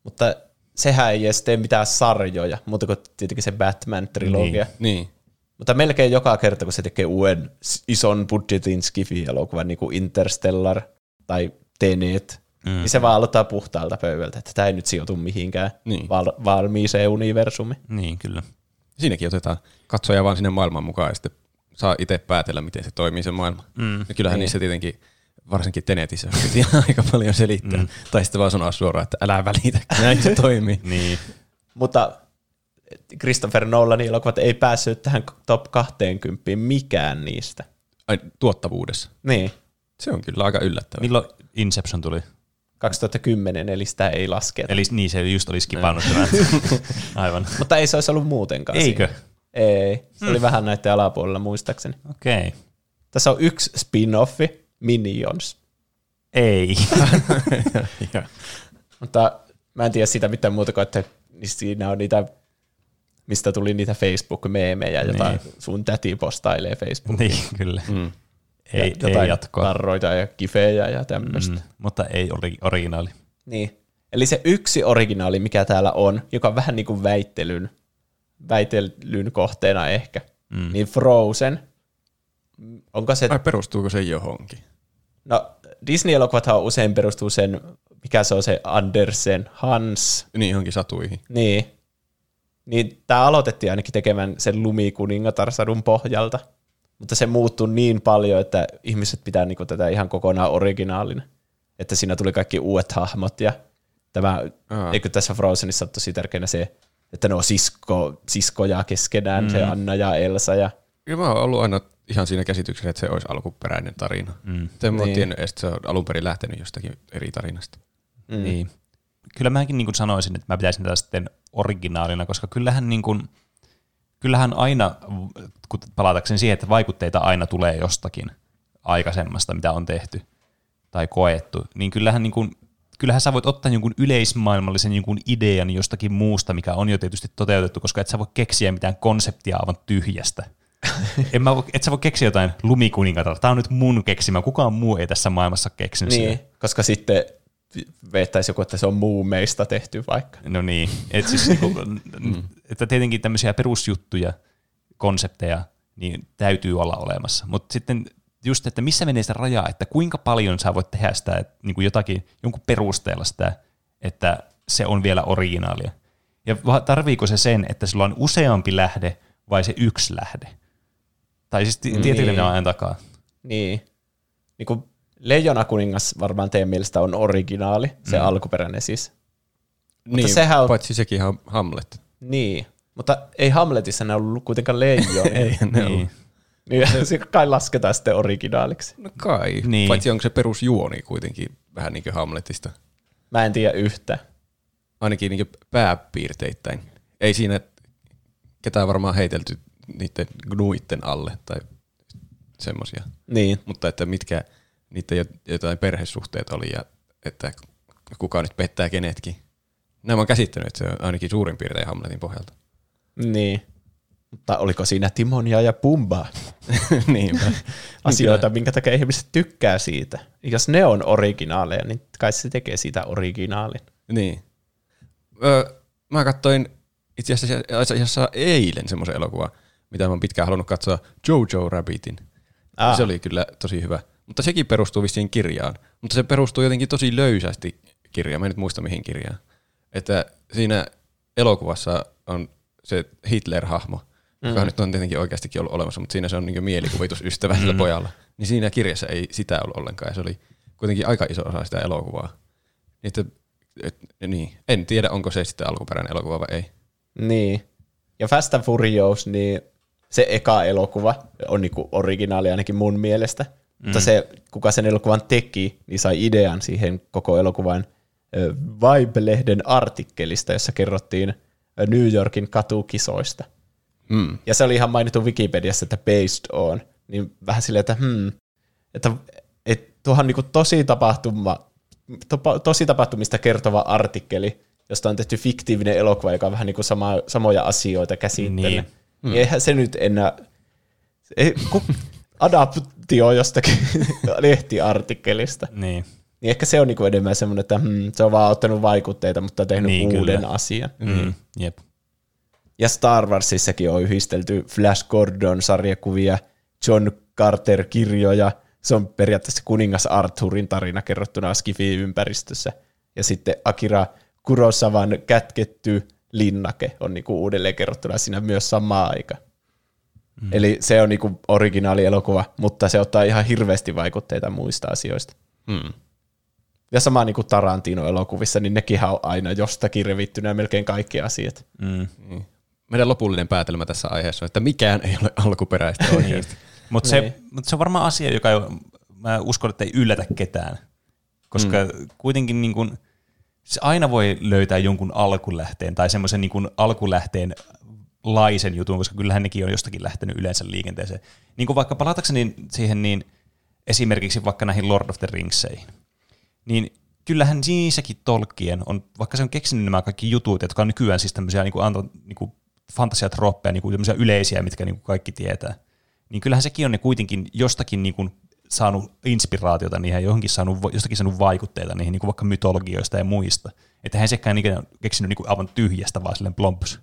Mutta sehän ei edes tee mitään sarjoja, muuta kuin tietenkin se Batman-trilogia. Niin. Niin. Mutta melkein joka kerta, kun se tekee uuden ison budgetin skifi-elokuvan, niin kuin Interstellar tai Tenet, Mm. mm. niin se vaan aloittaa puhtaalta pöydältä, että tämä ei nyt sijoitu mihinkään Niin. val- valmiiseen universumiin. Niin, kyllä. Siinäkin otetaan katsoja vaan sinne maailman mukaan ja sitten saa itse päätellä, miten se toimii se maailma. Mm. Ja kyllähän Niin. niissä tietenkin, varsinkin Tenetissä, *laughs* piti aika paljon selittää. Mm. Tai sitten vaan sanoa suoraan, että älä välitä, näin se toimii. *laughs* Niin. Mutta Christopher Nolanin elokuvat ei päässyt tähän top 20 mikään niistä. Ai, tuottavuudessa. Niin, Se on kyllä aika yllättävää. Milloin Inception tuli? 2010, eli sitä ei lasketa. Eli niin, se just oli skipannut tämän. *laughs* Aivan. Mutta ei se olisi ollut muutenkaan. Eikö? siinä. Ei, se oli vähän näiden alapuolella muistaakseni. Okei. Okay. Tässä on yksi spin-offi, Minions. Ei. *laughs* Mutta mä en tiedä sitä mitään muuta kuin, että niin siinä on niitä mistä tuli niitä Facebook-meemejä, jota Niin. sun täti postailee Facebookiin. Niin, kyllä. Mm. Ei, jotain ei jatkoa. tarroita ja kifejä ja tämmöistä. Mm, mutta ei ori- originaali. Niin. Eli se yksi originaali, mikä täällä on, joka on vähän niin kuin väittelyn, väittelyn kohteena ehkä, mm. niin Frozen. Onko se, Vai perustuuko se johonkin? no Disney-elokuvathan usein perustuu sen, mikä se on se Andersen, Hans, Niin, johonkin satuihin. niin. Niin tämä aloitettiin ainakin tekemään sen lumikuningatarsadun pohjalta, mutta se muuttui niin paljon, että ihmiset pitää niinku tätä ihan kokonaan originaalina. Että siinä tuli kaikki uudet hahmot ja tämä, Aa. eikö tässä Frozenissa ole tosi tärkeänä se, että ne on sisko, siskoja keskenään, mm. se Anna ja Elsa ja Ja mä oon ollut aina ihan siinä käsityksessä, että se olisi alkuperäinen tarina. Mm. En mä oon Niin. tiennyt, että se on alun perin lähtenyt jostakin eri tarinasta. mm. Niin. Kyllä mäkin niin kuin sanoisin, että mä pitäisin tätä sitten originaalina, koska kyllähän, niin kuin, kyllähän aina, kun palatakseni siihen, että vaikutteita aina tulee jostakin aikaisemmasta, mitä on tehty tai koettu, niin kyllähän, niin kuin, kyllähän sä voit ottaa jonkun yleismaailmallisen jonkun idean jostakin muusta, mikä on jo tietysti toteutettu, koska et sä voi keksiä mitään konseptia aivan tyhjästä. en mä, et sä voi keksiä jotain lumikuningatar. Tämä on nyt mun keksimä. Kukaan muu ei tässä maailmassa keksinyt sitä. niin, koska sitten veettäisi joku, että se on muumeista tehty vaikka. No niin, et siis, niinku, *laughs* että tietenkin tämmöisiä perusjuttuja, konsepteja, niin täytyy olla olemassa. Mutta sitten just, että missä menee se raja, että kuinka paljon sä voit tehdä sitä, että niin kuin jotakin, jonkun perusteella sitä, että se on vielä originaalia. Ja tarviiko se sen, että sillä on useampi lähde vai se yksi lähde? Tai siis ti- tietenkin Niin. ajan takaa. Niin. niin kuin Leijona kuningas varmaan teidän mielestä on originaali, se mm. alkuperäinen siis. niin, sehän on- Paitsi sekin on Hamlet. Niin, mutta ei Hamletissa ne ollut kuitenkaan leijonia. *laughs* Ei ne Niin. ollut. niin, *laughs* se kai lasketaan sitten originaaliksi. No kai. Niin. Niin. Paitsi onko se perusjuoni kuitenkin vähän niin kuin Hamletista. Mä en tiedä yhtä. Ainakin niin pääpiirteittäin. Ei siinä ketään varmaan heitelty niiden gnuitten alle tai semmosia. Niin, Mutta että mitkä niiden jo- jotain perhesuhteet oli ja että kuka nyt pettää kenetkin. Nämä on käsittänyt, että se on ainakin suurin piirtein Hamletin pohjalta. niin. Mutta oliko siinä Timonia ja Pumba *laughs* Niinpä. asioita, minkä takia ihmiset tykkää siitä? Jos ne on originaaleja, niin kai se tekee siitä originaalin. Niin. Öö, mä katsoin itse asiassa, asiassa eilen semmoisen elokuvan, mitä mä oon pitkään halunnut katsoa, Jojo Rabbitin. Ah. Se oli kyllä tosi hyvä. Mutta sekin perustuu vissiin kirjaan. Mutta se perustuu jotenkin tosi löysästi kirjaan. Mä en nyt muista mihin kirjaan. Että siinä elokuvassa on se Hitler-hahmo, mm. joka nyt on tietenkin oikeastikin ollut olemassa, mutta siinä se on niin mielikuvitusystävä sillä pojalla. Niin siinä kirjassa ei sitä ollut ollenkaan. Ja se oli kuitenkin aika iso osa sitä elokuvaa. Niin, että, et, niin. En tiedä, onko se sitten alkuperäinen elokuva vai ei. Niin. Ja Fast and Furious, niin se eka elokuva on niinku originaali ainakin mun mielestä. Mm. Mutta se, kuka sen elokuvan teki, niin sai idean siihen koko elokuvan Vibe-lehden artikkelista, jossa kerrottiin New Yorkin katukisoista. Mm. Ja se oli ihan mainittu Wikipediassa, että based on. Niin vähän silleen, että hmm, että et, tuohan niinku tosi tapahtuma, topa, tosi tapahtumista kertova artikkeli, josta on tehty fiktiivinen elokuva, joka on vähän niinku sama, samoja asioita käsittelee. Niin. Niin eihän se nyt enää, ei, ku, adaptio jostakin *laughs* lehtiartikkelista. Niin. Niin ehkä se on niinku enemmän semmoinen, että hmm, se on vaan ottanut vaikutteita, mutta tehnyt Niin, uuden kyllä. asian. Mm. Jep. Ja Star Warsissakin on yhdistelty Flash Gordon-sarjakuvia, John Carter-kirjoja. Se on periaatteessa kuningas Arthurin tarina kerrottuna Skifi-ympäristössä. Ja sitten Akira Kurosavan kätketty linnake on niinku uudelleen kerrottuna siinä myös samaan aikaan. Mm. Eli se on niinku originaali elokuva, mutta se ottaa ihan hirveästi vaikutteita muista asioista. Mm. Ja sama niin kuin Tarantino-elokuvissa, niin nekin on aina jostakin revittynä melkein kaikki asiat. Mm. Niin. Meidän lopullinen päätelmä tässä aiheessa on, että mikään ei ole alkuperäistä oikeasti. Mutta se, Niin. mut se on varmaan asia, joka ei, mä uskon, että ei yllätä ketään. Koska mm. kuitenkin niin kun, se aina voi löytää jonkun alkulähteen tai semmoisen niin kun alkulähteen laisen jutun, koska kyllähän nekin on jostakin lähtenyt yleensä liikenteeseen. Niin kuin vaikka palatakseni siihen, niin esimerkiksi vaikka näihin Lord of the Ringseihin, niin kyllähän niissäkin Tolkien on, vaikka se on keksinyt nämä kaikki jutut, jotka on nykyään siis tämmöisiä niin kuin, anto, niin kuin fantasiatroppeja, niin kuin yleisiä, mitkä niin kuin kaikki tietää. Niin kyllähän sekin on ne kuitenkin jostakin niin kuin saanut inspiraatiota niihin ja johonkin saanut, jostakin saanut vaikutteita niihin, niin kuin vaikka mytologioista ja muista. Että hän sekään ikinä keksinyt niin kuin aivan tyhjästä, vaan silleen plomps.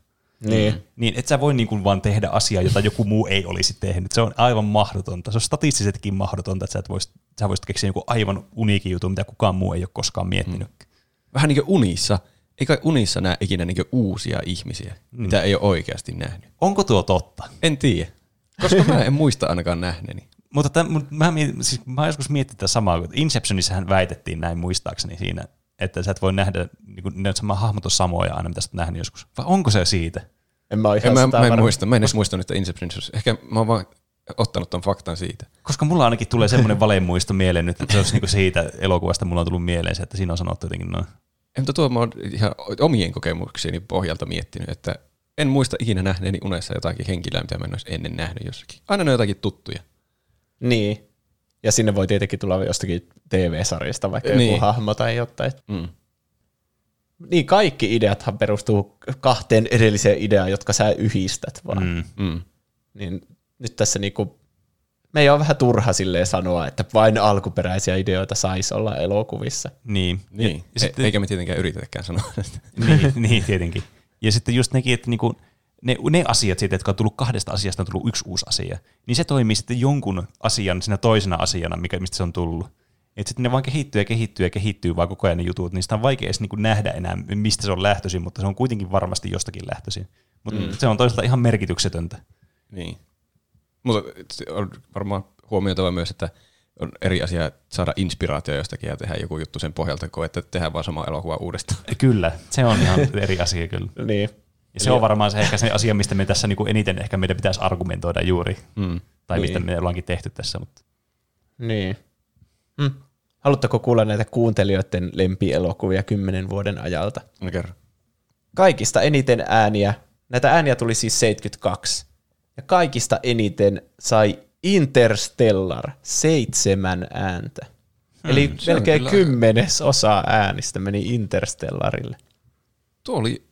Niin. Niin et sä voi niin kuin vaan tehdä asiaa, jota joku muu ei olisi tehnyt. Se on aivan mahdotonta. Se on statistisestikin mahdotonta, että sä, et vois, sä voisit keksiä joku aivan uniikin jutun, mitä kukaan muu ei ole koskaan miettinyt. Mm. Vähän niin kuin unissa. Eikä unissa näe ikinä niin uusia ihmisiä, mm. mitä ei ole oikeasti nähnyt. Onko tuo totta? En tiedä. Koska mä en muista ainakaan nähneeni. Mutta tämän, mä, mietin, siis mä joskus miettinyt tätä samaa, kun Inceptionissahan väitettiin näin muistaakseni siinä, että sä et voi nähdä, niin kuin, ne sama hahmot on samoja aina, mitä sä oot nähnyt joskus. Vai onko se siitä? En mä, En, ihan mä, mä en muista. Mä en edes muistanut, että Inception olisi. Ehkä mä oon vaan ottanut ton faktan siitä. Koska mulla ainakin tulee semmoinen valemuisto mieleen nyt, että se olisi niinku siitä elokuvasta mulla on tullut mieleen se, että siinä on sanottu jotenkin noin. En, mutta tuo mä oon ihan omien kokemuksieni pohjalta miettinyt, että en muista ikinä nähneeni unessa jotakin henkilöä, mitä mä en olisi ennen nähnyt jossakin. Aina ne on jotakin tuttuja. Niin. Ja sinne voi tietenkin tulla jostakin TV-sarjasta vaikka niin. Niin. joku hahmo tai jotain. Mm. Niin kaikki ideathan perustuu kahteen edelliseen ideaan, jotka sä yhdistät vaan. Mm. Mm. Niin nyt tässä niinku, meidän on vähän turha silleen sanoa, että vain alkuperäisiä ideoita saisi olla elokuvissa. Niin. Niin. Ja, Ja ja sitten, Eikä me tietenkään yritetäkään sanoa sitä. niin, *laughs* niin, tietenkin. Ja sitten just nekin, että niinku, ne, ne asiat siitä, jotka on tullut kahdesta asiasta, on tullut yksi uusi asia, niin se toimii sitten jonkun asian siinä toisena asiana, mikä, mistä se on tullut. Että sitten ne vaan kehittyy ja kehittyy ja kehittyy vaan koko ajan ne jutut, niin sitä on vaikea edes niinku nähdä enää, mistä se on lähtöisin, mutta se on kuitenkin varmasti jostakin lähtöisin. Mutta mm. se on toisaalta ihan merkityksetöntä. Niin. Mutta on varmaan huomioitava myös, että on eri asia saada inspiraatio jostakin ja tehdä joku juttu sen pohjalta, kuin että tehdään vaan sama elokuva uudestaan. Kyllä, se on ihan eri asia kyllä. Niin. Ja se on varmaan se ehkä se asia, mistä me tässä niinku eniten ehkä meidän pitäisi argumentoida juuri. Mm. Tai Niin. mistä me ollaankin tehty tässä. Mutta. Niin. Hmm. Haluatteko kuulla näitä kuuntelijoiden lempielokuvia kymmenen vuoden ajalta? No kerro. Kaikista eniten ääniä, näitä ääniä tuli siis 72, ja kaikista eniten sai Interstellar seitsemän ääntä. Eli Hmm, on melkein kyllä- kymmenes osa äänistä meni Interstellarille. Tuo oli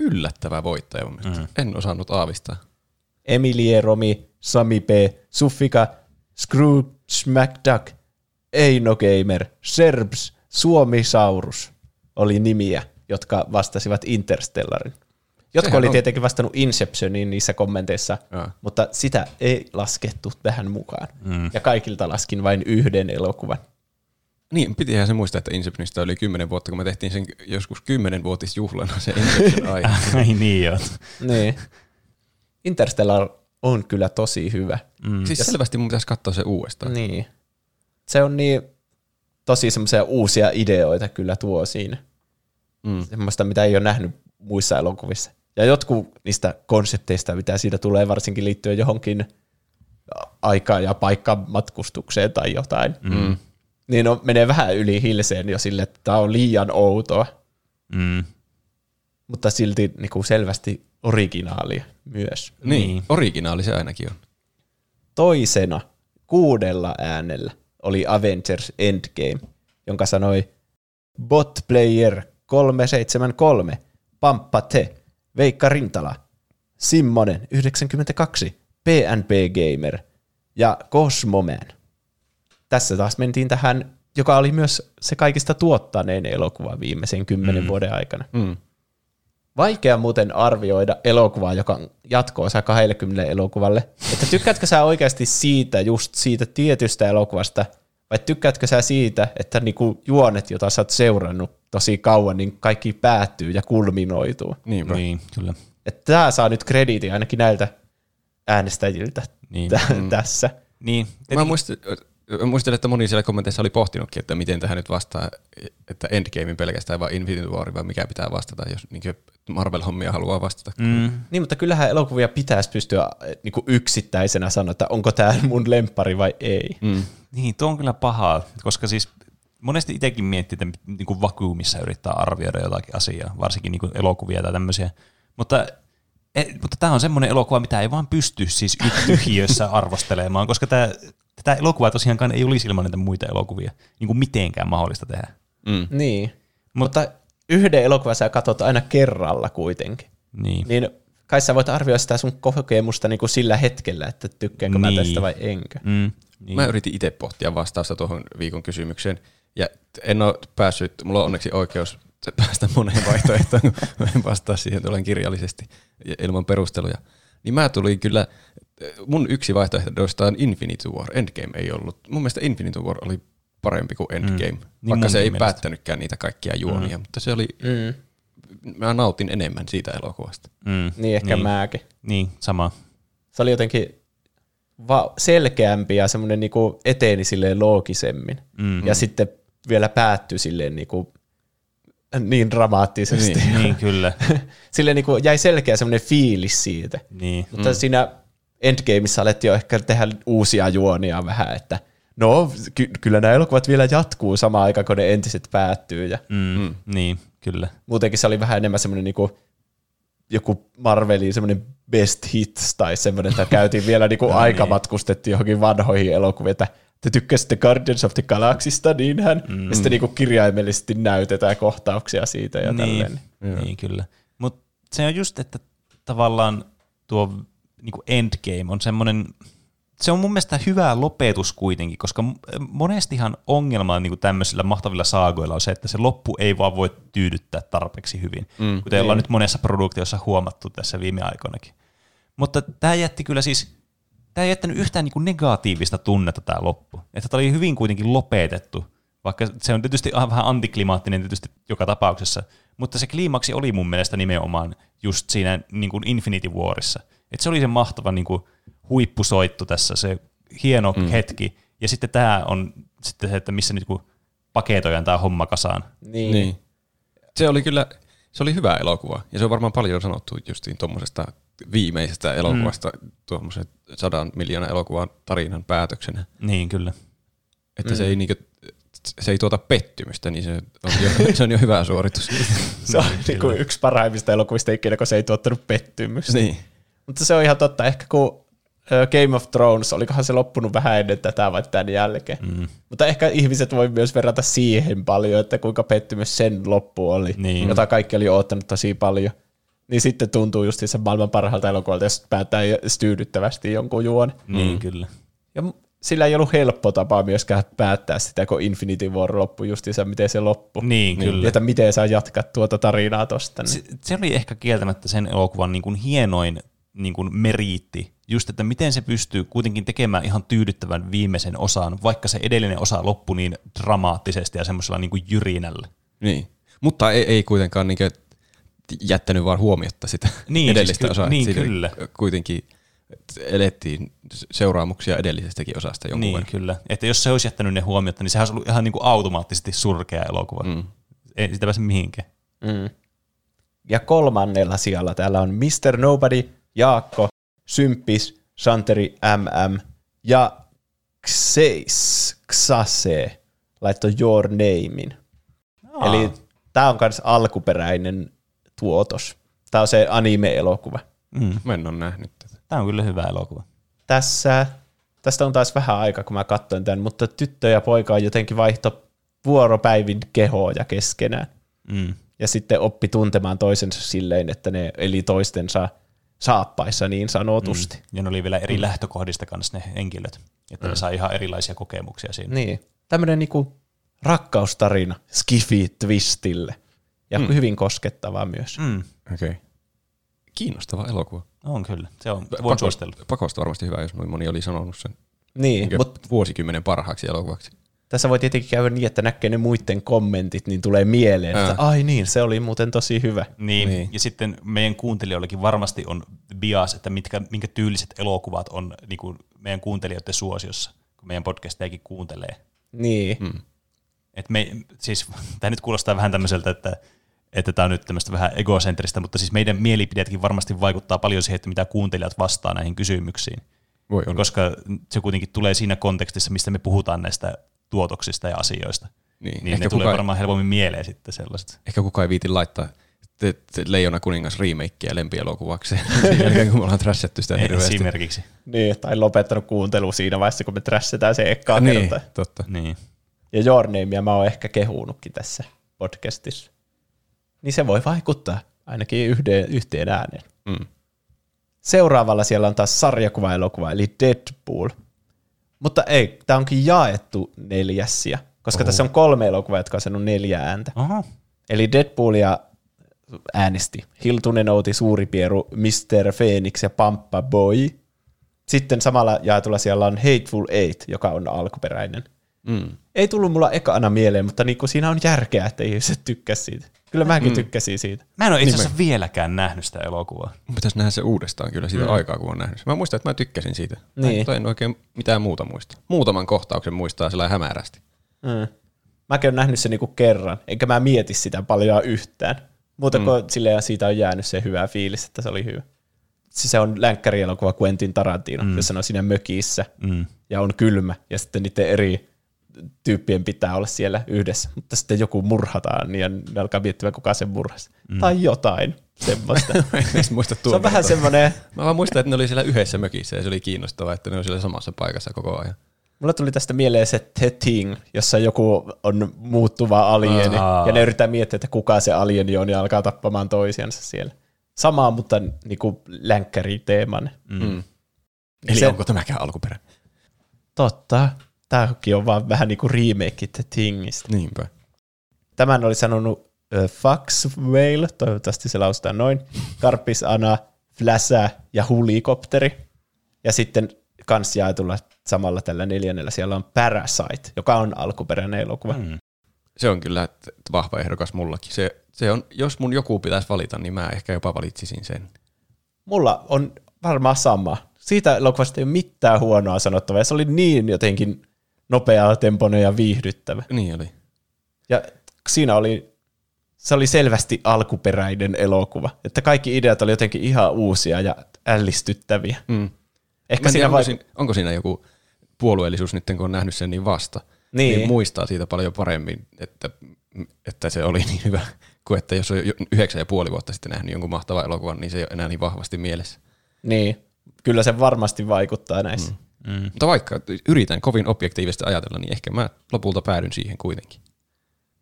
yllättävä voittaja mun mielestä. Mm. En osannut aavistaa. Emilie Romi, Sami P, Suffika, Scrooge McDuck, Eino Gamer, Serbs, Suomisaurus oli nimiä, jotka vastasivat Interstellarin. Jotkut Sehän oli on- tietenkin vastannut Inceptioniin niissä kommenteissa, Jaa. mutta sitä ei laskettu tähän mukaan. Mm. Ja kaikilta laskin vain yhden elokuvan. Niin, pitihän se muistaa, että Inceptionista oli kymmenen vuotta, kun me tehtiin sen joskus kymmenenvuotisjuhlana se Inception *laughs* aihe. Ai niin joo. Niin. Interstellar on kyllä tosi hyvä. Mm. Siis selvästi mun pitäisi katsoa se uudestaan. Niin. Se on niin tosi semmoisia uusia ideoita kyllä tuo siinä. Mm. Semmoista, mitä ei ole nähnyt muissa elokuvissa. Ja jotkut niistä konsepteista, mitä siitä tulee varsinkin liittyen johonkin aikaa ja paikkaan matkustukseen tai jotain, Mm. Niin on, menee vähän yli hilseen jo sille, että tämä on liian outoa, Mm. mutta silti niin kuin selvästi originaalia myös. Niin, Niin. niin, originaali se ainakin on. Toisena kuudella äänellä oli Avengers Endgame, jonka sanoi Bot Player 373, Pamppa Te, Veikka Rintala, Simmonen 92, PNP Gamer ja Cosmoman. Tässä taas mentiin tähän, joka oli myös se kaikista tuottaneen elokuva viimeisen kymmenen mm. vuoden aikana. Mm. Vaikea muuten arvioida elokuvaa, joka on jatko-osa 20 elokuvalle. Että tykkäätkö sä oikeasti siitä, just siitä tietystä elokuvasta, vai tykkäätkö sä siitä, että niinku juonet, jota sä oot seurannut tosi kauan, niin kaikki päättyy ja kulminoituu. Niinpä. Niin. Niin, kyllä. Että tää saa nyt krediitin ainakin näiltä äänestäjiltä Niin. tä- tässä. Niin. Mä muistin, mä muistelin, että moni siellä kommenteissa oli pohtinutkin, että miten tähän nyt vastaa, että Endgamein pelkästään vai Infinity War, vai mikä pitää vastata, jos niin Marvel-hommia haluaa vastata. Mm. Niin, mutta kyllähän elokuvia pitäisi pystyä äh, niinku yksittäisenä sanoa, että onko tämä mun lempari vai ei. Mm. Niin, tuo on kyllä pahaa, koska siis monesti itsekin miettii, että niin kuin vakuumissa yrittää arvioida jotakin asiaa, varsinkin niin kuin elokuvia tai tämmöisiä. Mutta, e, mutta tämä on semmoinen elokuva, mitä ei vaan pysty siis y- tyhjiössä *laughs* arvostelemaan, koska tämä, tätä elokuvaa tosiaankaan ei olisi ilman näitä muita elokuvia niin kuin mitenkään mahdollista tehdä. Mm. Niin. Mutta yhden elokuvan sä katsot aina kerralla kuitenkin. Niin. Niin kai sä voit arvioida sitä sun kokemusta niin kuin sillä hetkellä, että tykkäänkö niin. mä Niin. tästä vai enkö. Mm, niin. Mä yritin itse pohtia vastausta tuohon viikon kysymykseen, ja en ole päässyt, mulla on onneksi oikeus päästä moneen vaihtoehtoon, kun mä en vastaa siihen tulen kirjallisesti ja ilman perusteluja. Niin mä tulin kyllä, mun yksi vaihtoehdoista on Infinity War, Endgame ei ollut. Mun mielestä Infinity War oli parempi kuin Endgame, mm. Niin vaikka se ei mielestä. päättänytkään niitä kaikkia juonia, mm. mutta se oli, Mm. mä nautin enemmän siitä elokuvasta. Mm, Niin ehkä niin. mäkin. Niin, sama. Se oli jotenkin va- selkeämpi ja semmoinen niinku eteni silleen loogisemmin. Mm. Ja sitten vielä päättyi silleen niinku niin dramaattisesti. Niin. Niin, kyllä. *laughs* silleen niinku jäi selkeä semmoinen fiilis siitä. Niin. Mutta mm. siinä Endgameissa alettiin jo ehkä tehdä uusia juonia vähän, että no ky- kyllä nämä elokuvat vielä jatkuu samaan aikaan, kun ne entiset päättyy. Ja Mm. Mm. Niin, kyllä. muutenkin se oli vähän enemmän semmoinen niinku, joku Marvelin semmoinen best hits tai semmoinen, että käytiin vielä niinku No aika niin. matkustettiin johonkin vanhoihin elokuviin, että te tykkäsitte Guardians of the Galaxysta, niinhän. Mm. Ja sitten niinku kirjaimellisesti näytetään kohtauksia siitä ja niin, tälleen. niin, kyllä. Mutta se on just, että tavallaan tuo niinku endgame on semmoinen, se on mun mielestä hyvä lopetus kuitenkin, koska monestihan ongelma niin tämmöisillä mahtavilla saagoilla on se, että se loppu ei vaan voi tyydyttää tarpeeksi hyvin, mm, kuten ollaan nyt monessa produktiossa huomattu tässä viime aikoinakin. Mutta tämä jätti kyllä siis, tämä ei jättänyt yhtään niin negatiivista tunnetta tämä loppu. Että tämä oli hyvin kuitenkin lopetettu, vaikka se on tietysti vähän antiklimaattinen tietysti joka tapauksessa, mutta se kliimaksi oli mun mielestä nimenomaan just siinä niin kuin Infinity Warissa. Että se oli se mahtava niin kuin huippusoittu tässä, se hieno mm. hetki, ja sitten tämä on sitten se, että missä nyt kun paketoidaan tämä homma kasaan. Niin. Niin. Se oli kyllä, se oli hyvä elokuva. Ja se on varmaan paljon sanottu justiin tuommoisesta viimeisestä elokuvasta mm. tuommoisen sadan miljoonan elokuvan tarinan päätöksenä. Niin, kyllä. Että mm. se, ei niinkö, se ei tuota pettymystä, niin se on jo, *laughs* se on jo hyvä suoritus. *laughs* Se on niinku yksi parhaimmista elokuvista ikinä, kun se ei tuottanut pettymystä. niin. Mutta se on ihan totta. Ehkä kun Game of Thrones, olikohan se loppunut vähän ennen tätä vai tämän jälkeen. Mm. Mutta ehkä ihmiset voi myös verrata siihen paljon, että kuinka pettymys sen loppu oli, Niin. jota kaikki oli oottanut tosi paljon. Niin sitten tuntuu just se maailman parhaalta elokuvalta, jos päättää tyydyttävästi jonkun juon. Niin, kyllä. Ja sillä ei ollut helppo tapa myöskään päättää sitä, kun Infinity War loppui justiinsa, miten se loppui. Niin, kyllä. Ja että miten saa jatkaa tuota tarinaa tosta. Niin. se, se oli ehkä kieltämättä sen elokuvan niin kuin hienoin niin kuin meriitti, just että miten se pystyy kuitenkin tekemään ihan tyydyttävän viimeisen osan, vaikka se edellinen osa loppui niin dramaattisesti ja semmoisella niin kuin jyrinällä. niin. Mutta ei, ei kuitenkaan niinkö jättänyt vaan huomiotta sitä Niin, edellistä siis ky- osaa. niin, Siinä kyllä. Kuitenkin elettiin seuraamuksia edellisestäkin osasta jonkun Niin, verran. kyllä. Että jos se olisi jättänyt ne huomiota, niin sehän olisi ollut ihan niin kuin automaattisesti surkea elokuva. Mm. Ei sitä pääse mihinkään. Mm. Ja kolmannella sijalla täällä on Mr. Nobody, Jaakko, Symppis, Santeri MM ja Xeis, Xase laittoi Your Namein. Aa. Eli tämä on myös alkuperäinen tuotos. Tämä on se anime-elokuva. Mm. Mä en ole nähnyt tätä. Tämä on kyllä hyvä elokuva. Tässä, tästä on taas vähän aikaa, kun mä katsoin tämän, mutta tyttö ja poika on jotenkin vaihto vuoropäivin kehoja keskenään. Mm. ja sitten oppi tuntemaan toisensa silleen, että ne eli toistensa saappaissa niin sanotusti. Mm. Ja ne oli vielä eri lähtökohdista kanssa ne henkilöt, että ne sai ihan erilaisia kokemuksia siinä. Niin. Tämmöinen niinku rakkaustarina skifi twistille. Ja mm. hyvin koskettava myös. Mm. Okei. Okay. Kiinnostava elokuva. On kyllä. Se on, voin suositella. pakosta varmasti hyvä, jos moni oli sanonut sen Niin, mutta vuosikymmenen parhaaksi elokuvaksi. tässä voi tietenkin käydä niin, että näkee ne muiden kommentit, niin tulee mieleen, että Ää. ai niin, se oli muuten tosi hyvä. Niin, Niin. niin, ja sitten meidän kuuntelijoillakin varmasti on bias, että mitkä, minkä tyyliset elokuvat on niin kuin meidän kuuntelijoiden suosiossa, kun meidän podcastejakin kuuntelee. Niin, mm. Et me, siis, tämä nyt kuulostaa vähän tämmöiseltä, että että tämä on nyt tämmöistä vähän egocentristä, mutta siis meidän mielipiteetkin varmasti vaikuttaa paljon siihen, että mitä kuuntelijat vastaa näihin kysymyksiin. Voi olla. Koska se kuitenkin tulee siinä kontekstissa, mistä me puhutaan näistä tuotoksista ja asioista. Niin, Niin, ehkä ne tulee kukaan- varmaan helpommin mieleen sitten sellaiset. Ehkä kukaan ei viiti laittaa te, te Leijona kuningas remakea lempielokuvaksi. *laughs* Sen jälkeen, kun me ollaan trashattu sitä hirveästi. Esimerkiksi. niin, tai lopettanut kuuntelu siinä vaiheessa, kun me trassetaan se ekkaa Niin, kertaa. totta. Niin. Ja Your Namea mä oon ehkä kehunutkin tässä podcastissa. Niin se voi vaikuttaa ainakin yhden, yhteen ääneen. Mm. Seuraavalla siellä on taas sarjakuva-elokuva, eli Deadpool. Mutta ei, tämä onkin jaettu neljässiä, koska Oho. tässä on kolme elokuvaa, jotka on saanut neljä ääntä. Oho. Eli Deadpoolia äänesti Hiltunen Outi, Suuri Pieru, Mr. Phoenix ja Pamppa Boy. Sitten samalla jaetulla siellä on Hateful Eight, joka on alkuperäinen. Mm. Ei tullut mulla ekana mieleen, mutta niinku siinä on järkeä, että ihmiset tykkäsivät siitä. Kyllä mäkin mm. tykkäsin siitä. Mä en ole itse asiassa vieläkään nähnyt sitä elokuvaa. Mun pitäisi nähdä se uudestaan kyllä siitä mm. aikaa, kun on nähnyt. Mä muistan, että mä tykkäsin siitä. Niin. Mutta en oikein mitään muuta muista. Muutaman kohtauksen muistaa sillä hämärästi. Mm. Mäkin olen nähnyt sen niinku kerran, enkä mä mieti sitä paljon yhtään. Muuta mm. kuin silleen siitä on jäänyt se hyvä fiilis, että se oli hyvä. Se se on länkkärielokuva Quentin Tarantino, mm. jossa on siinä mökissä Mm. ja on kylmä ja sitten niiden eri tyyppien pitää olla siellä yhdessä, mutta sitten joku murhataan ja ne alkaa miettimään, kuka sen murhasi. Mm. Tai jotain semmoista. *laughs* muista se on vähän semmoinen, Mä vaan muistan, että ne oli siellä yhdessä mökissä ja se oli kiinnostavaa, että ne oli siellä samassa paikassa koko ajan. mulle tuli tästä mieleen se The Thing, jossa joku on muuttuva alieni Aa. ja ne yrittää miettiä, että kuka se alieni on ja alkaa tappamaan toisiansa siellä. Samaa, mutta niinku länkkäri-teeman. Mm. Eli Se- onko tämäkään alkuperä? Totta. Tämäkin on vaan vähän niinku remake The Thingistä. Niinpä. Tämän oli sanonut uh, Fox Whale, toivottavasti se lausutaan noin, Karpis Ana, Fläsä ja Hulikopteri. Ja sitten kans jaetulla samalla tällä neljännellä siellä on Parasite, joka on alkuperäinen elokuva. Mm. Se on kyllä vahva ehdokas mullakin. Se, se on, jos mun joku pitäisi valita, niin mä ehkä jopa valitsisin sen. Mulla on varmaan sama. Siitä elokuvasta ei ole mitään huonoa sanottavaa. ja Se oli niin jotenkin nopea, tempoinen ja viihdyttävä. Niin oli. Ja siinä oli, se oli selvästi alkuperäinen elokuva. Että kaikki ideat oli jotenkin ihan uusia ja ällistyttäviä. Mm. Ehkä Mä siinä tiedä, onko, vai... siinä, onko siinä joku puolueellisuus nyt, kun on nähnyt sen niin vasta. Niin. niin muistaa siitä paljon paremmin, että, että se oli niin hyvä, kuin että jos on yhdeksän ja puoli vuotta sitten nähnyt jonkun mahtavan elokuvan, niin se ei ole enää niin vahvasti mielessä. Niin, kyllä se varmasti vaikuttaa näissä. Mm. Mm. Mutta vaikka yritän kovin objektiivisesti ajatella, niin ehkä mä lopulta päädyn siihen kuitenkin.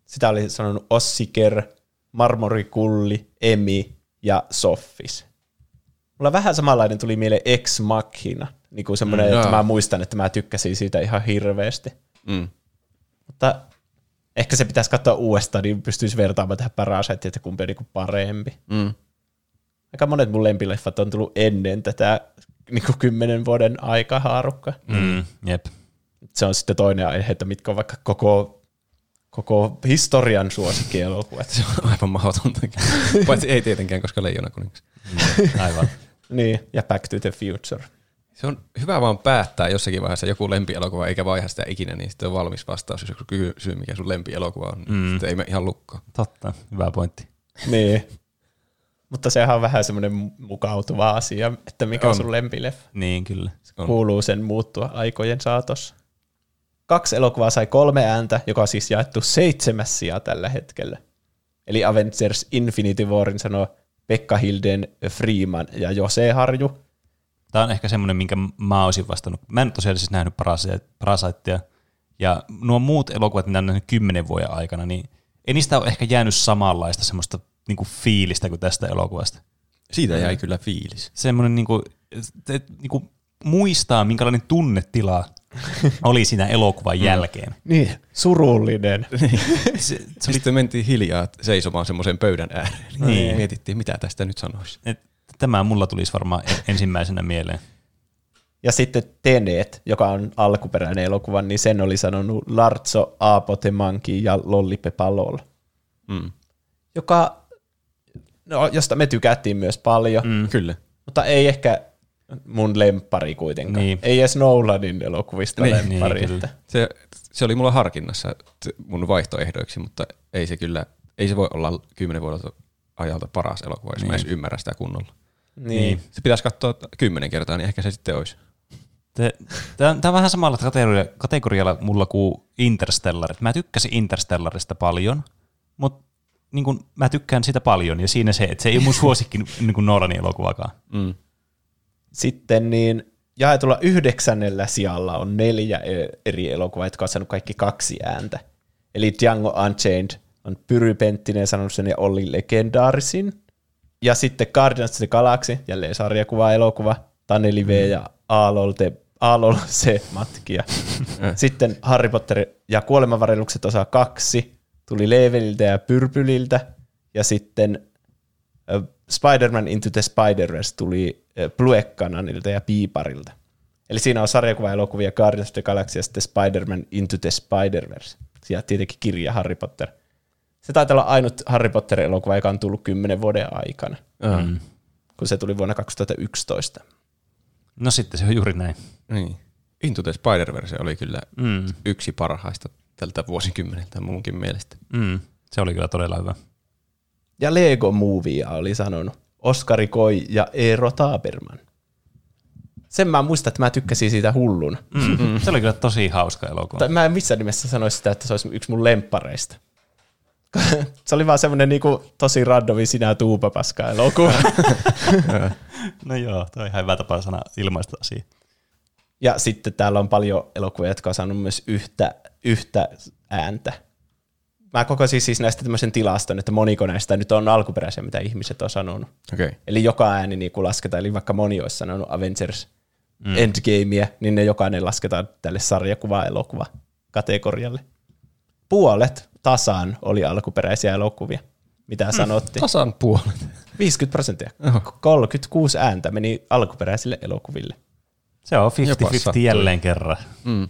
Sitä oli sanonut Ossiker, Marmorikulli, Emi ja Soffis. Mulla vähän samanlainen tuli mieleen Ex Machina, niin kuin semmoinen, Mm, että mä muistan, että mä tykkäsin siitä ihan hirveästi. Mm. Mutta ehkä se pitäisi katsoa uudestaan, niin pystyisi vertaamaan tähän Parasite, että kumpi on niin parempi. Mm. Aika monet mun lempileffat on tullut ennen tätä niin kuin kymmenen vuoden aikahaarukka. Mm. Jep. Se on sitten toinen aihe, että mitkä on vaikka koko, koko historian suosikkielokuvat. Se on aivan mahdotonta. Paitsi ei tietenkään, koska Leijona kuningas. Aivan. *laughs* niin, ja Back to the Future. Se on hyvä vaan päättää jossakin vaiheessa joku lempielokuva, eikä vaiha sitä ikinä, niin sitten on valmis vastaus, jos joku kysyy, mikä sun lempielokuva on. Mm. Mm. Sitten ei me ihan lukkoon. Totta. Hyvä pointti. Niin. Mutta sehän on vähän semmoinen mukautuva asia, että mikä on, On. sun lempileffa. Niin, kyllä. On. Kuuluu sen muuttua aikojen saatossa. Kaksi elokuvaa sai kolme ääntä, joka on siis jaettu seitsemäs sija tällä hetkellä. Eli Avengers Infinity Warin sanoo Pekka Hilden, Freeman ja Jose Harju. Tämä on ehkä semmoinen, minkä mä olisin vastannut. Mä en ole tosiaan siis nähnyt Parasitea. Ja nuo muut elokuvat, mitä on nähnyt kymmenen vuoden aikana, niin ei niistä ole ehkä jäänyt samanlaista semmoista niinku fiilistä kuin tästä elokuvasta. Siitä jäi kyllä fiilis. Semmoinen niinku, te, niinku muistaa, minkälainen tunnetila oli siinä elokuvan jälkeen. Niin, surullinen. *laughs* Se, se oli, Sitten mentiin hiljaa seisomaan semmoisen pöydän ääreen. Niin. Niin. Mietittiin, mitä tästä nyt sanoisi. et, tämä mulla tulisi varmaan en- ensimmäisenä mieleen. Ja sitten Tenet, joka on alkuperäinen elokuva, niin sen oli sanonut Larzo, Aapote Monkey ja Lollipe Palol. Mm. Joka, no, josta me tykättiin myös paljon, mm. Kyllä. mutta ei ehkä mun lemppari kuitenkaan. Niin. Ei edes Nolanin elokuvista Niin, lemppari. niin, että. Se, se oli mulla harkinnassa mun vaihtoehdoiksi, mutta ei se kyllä, ei se voi olla kymmenen vuodelta ajalta paras elokuva, jos niin. mä Niin. edes ymmärrän sitä kunnolla. Niin. Se pitäisi katsoa kymmenen kertaa, niin ehkä se sitten olisi. Tämä on vähän samalla kategoria, kategorialla mulla kuin Interstellar. Mä tykkäsin Interstellarista paljon, mutta niin kun, mä tykkään sitä paljon, ja siinä se, että se ei ole mun *laughs* suosikki niin kuin Nolanin elokuvakaan. Mm. Sitten niin jaetulla yhdeksännellä sijalla on neljä e- eri elokuvaa, jotka on saanut kaikki kaksi ääntä. Eli Django Unchained on Pyry Penttinen sanonut sen ja Olli Legendaarisin. Ja sitten Guardians of the Galaxy, jälleen sarjakuva, elokuva, Taneli V ja Aalol, te, Aalol *laughs* se matkia. *laughs* sitten Harry Potter ja kuolemanvarellukset osa kaksi tuli Leveliltä ja Pyrpyliltä. Ja sitten Spider-Man Into the Spider-Verse tuli Bluekananilta ja Piiparilta. Eli siinä on sarjakuva, elokuvia Guardians of the Galaxy ja sitten Spider-Man Into the Spider-Verse. Ja tietenkin kirja Harry Potter. Se taitaa olla ainut Harry Potter-elokuva, joka on tullut kymmenen vuoden aikana, Mm. kun se tuli vuonna 2011. No sitten se on juuri näin. Niin. Into the Spider-Verse oli kyllä Mm. yksi parhaista tältä vuosikymmeneltä munkin mielestä. Mm. Se oli kyllä todella hyvä. Ja Lego Movia oli sanonut Oskari Koi ja Eero Taberman. Sen mä muistan, että mä tykkäsin siitä hulluna. Mm. Se oli kyllä tosi hauska elokuva. Mä en missään nimessä sanoisi sitä, että se olisi yksi mun lemppareista. *laughs* se oli vaan semmoinen niinku tosi randomi sinä tuupapaska elokuva. *laughs* No joo, toi on ihan hyvä tapa sana ilmaista asia. Ja sitten täällä on paljon elokuvia, jotka on saanut myös yhtä, yhtä ääntä. Mä kokosin siis näistä tämmöisen tilaston, että moniko näistä nyt on alkuperäisiä, mitä ihmiset on sanonut. Okay. Eli joka ääni niin kun lasketaan, eli vaikka moni olisi sanonut Avengers mm. Endgamea, niin ne jokainen lasketaan tälle sarjakuva-elokuva kategorialle. Puolet tasan oli alkuperäisiä elokuvia, mitä sanottiin. Tasan puolet. 50 prosenttia. 36 ääntä meni alkuperäisille elokuville. Se on Jopa 50-50 sattui. jälleen kerran. Mm.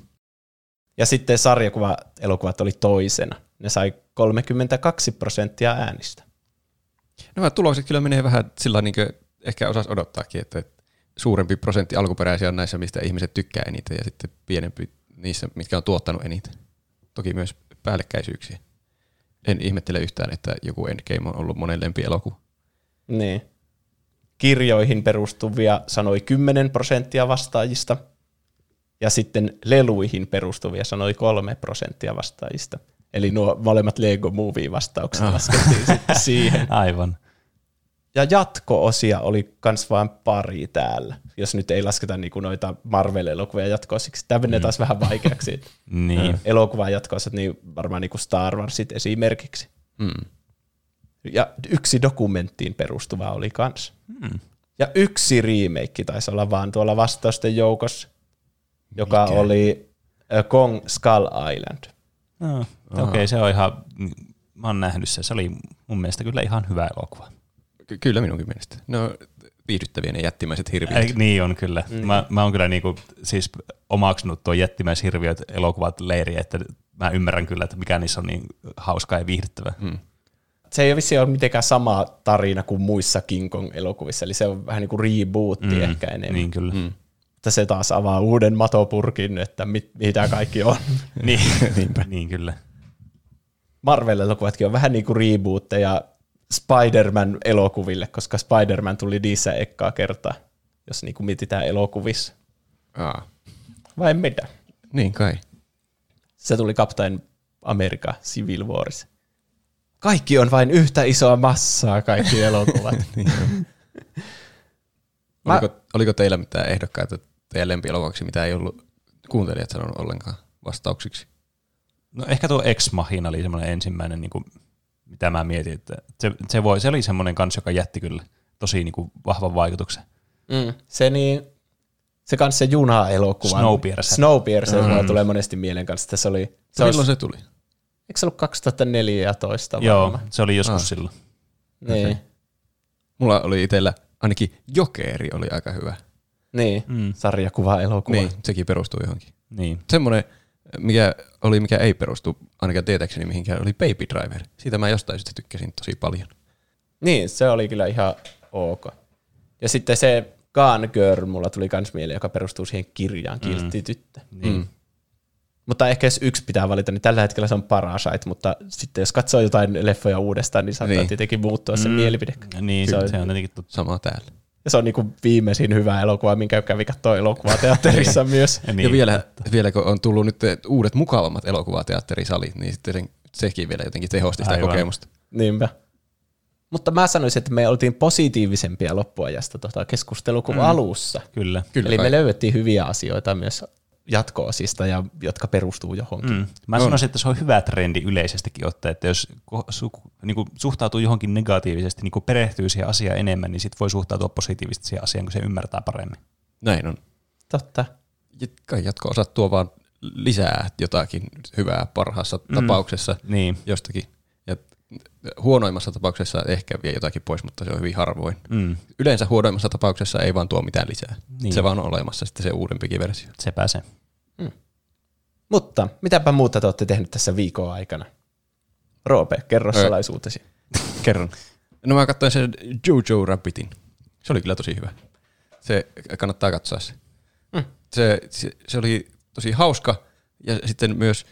Ja sitten sarjakuva-elokuvat oli toisena. Ne sai 32 prosenttia äänistä. Nämä tulokset kyllä menee vähän sillä niin ehkä osas odottaakin, että suurempi prosentti alkuperäisiä on näissä, mistä ihmiset tykkää eniten, ja sitten pienempi niissä, mitkä on tuottanut eniten. Toki myös päällekkäisyyksiä. En ihmettele yhtään, että joku Endgame on ollut monen lempi elokuva. Niin. Kirjoihin perustuvia sanoi 10 prosenttia vastaajista. Ja sitten leluihin perustuvia sanoi 3 prosenttia vastaajista. Eli nuo molemmat Lego Movie-vastaukset Ah. laskettiin sitten siihen. *laughs* Aivan. Ja jatko-osia oli kans vain pari täällä, jos nyt ei lasketa niinku noita Marvel-elokuvia jatko-osiksi. Tämä menee taas vähän vaikeaksi. *laughs* Niin. Elokuvan jatko niin varmaan niinku Star Warsit esimerkiksi. Mm. Ja yksi dokumenttiin perustuva oli kans. Mm. Ja yksi remake taisi olla vaan tuolla vastausten joukossa, joka Mikä? oli äh, Kong Skull Island. No, Okei, okay, se on ihan, mä oon nähnyt se. Se oli mun mielestä kyllä ihan hyvä elokuva. Ky- kyllä minunkin mielestä. No viihdyttäviä ne jättimäiset hirviöt. Ei, niin on kyllä. Mm. Mä, mä oon kyllä niinku, siis omaksunut tuon jättimäishirviöt elokuvat leiri, että mä ymmärrän kyllä, että mikä niissä on niin hauskaa ja viihdyttävää. Mm. Se ei ole vissiin ole mitenkään sama tarina kuin muissa King Kong-elokuvissa, eli se on vähän niin kuin rebootti mm, ehkä enemmän. Niin kyllä. Mm. Että se taas avaa uuden matopurkin, että mit, mitä kaikki on. *laughs* Niin, *laughs* niin kyllä. Marvel-elokuvatkin on vähän niin kuin rebootteja Spider-Man-elokuville, koska Spider-Man tuli niissä ekkaa kertaa, jos niin kuin mietitään elokuvissa. Aa, Vai mitä? niin kai. Se tuli Captain America Civil Warissa. Kaikki on vain yhtä isoa massaa, kaikki *laughs* elokuvat. Mä- Oliko, oliko teillä mitään ehdokkaita teidän lempielokuvaksi, mitä ei ollut kuuntelijat sanonut ollenkaan vastauksiksi? No ehkä tuo Ex Machina oli semmoinen ensimmäinen, niin kuin, mitä mä mietin, että se, se, voi, se oli semmoinen kanssa, joka jätti kyllä tosi niin kuin, vahvan vaikutuksen. Mm. Se niin, se kanssa se juna-elokuva. Snowpiercer. Snowpiercer mm. tulee monesti mieleen kanssa. Se oli, se Se milloin olisi, se tuli? Eikö se ollut 2014 Joo, varmaan? se oli joskus Ah. silloin. Niin, Okei. Mulla oli itsellä ainakin Jokeri oli aika hyvä. niin. Mm. sarjakuva-elokuva. Niin, sekin perustuu johonkin. Niin. Semmoinen, mikä oli, mikä ei perustu ainakaan tietääkseni mihinkään, oli Baby Driver. Siitä mä jostain syystä tykkäsin tosi paljon. Niin, se oli kyllä ihan ok. Ja sitten se Gone Girl mulla tuli kans mieleen, joka perustuu siihen kirjaan, Kiltti tyttö. niin. Mm. Mutta ehkä jos yksi pitää valita, niin tällä hetkellä se on Parasite, mutta sitten jos katsoo jotain leffoja uudestaan, niin saattaa Niin. tietenkin muuttua se Mm. mielipide. Niin, Se se on- on, se on tietenkin totta. Sama täällä. Ja se on niinku viimeisin hyvä elokuva, minkä kävi katsoa elokuvateatterissa *laughs* myös. Ja Niin, ja vielä, vielä kun on tullut nyt uudet mukavammat elokuvateatterisalit, niin sitten sen, sekin vielä jotenkin tehosti sitä Aivan. kokemusta. Niinpä. Mutta mä sanoisin, että me oltiin positiivisempia loppuajasta tuota keskustelua kuin mm. alussa. Kyllä. Kyllä Eli kai. me löydettiin hyviä asioita myös jatko-osista, ja, jotka perustuu johonkin. Mm. Mä sanoisin, että se on hyvä trendi yleisestikin ottaa, että jos su, niin kuin suhtautuu johonkin negatiivisesti, niin kuin perehtyy siihen asiaan enemmän, niin sit voi suhtautua positiivisesti siihen asiaan, kun se ymmärtää paremmin. Näin on. Totta. Kai jatko-osat tuo vaan lisää jotakin hyvää parhaassa mm. tapauksessa Niin. jostakin. Ja huonoimmassa tapauksessa ehkä vie jotakin pois, mutta se on hyvin harvoin. Mm. Yleensä huonoimmassa tapauksessa ei vaan tuo mitään lisää. Niin. Niin. Se vaan on olemassa sitten se uudempikin versio. Se pääsee. Mutta mitäpä muuta te olette tehnyt tässä viikon aikana? Roope, kerro Ö. salaisuutesi. Kerron. No mä katsoin sen Jojo Rabbitin. Se oli kyllä tosi hyvä. Se kannattaa katsoa se. Mm. Se, se, se oli tosi hauska ja sitten myös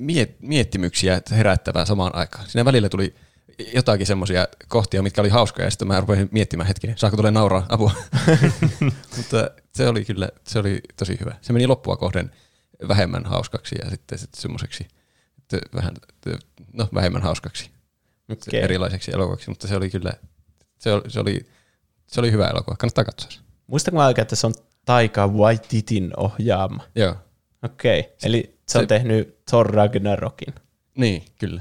miet, miettimyksiä herättävää samaan aikaan. Siinä välillä tuli jotakin semmoisia kohtia, mitkä oli hauskoja ja sitten mä rupesin miettimään hetkinen, saako tulee nauraa apua. *laughs* Mutta se oli kyllä, se oli tosi hyvä. Se meni loppua kohden vähemmän hauskaksi ja sitten, sitten semmoiseksi vähän, no vähemmän hauskaksi Okay. erilaiseksi elokuvaksi, mutta se oli kyllä, se oli, se oli, se oli hyvä elokuva. Kannattaa katsoa se. Muistanko mä oikein, että se on Taika Waititin ohjaama? Joo. Okei, okay. eli se on se- tehnyt Thor Ragnarokin. Niin, kyllä.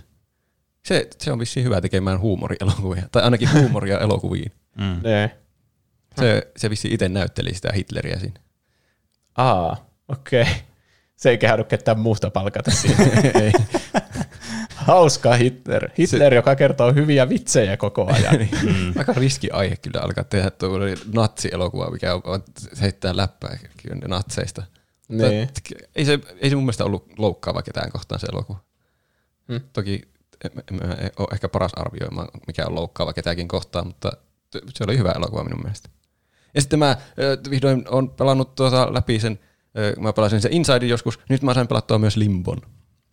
Se, se on vissiin hyvä tekemään huumorielokuvia, tai ainakin huumoria *laughs* elokuviin. Mm. Ne. Se, se vissiin itse näytteli sitä Hitleriä siinä. Aa, okei. Okay. Se ei kehannut ketään muuta palkata siinä. *laughs* Ei. Hauska Hitler. Hitler, se... joka kertoo hyviä vitsejä koko ajan. Mm. Aika riski aihe kyllä alkaa tehdä tuo natsi-elokuva, mikä on, heittää läppää natseista. Niin. Ei se, ei se mun mielestä ollut loukkaava ketään kohtaan se elokuva. Hmm. Toki en, en, en ole ehkä paras arvioimaan, mikä on loukkaava ketäkin kohtaan, mutta se oli hyvä elokuva minun mielestä. Ja sitten mä vihdoin on pelannut tuota läpi sen, mä pelasin sen Inside joskus, nyt mä sain pelattua myös Limbon.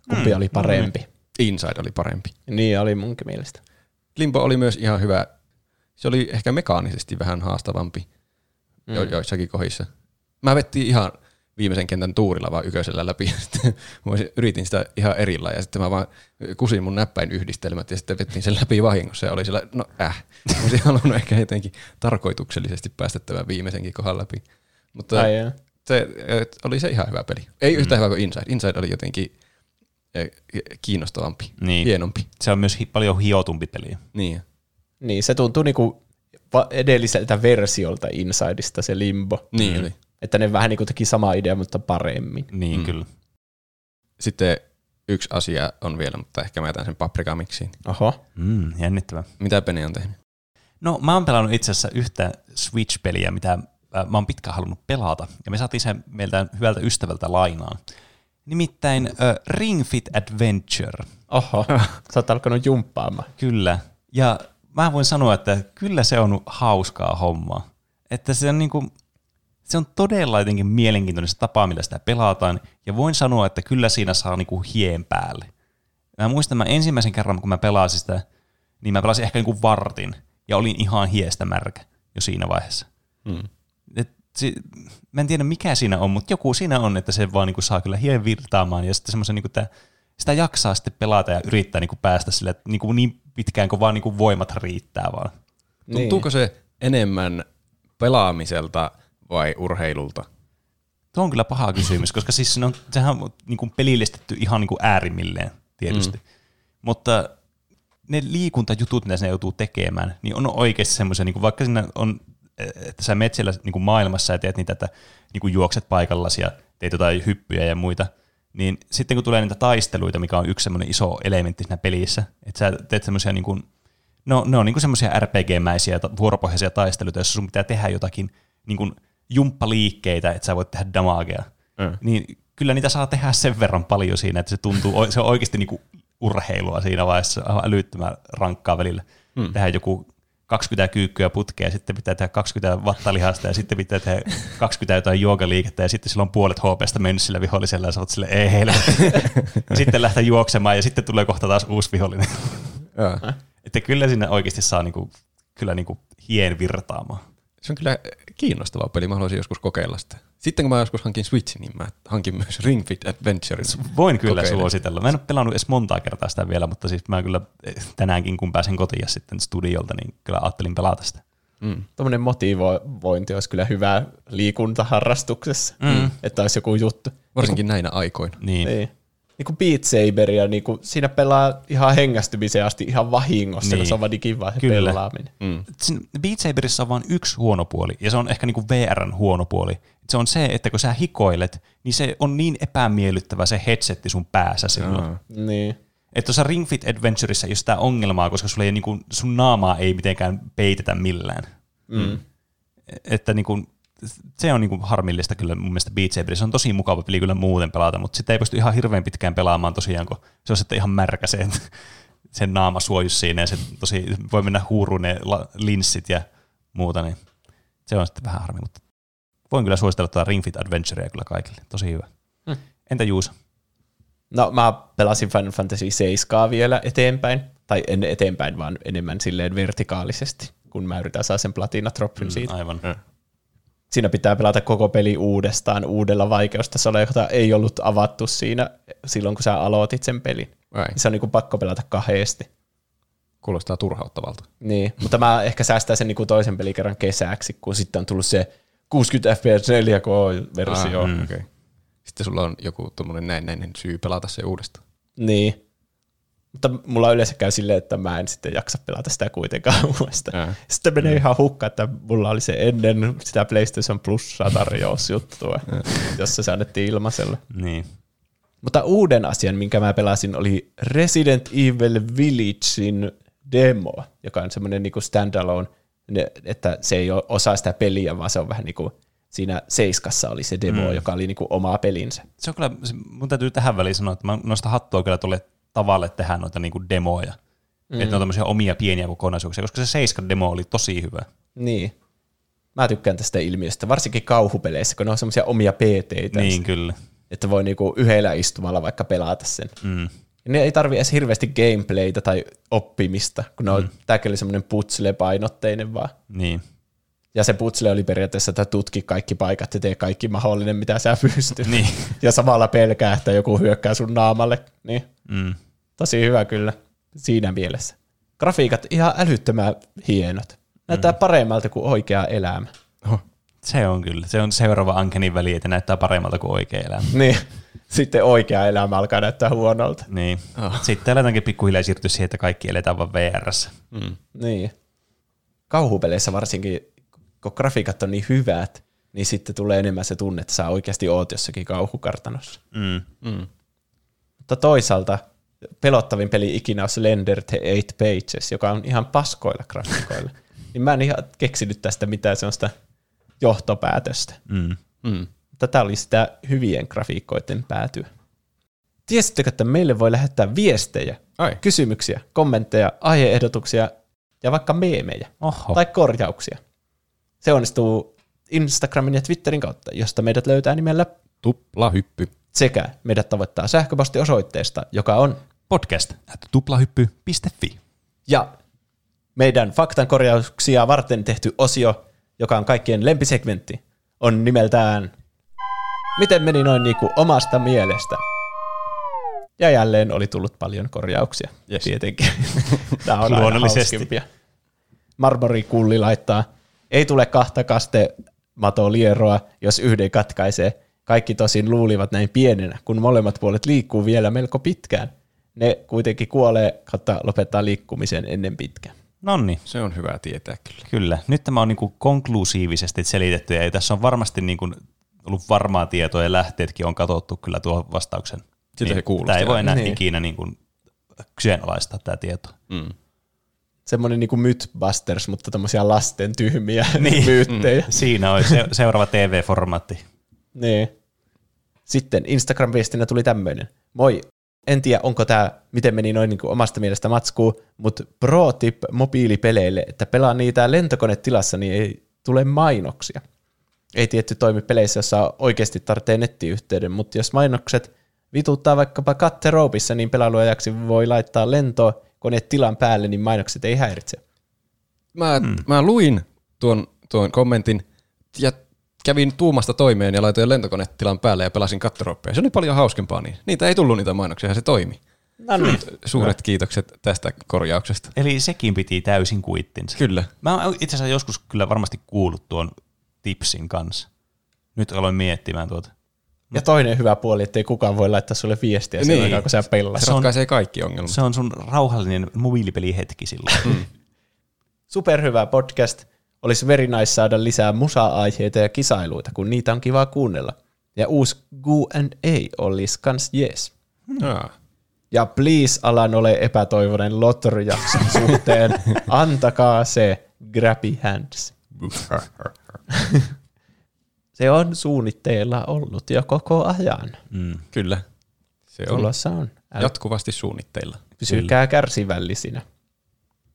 Kumpi oli parempi? Inside oli parempi. Niin oli munkin mielestä. Limbo oli myös ihan hyvä. Se oli ehkä mekaanisesti vähän haastavampi mm. jo, joissakin kohdissa. Mä vettiin ihan viimeisen kentän tuurilla vaan yköisellä läpi. *laughs* Sitten mä yritin sitä ihan erillä ja sitten mä vaan kusin mun näppäin yhdistelmät ja sitten vettiin sen läpi vahingossa ja oli sillä, no äh. Mä olisin *laughs* halunnut ehkä jotenkin tarkoituksellisesti päästä tämän viimeisenkin kohdan läpi. Mutta Ai jaa. Se, oli se ihan hyvä peli. Ei yhtä hyvä kuin Inside. Inside oli jotenkin ö, kiinnostavampi, Niin. hienompi. Se on myös hi- paljon hiotumpi peli. Niin. Niin, se tuntuu niinku edelliseltä versiolta Insideista se limbo. Niin oli. Että ne vähän niinku teki sama idea, mutta paremmin. Niin, Mm. mm. kyllä. Sitten yksi asia on vielä, mutta ehkä mä jätän sen paprikamiksiin. Oho. Mm, jännittävä. Mitä Pene on tehnyt? No mä oon pelannut itse asiassa yhtä Switch-peliä, mitä mä oon pitkään halunnut pelata, ja me saatiin sen meiltä hyvältä ystävältä lainaan. Nimittäin äh, Ring Fit Adventure. Oho. *laughs* Sä oot alkanut jumppaamaan. Kyllä. Ja mä voin sanoa, että kyllä se on hauskaa hommaa. Että se on niinku, se on todella jotenkin mielenkiintoinen se tapa, millä sitä pelataan. Ja voin sanoa, että kyllä siinä saa niinku hien päälle. Mä muistan, mä ensimmäisen kerran, kun mä pelasin sitä, niin mä pelasin ehkä niinku vartin. Ja olin ihan hiestä märkä jo siinä vaiheessa. Hmm. Si, mä en tiedä mikä siinä on, mutta joku siinä on, että se vaan niinku saa kyllä hien virtaamaan ja sitten semmoisen, niinku, että sitä jaksaa sitten pelata ja yrittää niinku päästä sille että niinku niin pitkään kuin vaan niinku voimat riittää vaan. Tuntuuko se enemmän pelaamiselta vai urheilulta? Tuo on kyllä paha kysymys, koska siis se on, sehän on niinku pelillistetty ihan niinku äärimmilleen tietysti. Mm. Mutta ne liikuntajutut, mitä ne joutuu tekemään, niin on oikeasti semmoisia, niin vaikka siinä on, että sä menet siellä niin kuin maailmassa ja teet niitä, että niin kuin juokset paikallasi ja teet jotain hyppyjä ja muita, niin sitten kun tulee niitä taisteluita, mikä on yksi semmoinen iso elementti siinä pelissä, että sä teet semmoisia niin kuin, no ne on niin kuin semmoisia RPG-mäisiä vuoropohjaisia taisteluita, joissa sun pitää tehdä jotakin niin kuin jumppaliikkeitä, että sä voit tehdä damagea. Mm. Niin kyllä niitä saa tehdä sen verran paljon siinä, että se tuntuu, se on oikeasti niinku urheilua siinä vaiheessa, aivan älyttömän rankkaa välillä. Mm. Tehdä joku 20 kyykkyä putkea, sitten pitää tehdä 20 vattalihasta, ja sitten pitää tehdä 20 jotain joogaliikettä, ja sitten silloin puolet HPstä mennyt sillä vihollisella, ja sä oot sille, ei helvetti. *laughs* Sitten lähtee juoksemaan, ja sitten tulee kohta taas uusi vihollinen. Että kyllä sinne oikeasti saa niinku, kyllä niinku hien virtaamaan. Se on kyllä kiinnostava peli, mä haluaisin joskus kokeilla sitä. Sitten kun mä joskus hankin Switchin, niin mä hankin myös Ring Fit Adventure. Voin kyllä Kokeilen. suositella. Mä en ole pelannut edes montaa kertaa sitä vielä, mutta siis mä kyllä tänäänkin, kun pääsen kotiin ja sitten studiolta, niin kyllä ajattelin pelata sitä. Mm. Tuommoinen motivointi olisi kyllä hyvä liikuntaharrastuksessa, mm. että olisi joku juttu. Varsinkin näinä aikoina. Niin. Niin. Niin kuin Beat Saberia, niin kuin siinä pelaa ihan hengästymiseen asti ihan vahingossa, niin. Kun se on vaan niin kiva se Kyllä. pelaaminen. Mm. Beat Saberissa on vain yksi huono puoli, ja se on ehkä niinku VRn huono puoli. Se on se, että kun sä hikoilet, niin se on niin epämiellyttävä se headsetti sun päässä silloin. Aa. Niin. Että tuossa Ring Fit Adventureissa ei ole sitä ongelmaa, koska sulla ei, niinku, sun naamaa ei mitenkään peitetä millään. Mm. Että niinku, se on niinku harmillista kyllä mun mielestä Beat Saberissa. Se on tosi mukava peli kyllä muuten pelata, mutta sitä ei pysty ihan hirveän pitkään pelaamaan tosiaan, kun se on sitten ihan märkä se, *laughs* sen naama suojus siinä ja se tosi, voi mennä huuruun ne linssit ja muuta, niin se on sitten vähän harmi, mutta voin kyllä suositella tuota Ring Fit Adventurea kyllä kaikille. Tosi hyvä. Hmm. Entä Juusa? No mä pelasin Final Fantasy 7 vielä eteenpäin, tai en eteenpäin, vaan enemmän silleen vertikaalisesti, kun mä yritän saada sen platina droppin siitä. Aivan. Siinä pitää pelata koko peli uudestaan uudella vaikeustasolla, jota ei ollut avattu siinä silloin, kun sä aloitit sen pelin. Ai, Se on niinku pakko pelata kahdesti. kuulostaa turhauttavalta. Niin, mutta mä ehkä säästän sen niinku toisen pelikerran kesäksi, kun sitten on tullut se 60 fps 4K-versio. Ah, Mm. okay. Sitten sulla on joku tuommoinen näennäinen syy pelata se uudestaan. Niin. Mutta mulla yleensä käy silleen, että mä en sitten jaksa pelata sitä kuitenkaan *laughs* uudestaan. Sitten menee ihan hukka, että mulla oli se ennen sitä PlayStation Plusaa tarjousjuttua, *laughs* jossa se annettiin ilmaisella. Niin. Mutta uuden asian, minkä mä pelasin, oli Resident Evil Villagein demo, joka on semmoinen niinku standalone, ne- että se ei ole osa sitä peliä, vaan se on vähän niin kuin siinä Seiskassa oli se demo, mm. joka oli niinku oma pelinsä. Se on kyllä, se- mun täytyy tähän väliin sanoa, että mä nostan hattua kyllä tuolle tavalle tehdä noita niinku demoja. Mm. Että ne on tämmöisiä omia pieniä kokonaisuuksia, koska se Seiskan demo oli tosi hyvä. Niin. Mä tykkään tästä ilmiöstä, varsinkin kauhupeleissä, kun ne on semmoisia omia PT-tä, Niin, kyllä. että voi niinku yhdellä istumalla vaikka pelata sen. Mm. Ja ne ei tarvi edes hirveästi gameplaytä tai oppimista, kun ne on, tämäkin oli semmoinen putsle-painotteinen vaan. Niin. Ja se putsle oli periaatteessa, että tutki kaikki paikat ja tee kaikki mahdollinen, mitä sä *laughs* pystyt. Niin. Ja samalla pelkää, että joku hyökkää sun naamalle. Niin, Mm. tosi hyvä kyllä siinä mielessä. Grafiikat ihan älyttömän hienot. Näyttää paremmalta kuin oikea elämä. Se on kyllä. Se on seuraava Ankenin väli, että näyttää paremmalta kuin oikea elämä. *laughs* Niin, sitten oikea elämä alkaa näyttää huonolta. Niin. Oh. Sitten aletankin pikkuhiljaa siirtyä siihen, että kaikki eletään vaan VRssä. Mm. Niin. Kauhupeleissä varsinkin, kun grafiikat on niin hyvät, niin sitten tulee enemmän se tunne, että sä oikeasti oot jossakin kauhukartanossa. Mm. Mm. Mutta toisaalta pelottavin peli ikinä on Slender The Eight Pages, joka on ihan paskoilla grafiikoilla. *laughs* niin mä en ihan keksinyt tästä mitään sellaista johtopäätöstä. Mm. Mm. Mutta tämä oli sitä hyvien grafiikkoiden päätyä. Tiesittekö, että meille voi lähettää viestejä, Ai. kysymyksiä, kommentteja, aiheehdotuksia ja vaikka meemejä Oho. tai korjauksia? Se onnistuu Instagramin ja Twitterin kautta, josta meidät löytää nimellä Tupla hyppy. Sekä meidät tavoittaa sähköpostiosoitteesta, joka on Podcast at tuplahyppy.fi. Ja meidän faktan korjauksia varten tehty osio, joka on kaikkien lempisegmentti, on nimeltään Miten meni noin niinku omasta mielestä? Ja jälleen oli tullut paljon korjauksia, Yes. tietenkin. *laughs* Tämä on Luonnollisesti. hauskimpia. Marmori Kulli laittaa, ei tule kahta kaste matolieroa, jos yhden katkaisee. Kaikki tosin luulivat näin pienenä, kun molemmat puolet liikkuu vielä melko pitkään. Ne kuitenkin kuolee kautta lopettaa liikkumisen ennen pitkään. Nonni, Se on hyvä tietää kyllä. kyllä. Nyt tämä on niinku konklusiivisesti selitetty ja tässä on varmasti niinku ollut varmaa tietoa ja lähteetkin on katsottu kyllä tuohon vastauksen. Siltä se kuulostaa. Tämä ei voi enää Niin. niin. ikinä niinku kyseenalaistaa tämä tieto. Mm. Semmoinen niin kuin Mythbusters, mutta tämmöisiä lasten tyhmiä niin. *laughs* myyttejä. Siinä on se, seuraava TV-formaatti. Niin. Sitten Instagram-viestinä tuli tämmöinen. Moi, en tiedä onko tämä, miten meni noin niin kuin omasta mielestä matskuu, mutta pro tip mobiilipeleille, että pelaa niitä lentokonetilassa, niin ei tule mainoksia. Ei tietty toimi peleissä, jossa oikeasti tarvitsee nettiyhteyden, mutta jos mainokset vituttaa vaikkapa katteroopissa, niin pelailuajaksi voi laittaa lentokonetilan päälle, niin mainokset ei häiritse. Mä, mm. mä luin tuon, tuon kommentin ja kävin tuumasta toimeen ja laitoin lentokonetilan päälle ja pelasin kattorooppia. Se oli paljon hauskempaa niin. Niitä ei tullut niitä mainoksia ja se toimi. No niin. Suuret kiitokset tästä korjauksesta. Eli sekin piti täysin kuittinsa. Kyllä. Mä oon itse asiassa joskus kyllä varmasti kuullut tuon tipsin kanssa. Nyt aloin miettimään tuota. Ja toinen hyvä puoli, ettei kukaan voi laittaa sulle viestiä niin. Niin. aikaa, kun sä pelaat. Se ratkaisee kaikki ongelmat. Se on sun rauhallinen mobiilipelihetki silloin. *laughs* Superhyvä podcast. Olisi very nice saada lisää musa-aiheita ja kisailuita, kun niitä on kiva kuunnella. Ja uusi Q&A olisi kans yes. Jaa. Ja please, alan ole epätoivoinen Lottori-jakson *laughs* suhteen. Antakaa se grabby hands. *laughs* se on suunnitteilla ollut jo koko ajan. Mm. Kyllä. Se on Tulossa on. Älä, jatkuvasti suunnitteilla. pysykää kärsivällisinä.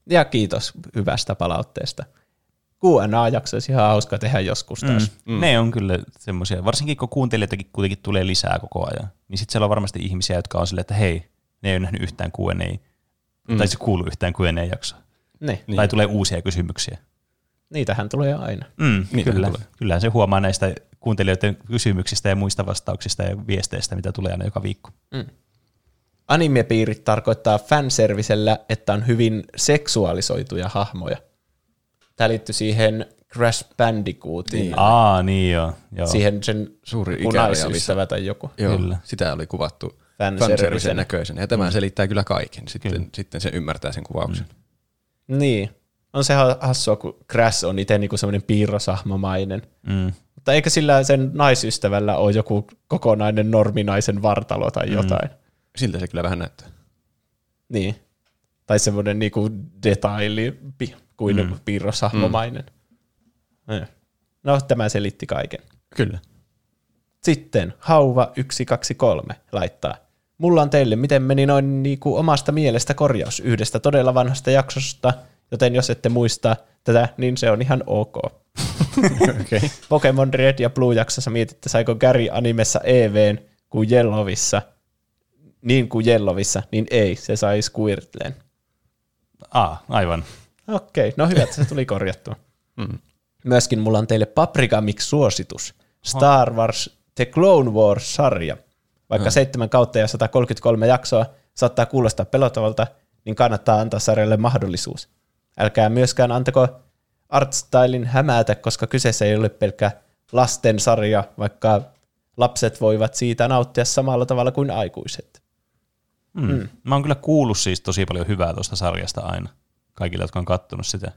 Ja kiitos hyvästä palautteesta. Q&A-jakso olisi ihan hauska tehdä joskus taas. Mm. Mm. Ne on kyllä semmoisia, varsinkin kun kuuntelijoitakin kuitenkin tulee lisää koko ajan, niin sitten siellä on varmasti ihmisiä, jotka on silleen, että hei, ne ei ole nähnyt yhtään Q&A, mm. tai se kuuluu yhtään Q&A-jaksoa. Niin. Niin. Tai tulee uusia kysymyksiä. Niitähän tulee aina. Mm, Niitähän kyllä. tulee. Kyllähän se huomaa näistä kuuntelijoiden kysymyksistä ja muista vastauksista ja viesteistä, mitä tulee aina joka viikko. Animepiirit tarkoittaa fanservisellä, että on hyvin seksuaalisoituja hahmoja. Tämä liittyy siihen Crash Bandicootiin. Niin. Aa, niin joo. joo. Siihen sen Suuri joku ikäraja naisystävä tai joku. Joo, Kyllä. sitä oli kuvattu fanservicen näköisenä. Ja tämä selittää kyllä kaiken. Sitten, sitten se ymmärtää sen kuvauksen. Niin. On se ha- hassua, kun Crash on itse niinku semmoinen piirrosahmomainen. Mm. Mutta eikä sillä sen naisystävällä ole joku kokonainen norminaisen vartalo tai jotain. Siltä se kyllä vähän näyttää. Niin. Tai semmoinen niinku detaillimpi kuin mm. piirroshahmomainen. Mm. No, tämä selitti kaiken. Kyllä. Sitten Hauva 123 laittaa. Mulla on teille, miten meni noin niinku omasta mielestä korjaus yhdestä todella vanhasta jaksosta, joten jos ette muista tätä, niin se on ihan ok. *laughs* okay. Pokemon Red ja Blue jaksossa mietitte, saiko Gary animessa EVn kuin Yellowissa. Niin kuin Yellowissa, niin ei, se sai Squirtlen. Aa, aivan. Okei, no hyvä, että se tuli korjattua. *laughs* Mm. Myöskin mulla on teille Paprika Mix-suositus. Star Wars The Clone Wars-sarja. Vaikka seitsemän kautta ja 133 jaksoa saattaa kuulostaa pelottavalta, niin kannattaa antaa sarjalle mahdollisuus. Älkää myöskään antako artstylin hämätä, koska kyseessä ei ole pelkkä lastensarja, vaikka lapset voivat siitä nauttia samalla tavalla kuin aikuiset. Mm. Mm. Mä oon kyllä kuullut siis tosi paljon hyvää tuosta sarjasta aina, kaikille, jotka on kattonut sitä.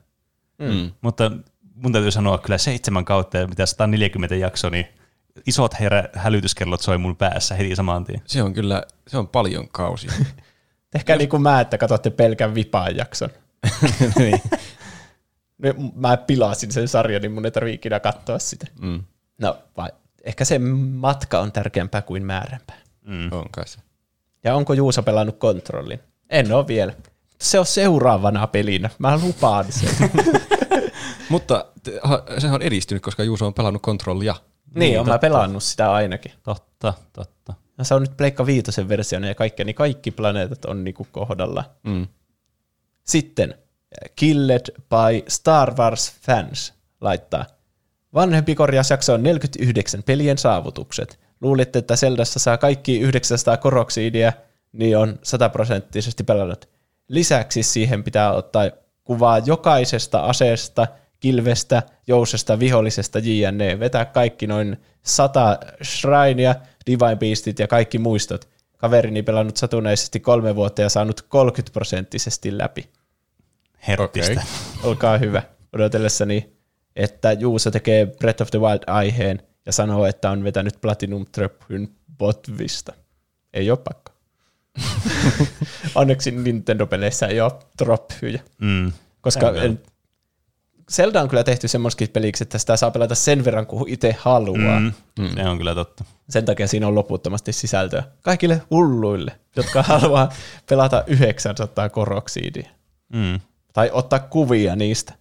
Mm. Mutta mun täytyy sanoa kyllä seitsemän kautta ja mitä 140 jakso, niin isot herä, hälytyskellot soi mun päässä heti saman tien. Se on kyllä, se on paljon kausia. *laughs* Tehkää niin kuin mä, että katsotte pelkän vipaan jakson. *laughs* niin. *laughs* Nyt Mä pilasin sen sarjan, niin mun ei tarvitse ikinä katsoa sitä. mm. No, vai, ehkä se matka on tärkeämpää kuin määränpää. Mm. On kai se. Ja onko Juuso pelannut kontrollin? En ole vielä. Se on seuraavana pelinä. Mä lupaan sen. *laughs* Mutta sehän on edistynyt, koska Juuso on pelannut kontrollia. niin, on mä pelannut sitä ainakin. Totta, totta. Ja se on nyt Pleikka Viitosen versiona ja kaikkea, niin kaikki planeetat on niinku kohdalla. Mm. Sitten Killed by Star Wars Fans laittaa. Vanhempi korjausjakso on 49 pelien saavutukset. Luulitte, että Zeldassa saa kaikki 900 koroksiidia, niin on sataprosenttisesti pelannut. Lisäksi siihen pitää ottaa kuvaa jokaisesta aseesta, kilvestä, jousesta, vihollisesta, jne. Vetää kaikki noin sata shrinea, divine beastit ja kaikki muistot. Kaverini pelannut satunnaisesti kolme vuotta ja saanut 30 prosenttisesti läpi. Herttistä. Okei. *laughs* Olkaa hyvä. Odotellessani, että Juuso tekee Breath of the Wild-aiheen ja sanoo, että on vetänyt Platinum Tröpyn botvista. Ei ole pakko. *laughs* Onneksi Nintendo-peleissä ei ole trophyjä. Mm. Koska en, Zelda on kyllä tehty semmoiskin peliksi, että sitä saa pelata sen verran, kuin itse haluaa. Mm. Mm. Se on kyllä totta. Sen takia siinä on loputtomasti sisältöä. Kaikille hulluille, jotka *laughs* haluaa pelata 900 koroksiidia. Mm. tai ottaa kuvia niistä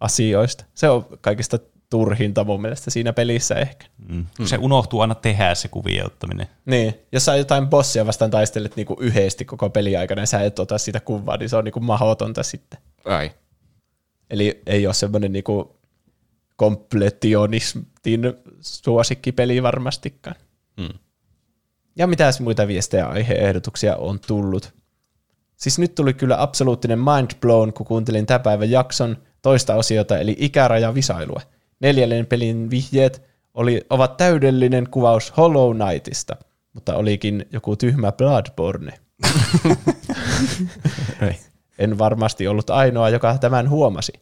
asioista. Se on kaikista turhinta mun mielestä siinä pelissä ehkä. Mm. Se unohtuu aina tehdä se kuvien ottaminen. Niin, jos sä jotain bossia vastaan taistelet niinku yhdesti koko peli aikana ja sä et ota sitä kuvaa, niin se on niinku mahdotonta sitten. Ai. Eli ei ole semmoinen niinku kompletionistin suosikkipeli varmastikaan. Mm. Ja mitä muita viestejä ja aiheehdotuksia on tullut? Siis nyt tuli kyllä absoluuttinen mind blown, kun kuuntelin tämän päivän jakson toista osiota, eli ikäraja visailua. Neljännen pelin vihjeet oli, ovat täydellinen kuvaus Hollow Knightista, mutta olikin joku tyhmä Bloodborne. *laughs* En varmasti ollut ainoa, joka tämän huomasi.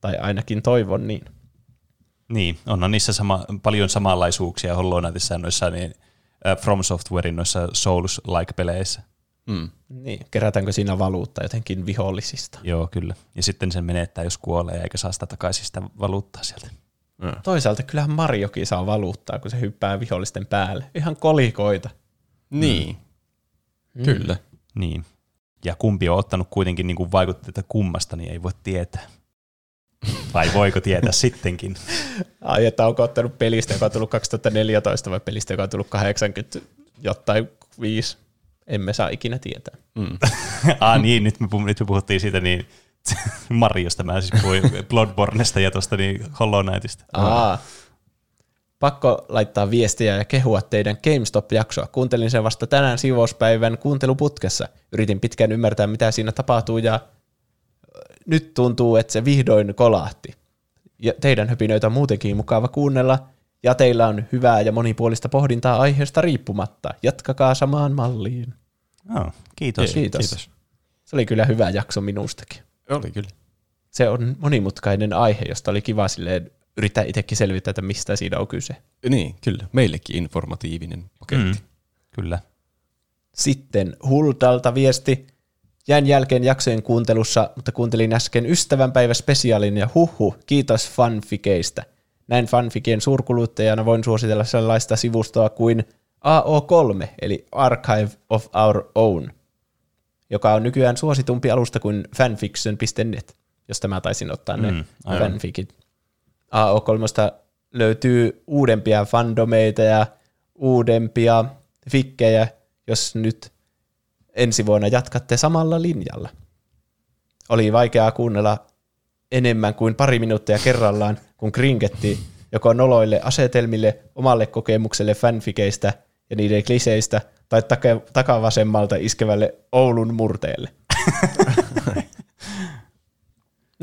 Tai ainakin toivon niin. Niin, onhan niissä sama, paljon samanlaisuuksia Hollow Knightissa noissa niin, äh, From Softwarein noissa Souls-like-peleissä. Mm. Niin, kerätäänkö siinä valuutta jotenkin vihollisista? Joo, kyllä. Ja sitten sen menettää, jos kuolee, eikä saa sitä takaisin sitä valuuttaa sieltä. Toisaalta kyllähän Marjokin saa valuuttaa, kun se hyppää vihollisten päälle. Ihan kolikoita. Niin. Kyllä. Niin. Ja kumpi on ottanut kuitenkin niin kuin vaikutteita kummasta, niin ei voi tietää. Vai voiko tietää *laughs* sittenkin? Ai, että onko ottanut pelistä, joka on tullut 2014 vai pelistä, joka on tullut 80 jotain 5. Emme saa ikinä tietää. Mm. *laughs* ah niin, nyt me, nyt me puhuttiin siitä niin *laughs* Mariosta, mä siis puhuin Bloodbornesta ja tuosta niin Hollow Knightista. Aa. Pakko laittaa viestiä ja kehua teidän GameStop-jaksoa. Kuuntelin sen vasta tänään siivouspäivän kuunteluputkessa. Yritin pitkään ymmärtää, mitä siinä tapahtuu ja nyt tuntuu, että se vihdoin kolahti. Ja teidän höpinöitä on muutenkin mukava kuunnella ja teillä on hyvää ja monipuolista pohdintaa aiheesta riippumatta. Jatkakaa samaan malliin. Oh, kiitos. Kiitos. Kiitos. Se oli kyllä hyvä jakso minustakin. Oli kyllä. Se on monimutkainen aihe, josta oli kiva silleen yrittää itsekin selvittää, että mistä siinä on kyse. Niin, kyllä. Meillekin informatiivinen paketti. Mm, kyllä. Sitten Huldalta viesti. Jäin jälkeen jaksojen kuuntelussa, mutta kuuntelin äsken ystävänpäivä spesiaalin ja huhu, kiitos fanfikeistä. Näin fanfikien suurkuluttajana voin suositella sellaista sivustoa kuin AO3, eli Archive of Our Own, joka on nykyään suositumpi alusta kuin fanfiction.net, jos tämä taisin ottaa ne Mm, aivan. fanfikit. AO3 löytyy uudempia fandomeita ja uudempia fikkejä, jos nyt ensi vuonna jatkatte samalla linjalla. Oli vaikeaa kuunnella enemmän kuin pari minuuttia kerrallaan, kun krinketti joko noloille asetelmille, omalle kokemukselle fanfikeistä ja niiden kliseistä, tai take- takavasemmalta iskevälle Oulun murteelle. *laughs*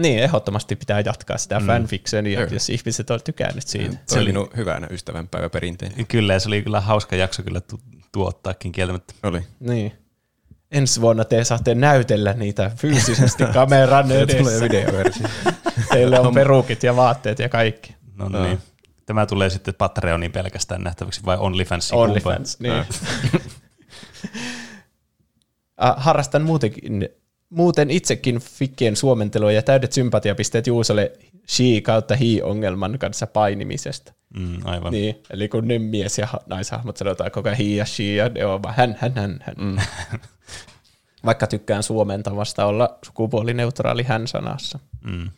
niin, ehdottomasti pitää jatkaa sitä mm. fanfictionia, Joo. jos ihmiset on tykännyt siitä. Se oli minun hyvänä ystävänpäiväperinteen. Kyllä, ja se oli kyllä hauska jakso kyllä tu- tuottaakin kieltämättä. Oli. Niin. Ensi vuonna te saatte näytellä niitä fyysisesti *laughs* kameran edessä. Tulee videoversio. *laughs* On perukit ja vaatteet ja kaikki. No niin. Tämä tulee sitten Patreoniin pelkästään nähtäväksi vai OnlyFansiin? OnlyFans, niin. *laughs* Ah, Harrastan muutenkin, muuten itsekin fikkien suomentelua ja täydet sympatiapisteet Juusolle she kautta he-ongelman kanssa painimisesta. Mm, aivan. Niin, eli kun ne mies ja ha- naishahmot sanotaan koko ajan he ja she ja ne on vaan hän, hän, hän, hän. Mm. *laughs* Vaikka tykkään suomentavasta olla sukupuolineutraali hän-sanassa. Mm.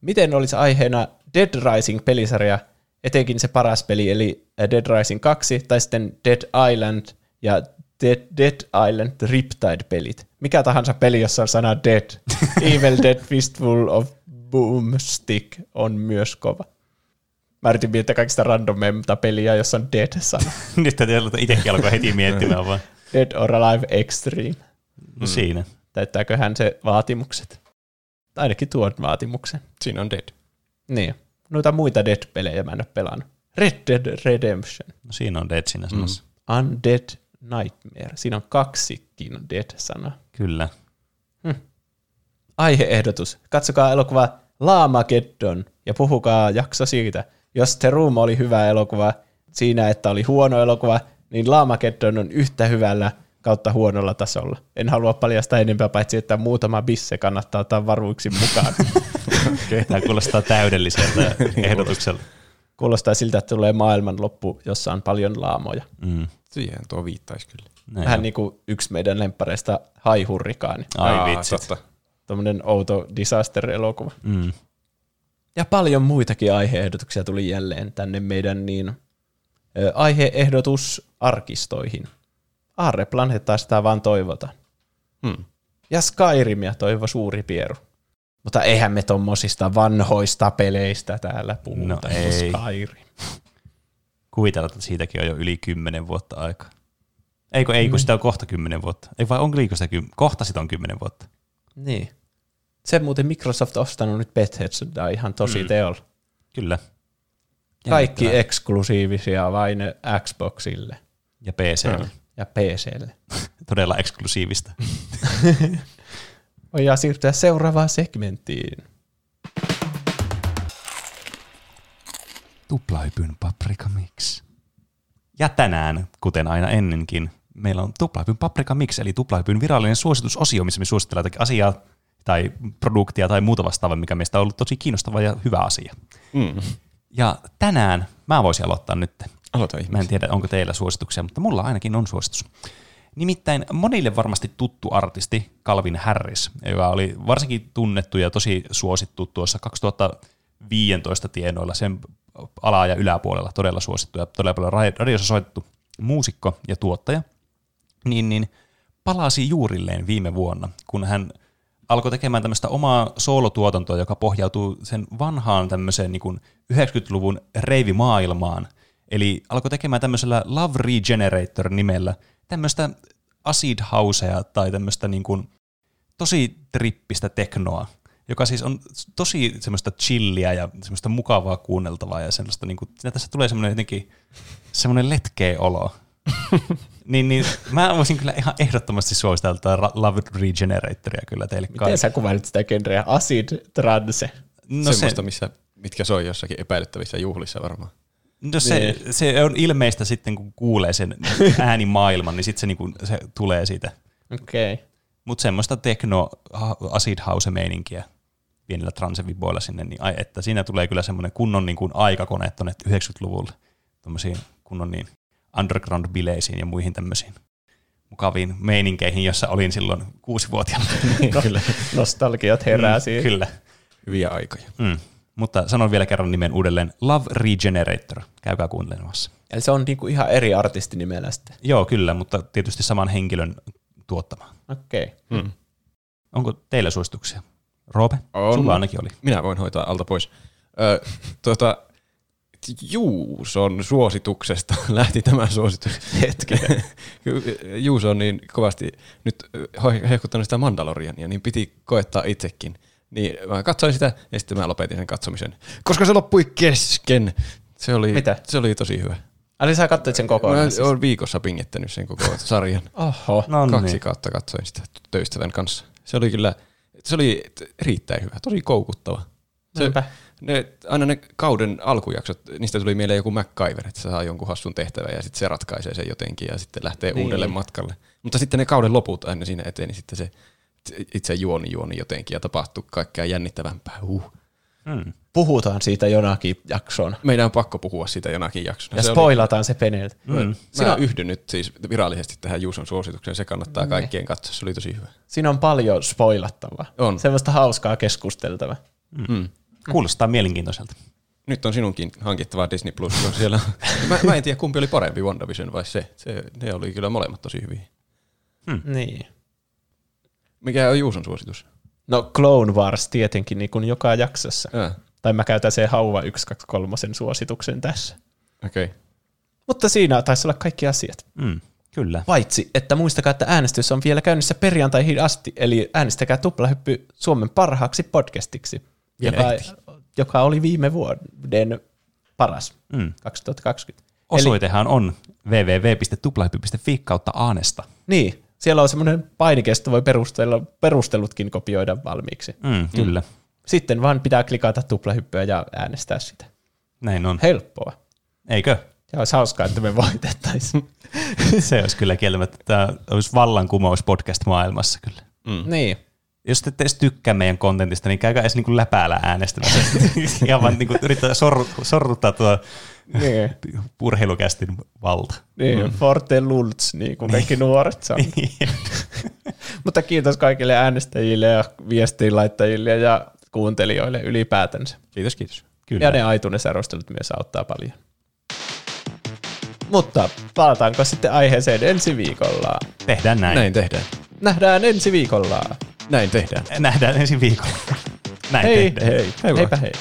Miten olisi aiheena Dead Rising-pelisarja, etenkin se paras peli, eli Dead Rising 2, tai sitten Dead Island ja Dead, Dead Island Riptide-pelit. Mikä tahansa peli, jossa on sana Dead. *laughs* Evil Dead Fistful of Boomstick on myös kova. Mä yritin miettiä kaikista randomemta peliä, jossa on Dead-sana. *laughs* Nyt täytyy itsekin alkoi heti miettimään vaan. Dead or Alive Extreme. No siinä. Täyttääkö hän se vaatimukset? Tai ainakin tuon vaatimuksen. Siinä on Dead. Niin. Noita muita Dead-pelejä mä en ole pelannut. Red Dead Redemption. No siinä on Dead siinä sanassa. Mm. Undead Nightmare. Siinä on kaksikin Dead-sanaa. Kyllä. Aiheehdotus. Katsokaa elokuva Laamageddon ja puhukaa jakso siitä. Jos The Room oli hyvä elokuva siinä, että oli huono elokuva, niin Laamageddon on yhtä hyvällä kautta huonolla tasolla. En halua paljastaa enempää, paitsi että muutama bisse kannattaa ottaa varuiksi mukaan. *laughs* Tämä kuulostaa täydelliseltä *laughs* ehdotukselta. Kuulostaa siltä, että tulee maailmanloppu, jossa on paljon laamoja. Mm. Siihen tuo viittaisi kyllä. Näin Vähän on. niin kuin yksi meidän lemppareista haihurrikaani. Ai Aa, vitsit. Totta. Tuommoinen outo disaster-elokuva. Mm. Ja paljon muitakin aiheehdotuksia tuli jälleen tänne meidän niin aiheehdotusarkistoihin. Aarre Planeettaa sitä vaan toivotaan. Hmm. Ja Skyrimia toivo suuri pieru. Mutta eihän me tommosista vanhoista peleistä täällä puhuta. No ei. Skyrim. Kuvitella, että siitäkin on jo yli kymmenen vuotta aikaa. Eikö, ei, kun sitä on kohta kymmenen vuotta. Ei vai onko liiko sitä kym- kohta sitä on kymmenen vuotta. Niin. Se muuten Microsoft ostanut nyt Bethesda ihan tosi mm. teolla. Kyllä. Kaikki Jännittävää. eksklusiivisia vain Xboxille Ja PClle. ja PClle. *laughs* Todella eksklusiivista. *laughs* Voidaan siirtyä seuraavaan segmenttiin. Tuplahypyn paprika mix. Ja tänään, kuten aina ennenkin, meillä on Tuplahypyn paprika mix, eli Tuplahypyn virallinen suositusosio, missä me suositellaan jotakin asiaa tai produktia tai muuta vastaavaa, mikä meistä on ollut tosi kiinnostava ja hyvä asia. Mm. Ja tänään mä voisin aloittaa nyt. Aloita Mä ihmisiä. en tiedä, onko teillä suosituksia, mutta mulla ainakin on suositus. Nimittäin monille varmasti tuttu artisti Calvin Harris, joka oli varsinkin tunnettu ja tosi suosittu tuossa 2015 tienoilla sen ala- ja yläpuolella todella suosittu ja todella paljon ra- radiossa soitettu muusikko ja tuottaja, niin, niin palasi juurilleen viime vuonna, kun hän alkoi tekemään tämmöistä omaa soolotuotantoa, joka pohjautuu sen vanhaan tämmöiseen niin kuin 90-luvun reivimaailmaan. Eli alkoi tekemään tämmöisellä Love Regenerator-nimellä tämmöistä acid housea tai tämmöistä niin kuin tosi trippistä teknoa, joka siis on tosi semmoista chilliä ja semmoista mukavaa kuunneltavaa ja sellaista, niin kuin, tässä tulee semmoinen jotenkin semmoinen letkeä olo. *laughs* niin, niin mä voisin kyllä ihan ehdottomasti suositella tätä Love Regeneratoria kyllä teille kaikille. Miten sä kuvailit sitä genreä? Acid Transe. No se, Semmoista, missä, mitkä soi jossakin epäilyttävissä juhlissa varmaan. No se, Niin. se on ilmeistä sitten, kun kuulee sen *laughs* äänimaailman, niin sitten se, niinku, se tulee siitä. Okei. Okay. Mutta semmoista tekno acid house meininkiä pienillä transeviboilla sinne, niin ai, että siinä tulee kyllä semmoinen kunnon niin kuin aikakone tuonne 90-luvulle, tuommoisiin kunnon niin underground-bileisiin ja muihin tämmöisiin mukaviin meininkeihin, jossa olin silloin kuusivuotiaana. kyllä. Nostalgiat herää siihen. Kyllä. Hyviä aikoja. Mm. Mutta sanon vielä kerran nimen uudelleen. Love Regenerator. Käykää kuuntelemassa. Eli se on niinku ihan eri artistinimellä sitten. Joo, kyllä, mutta tietysti saman henkilön tuottama. Okei. Okay. Mm. Onko teillä suosituksia? Roope? On. Sulla ainakin oli. Minä voin hoitaa alta pois. Ö, tuota, Juuson suosituksesta *laughs* lähti tämä suositus. Hetkinen. *laughs* Juuso on niin kovasti nyt hehkuttanut sitä Mandaloriania, niin piti koettaa itsekin. Niin mä katsoin sitä ja sitten mä lopetin sen katsomisen, koska se loppui kesken. Se oli, Mitä? Se oli tosi hyvä. Eli sä katsoit sen kokonaan Mä siis. oon viikossa pingettänyt sen koko sarjan. *laughs* Oho. No Kaksi niin. kautta katsoin sitä töistävän kanssa. Se oli kyllä, se oli erittäin hyvä, tosi koukuttava. Se, Niinpä. ne, aina ne kauden alkujaksot, niistä tuli mieleen joku MacGyver, että se saa jonkun hassun tehtävän ja sitten se ratkaisee sen jotenkin ja sitten lähtee niin. uudelle matkalle. Mutta sitten ne kauden loput aina siinä eteen, niin sitten se itse juoni juoni jotenkin ja tapahtuu kaikkea jännittävämpää. Uh. Mm. Puhutaan siitä jonakin jaksoon. Meidän on pakko puhua siitä jonakin jaksona. Ja Se oli- spoilataan se peneeltä. Mm. Mä Siinä- yhdyn nyt siis virallisesti tähän Juuson suositukseen. Se kannattaa Niin. kaikkien katsoa. Se oli tosi hyvä. Siinä on paljon spoilattavaa. On. Semmoista hauskaa keskusteltavaa. Mm. Kuulostaa mielenkiintoiselta. Nyt on sinunkin hankittava Disney Plus, kun siellä *laughs* mä, mä en tiedä kumpi oli parempi, WandaVision vai se. se. Ne oli kyllä molemmat tosi hyviä. Niin. Mikä on Juuson suositus? No Clone Wars tietenkin niin kuin joka jaksossa. Ah, Tai mä käytän se hauva 123 suosituksen tässä. Okei. Okay. Mutta siinä taisi olla kaikki asiat. Mm. Kyllä. Paitsi, että muistakaa, että äänestys on vielä käynnissä perjantaihin asti, eli äänestäkää tuplahyppy Suomen parhaaksi podcastiksi, Vielä joka, joka oli viime vuoden paras, Mm. 2020. Osoitehan on www.tuplahyppy.fi kautta aanesta. Niin, siellä on semmoinen painike, josta voi perustella, perustelutkin kopioida valmiiksi. Mm, kyllä. Sitten vaan pitää klikata tuplahyppyä ja äänestää sitä. Näin on. Helppoa. Eikö? Ja olisi hauskaa, että me voitettaisiin. *laughs* Se olisi kyllä kieltämättä. Tämä olisi vallankumous podcast-maailmassa kyllä. Mm. niin. Jos te ette edes tykkää meidän kontentista, niin käykää edes niin kuin läpäällä äänestämässä. *laughs* Ihan vaan niin kuin yrittää sorru, sorruttaa tuo Niin, *laughs* urheilukästin valta. niin mm. Forte Lulz, niin kuin kaikki nuoret sanoo. *laughs* *laughs* Mutta kiitos kaikille äänestäjille ja viestinlaittajille ja kuuntelijoille ylipäätänsä. Kiitos, kiitos. Kyllä. Ja ne iTunes-arvostelut myös auttaa paljon. Mutta palataanko sitten aiheeseen ensi viikolla? Tehdään näin. Näin tehdään. Nähdään ensi viikolla. Näin tehdään. Nähdään ensi viikolla. Näin Hei, tehdään. hei, Hei heipä hei.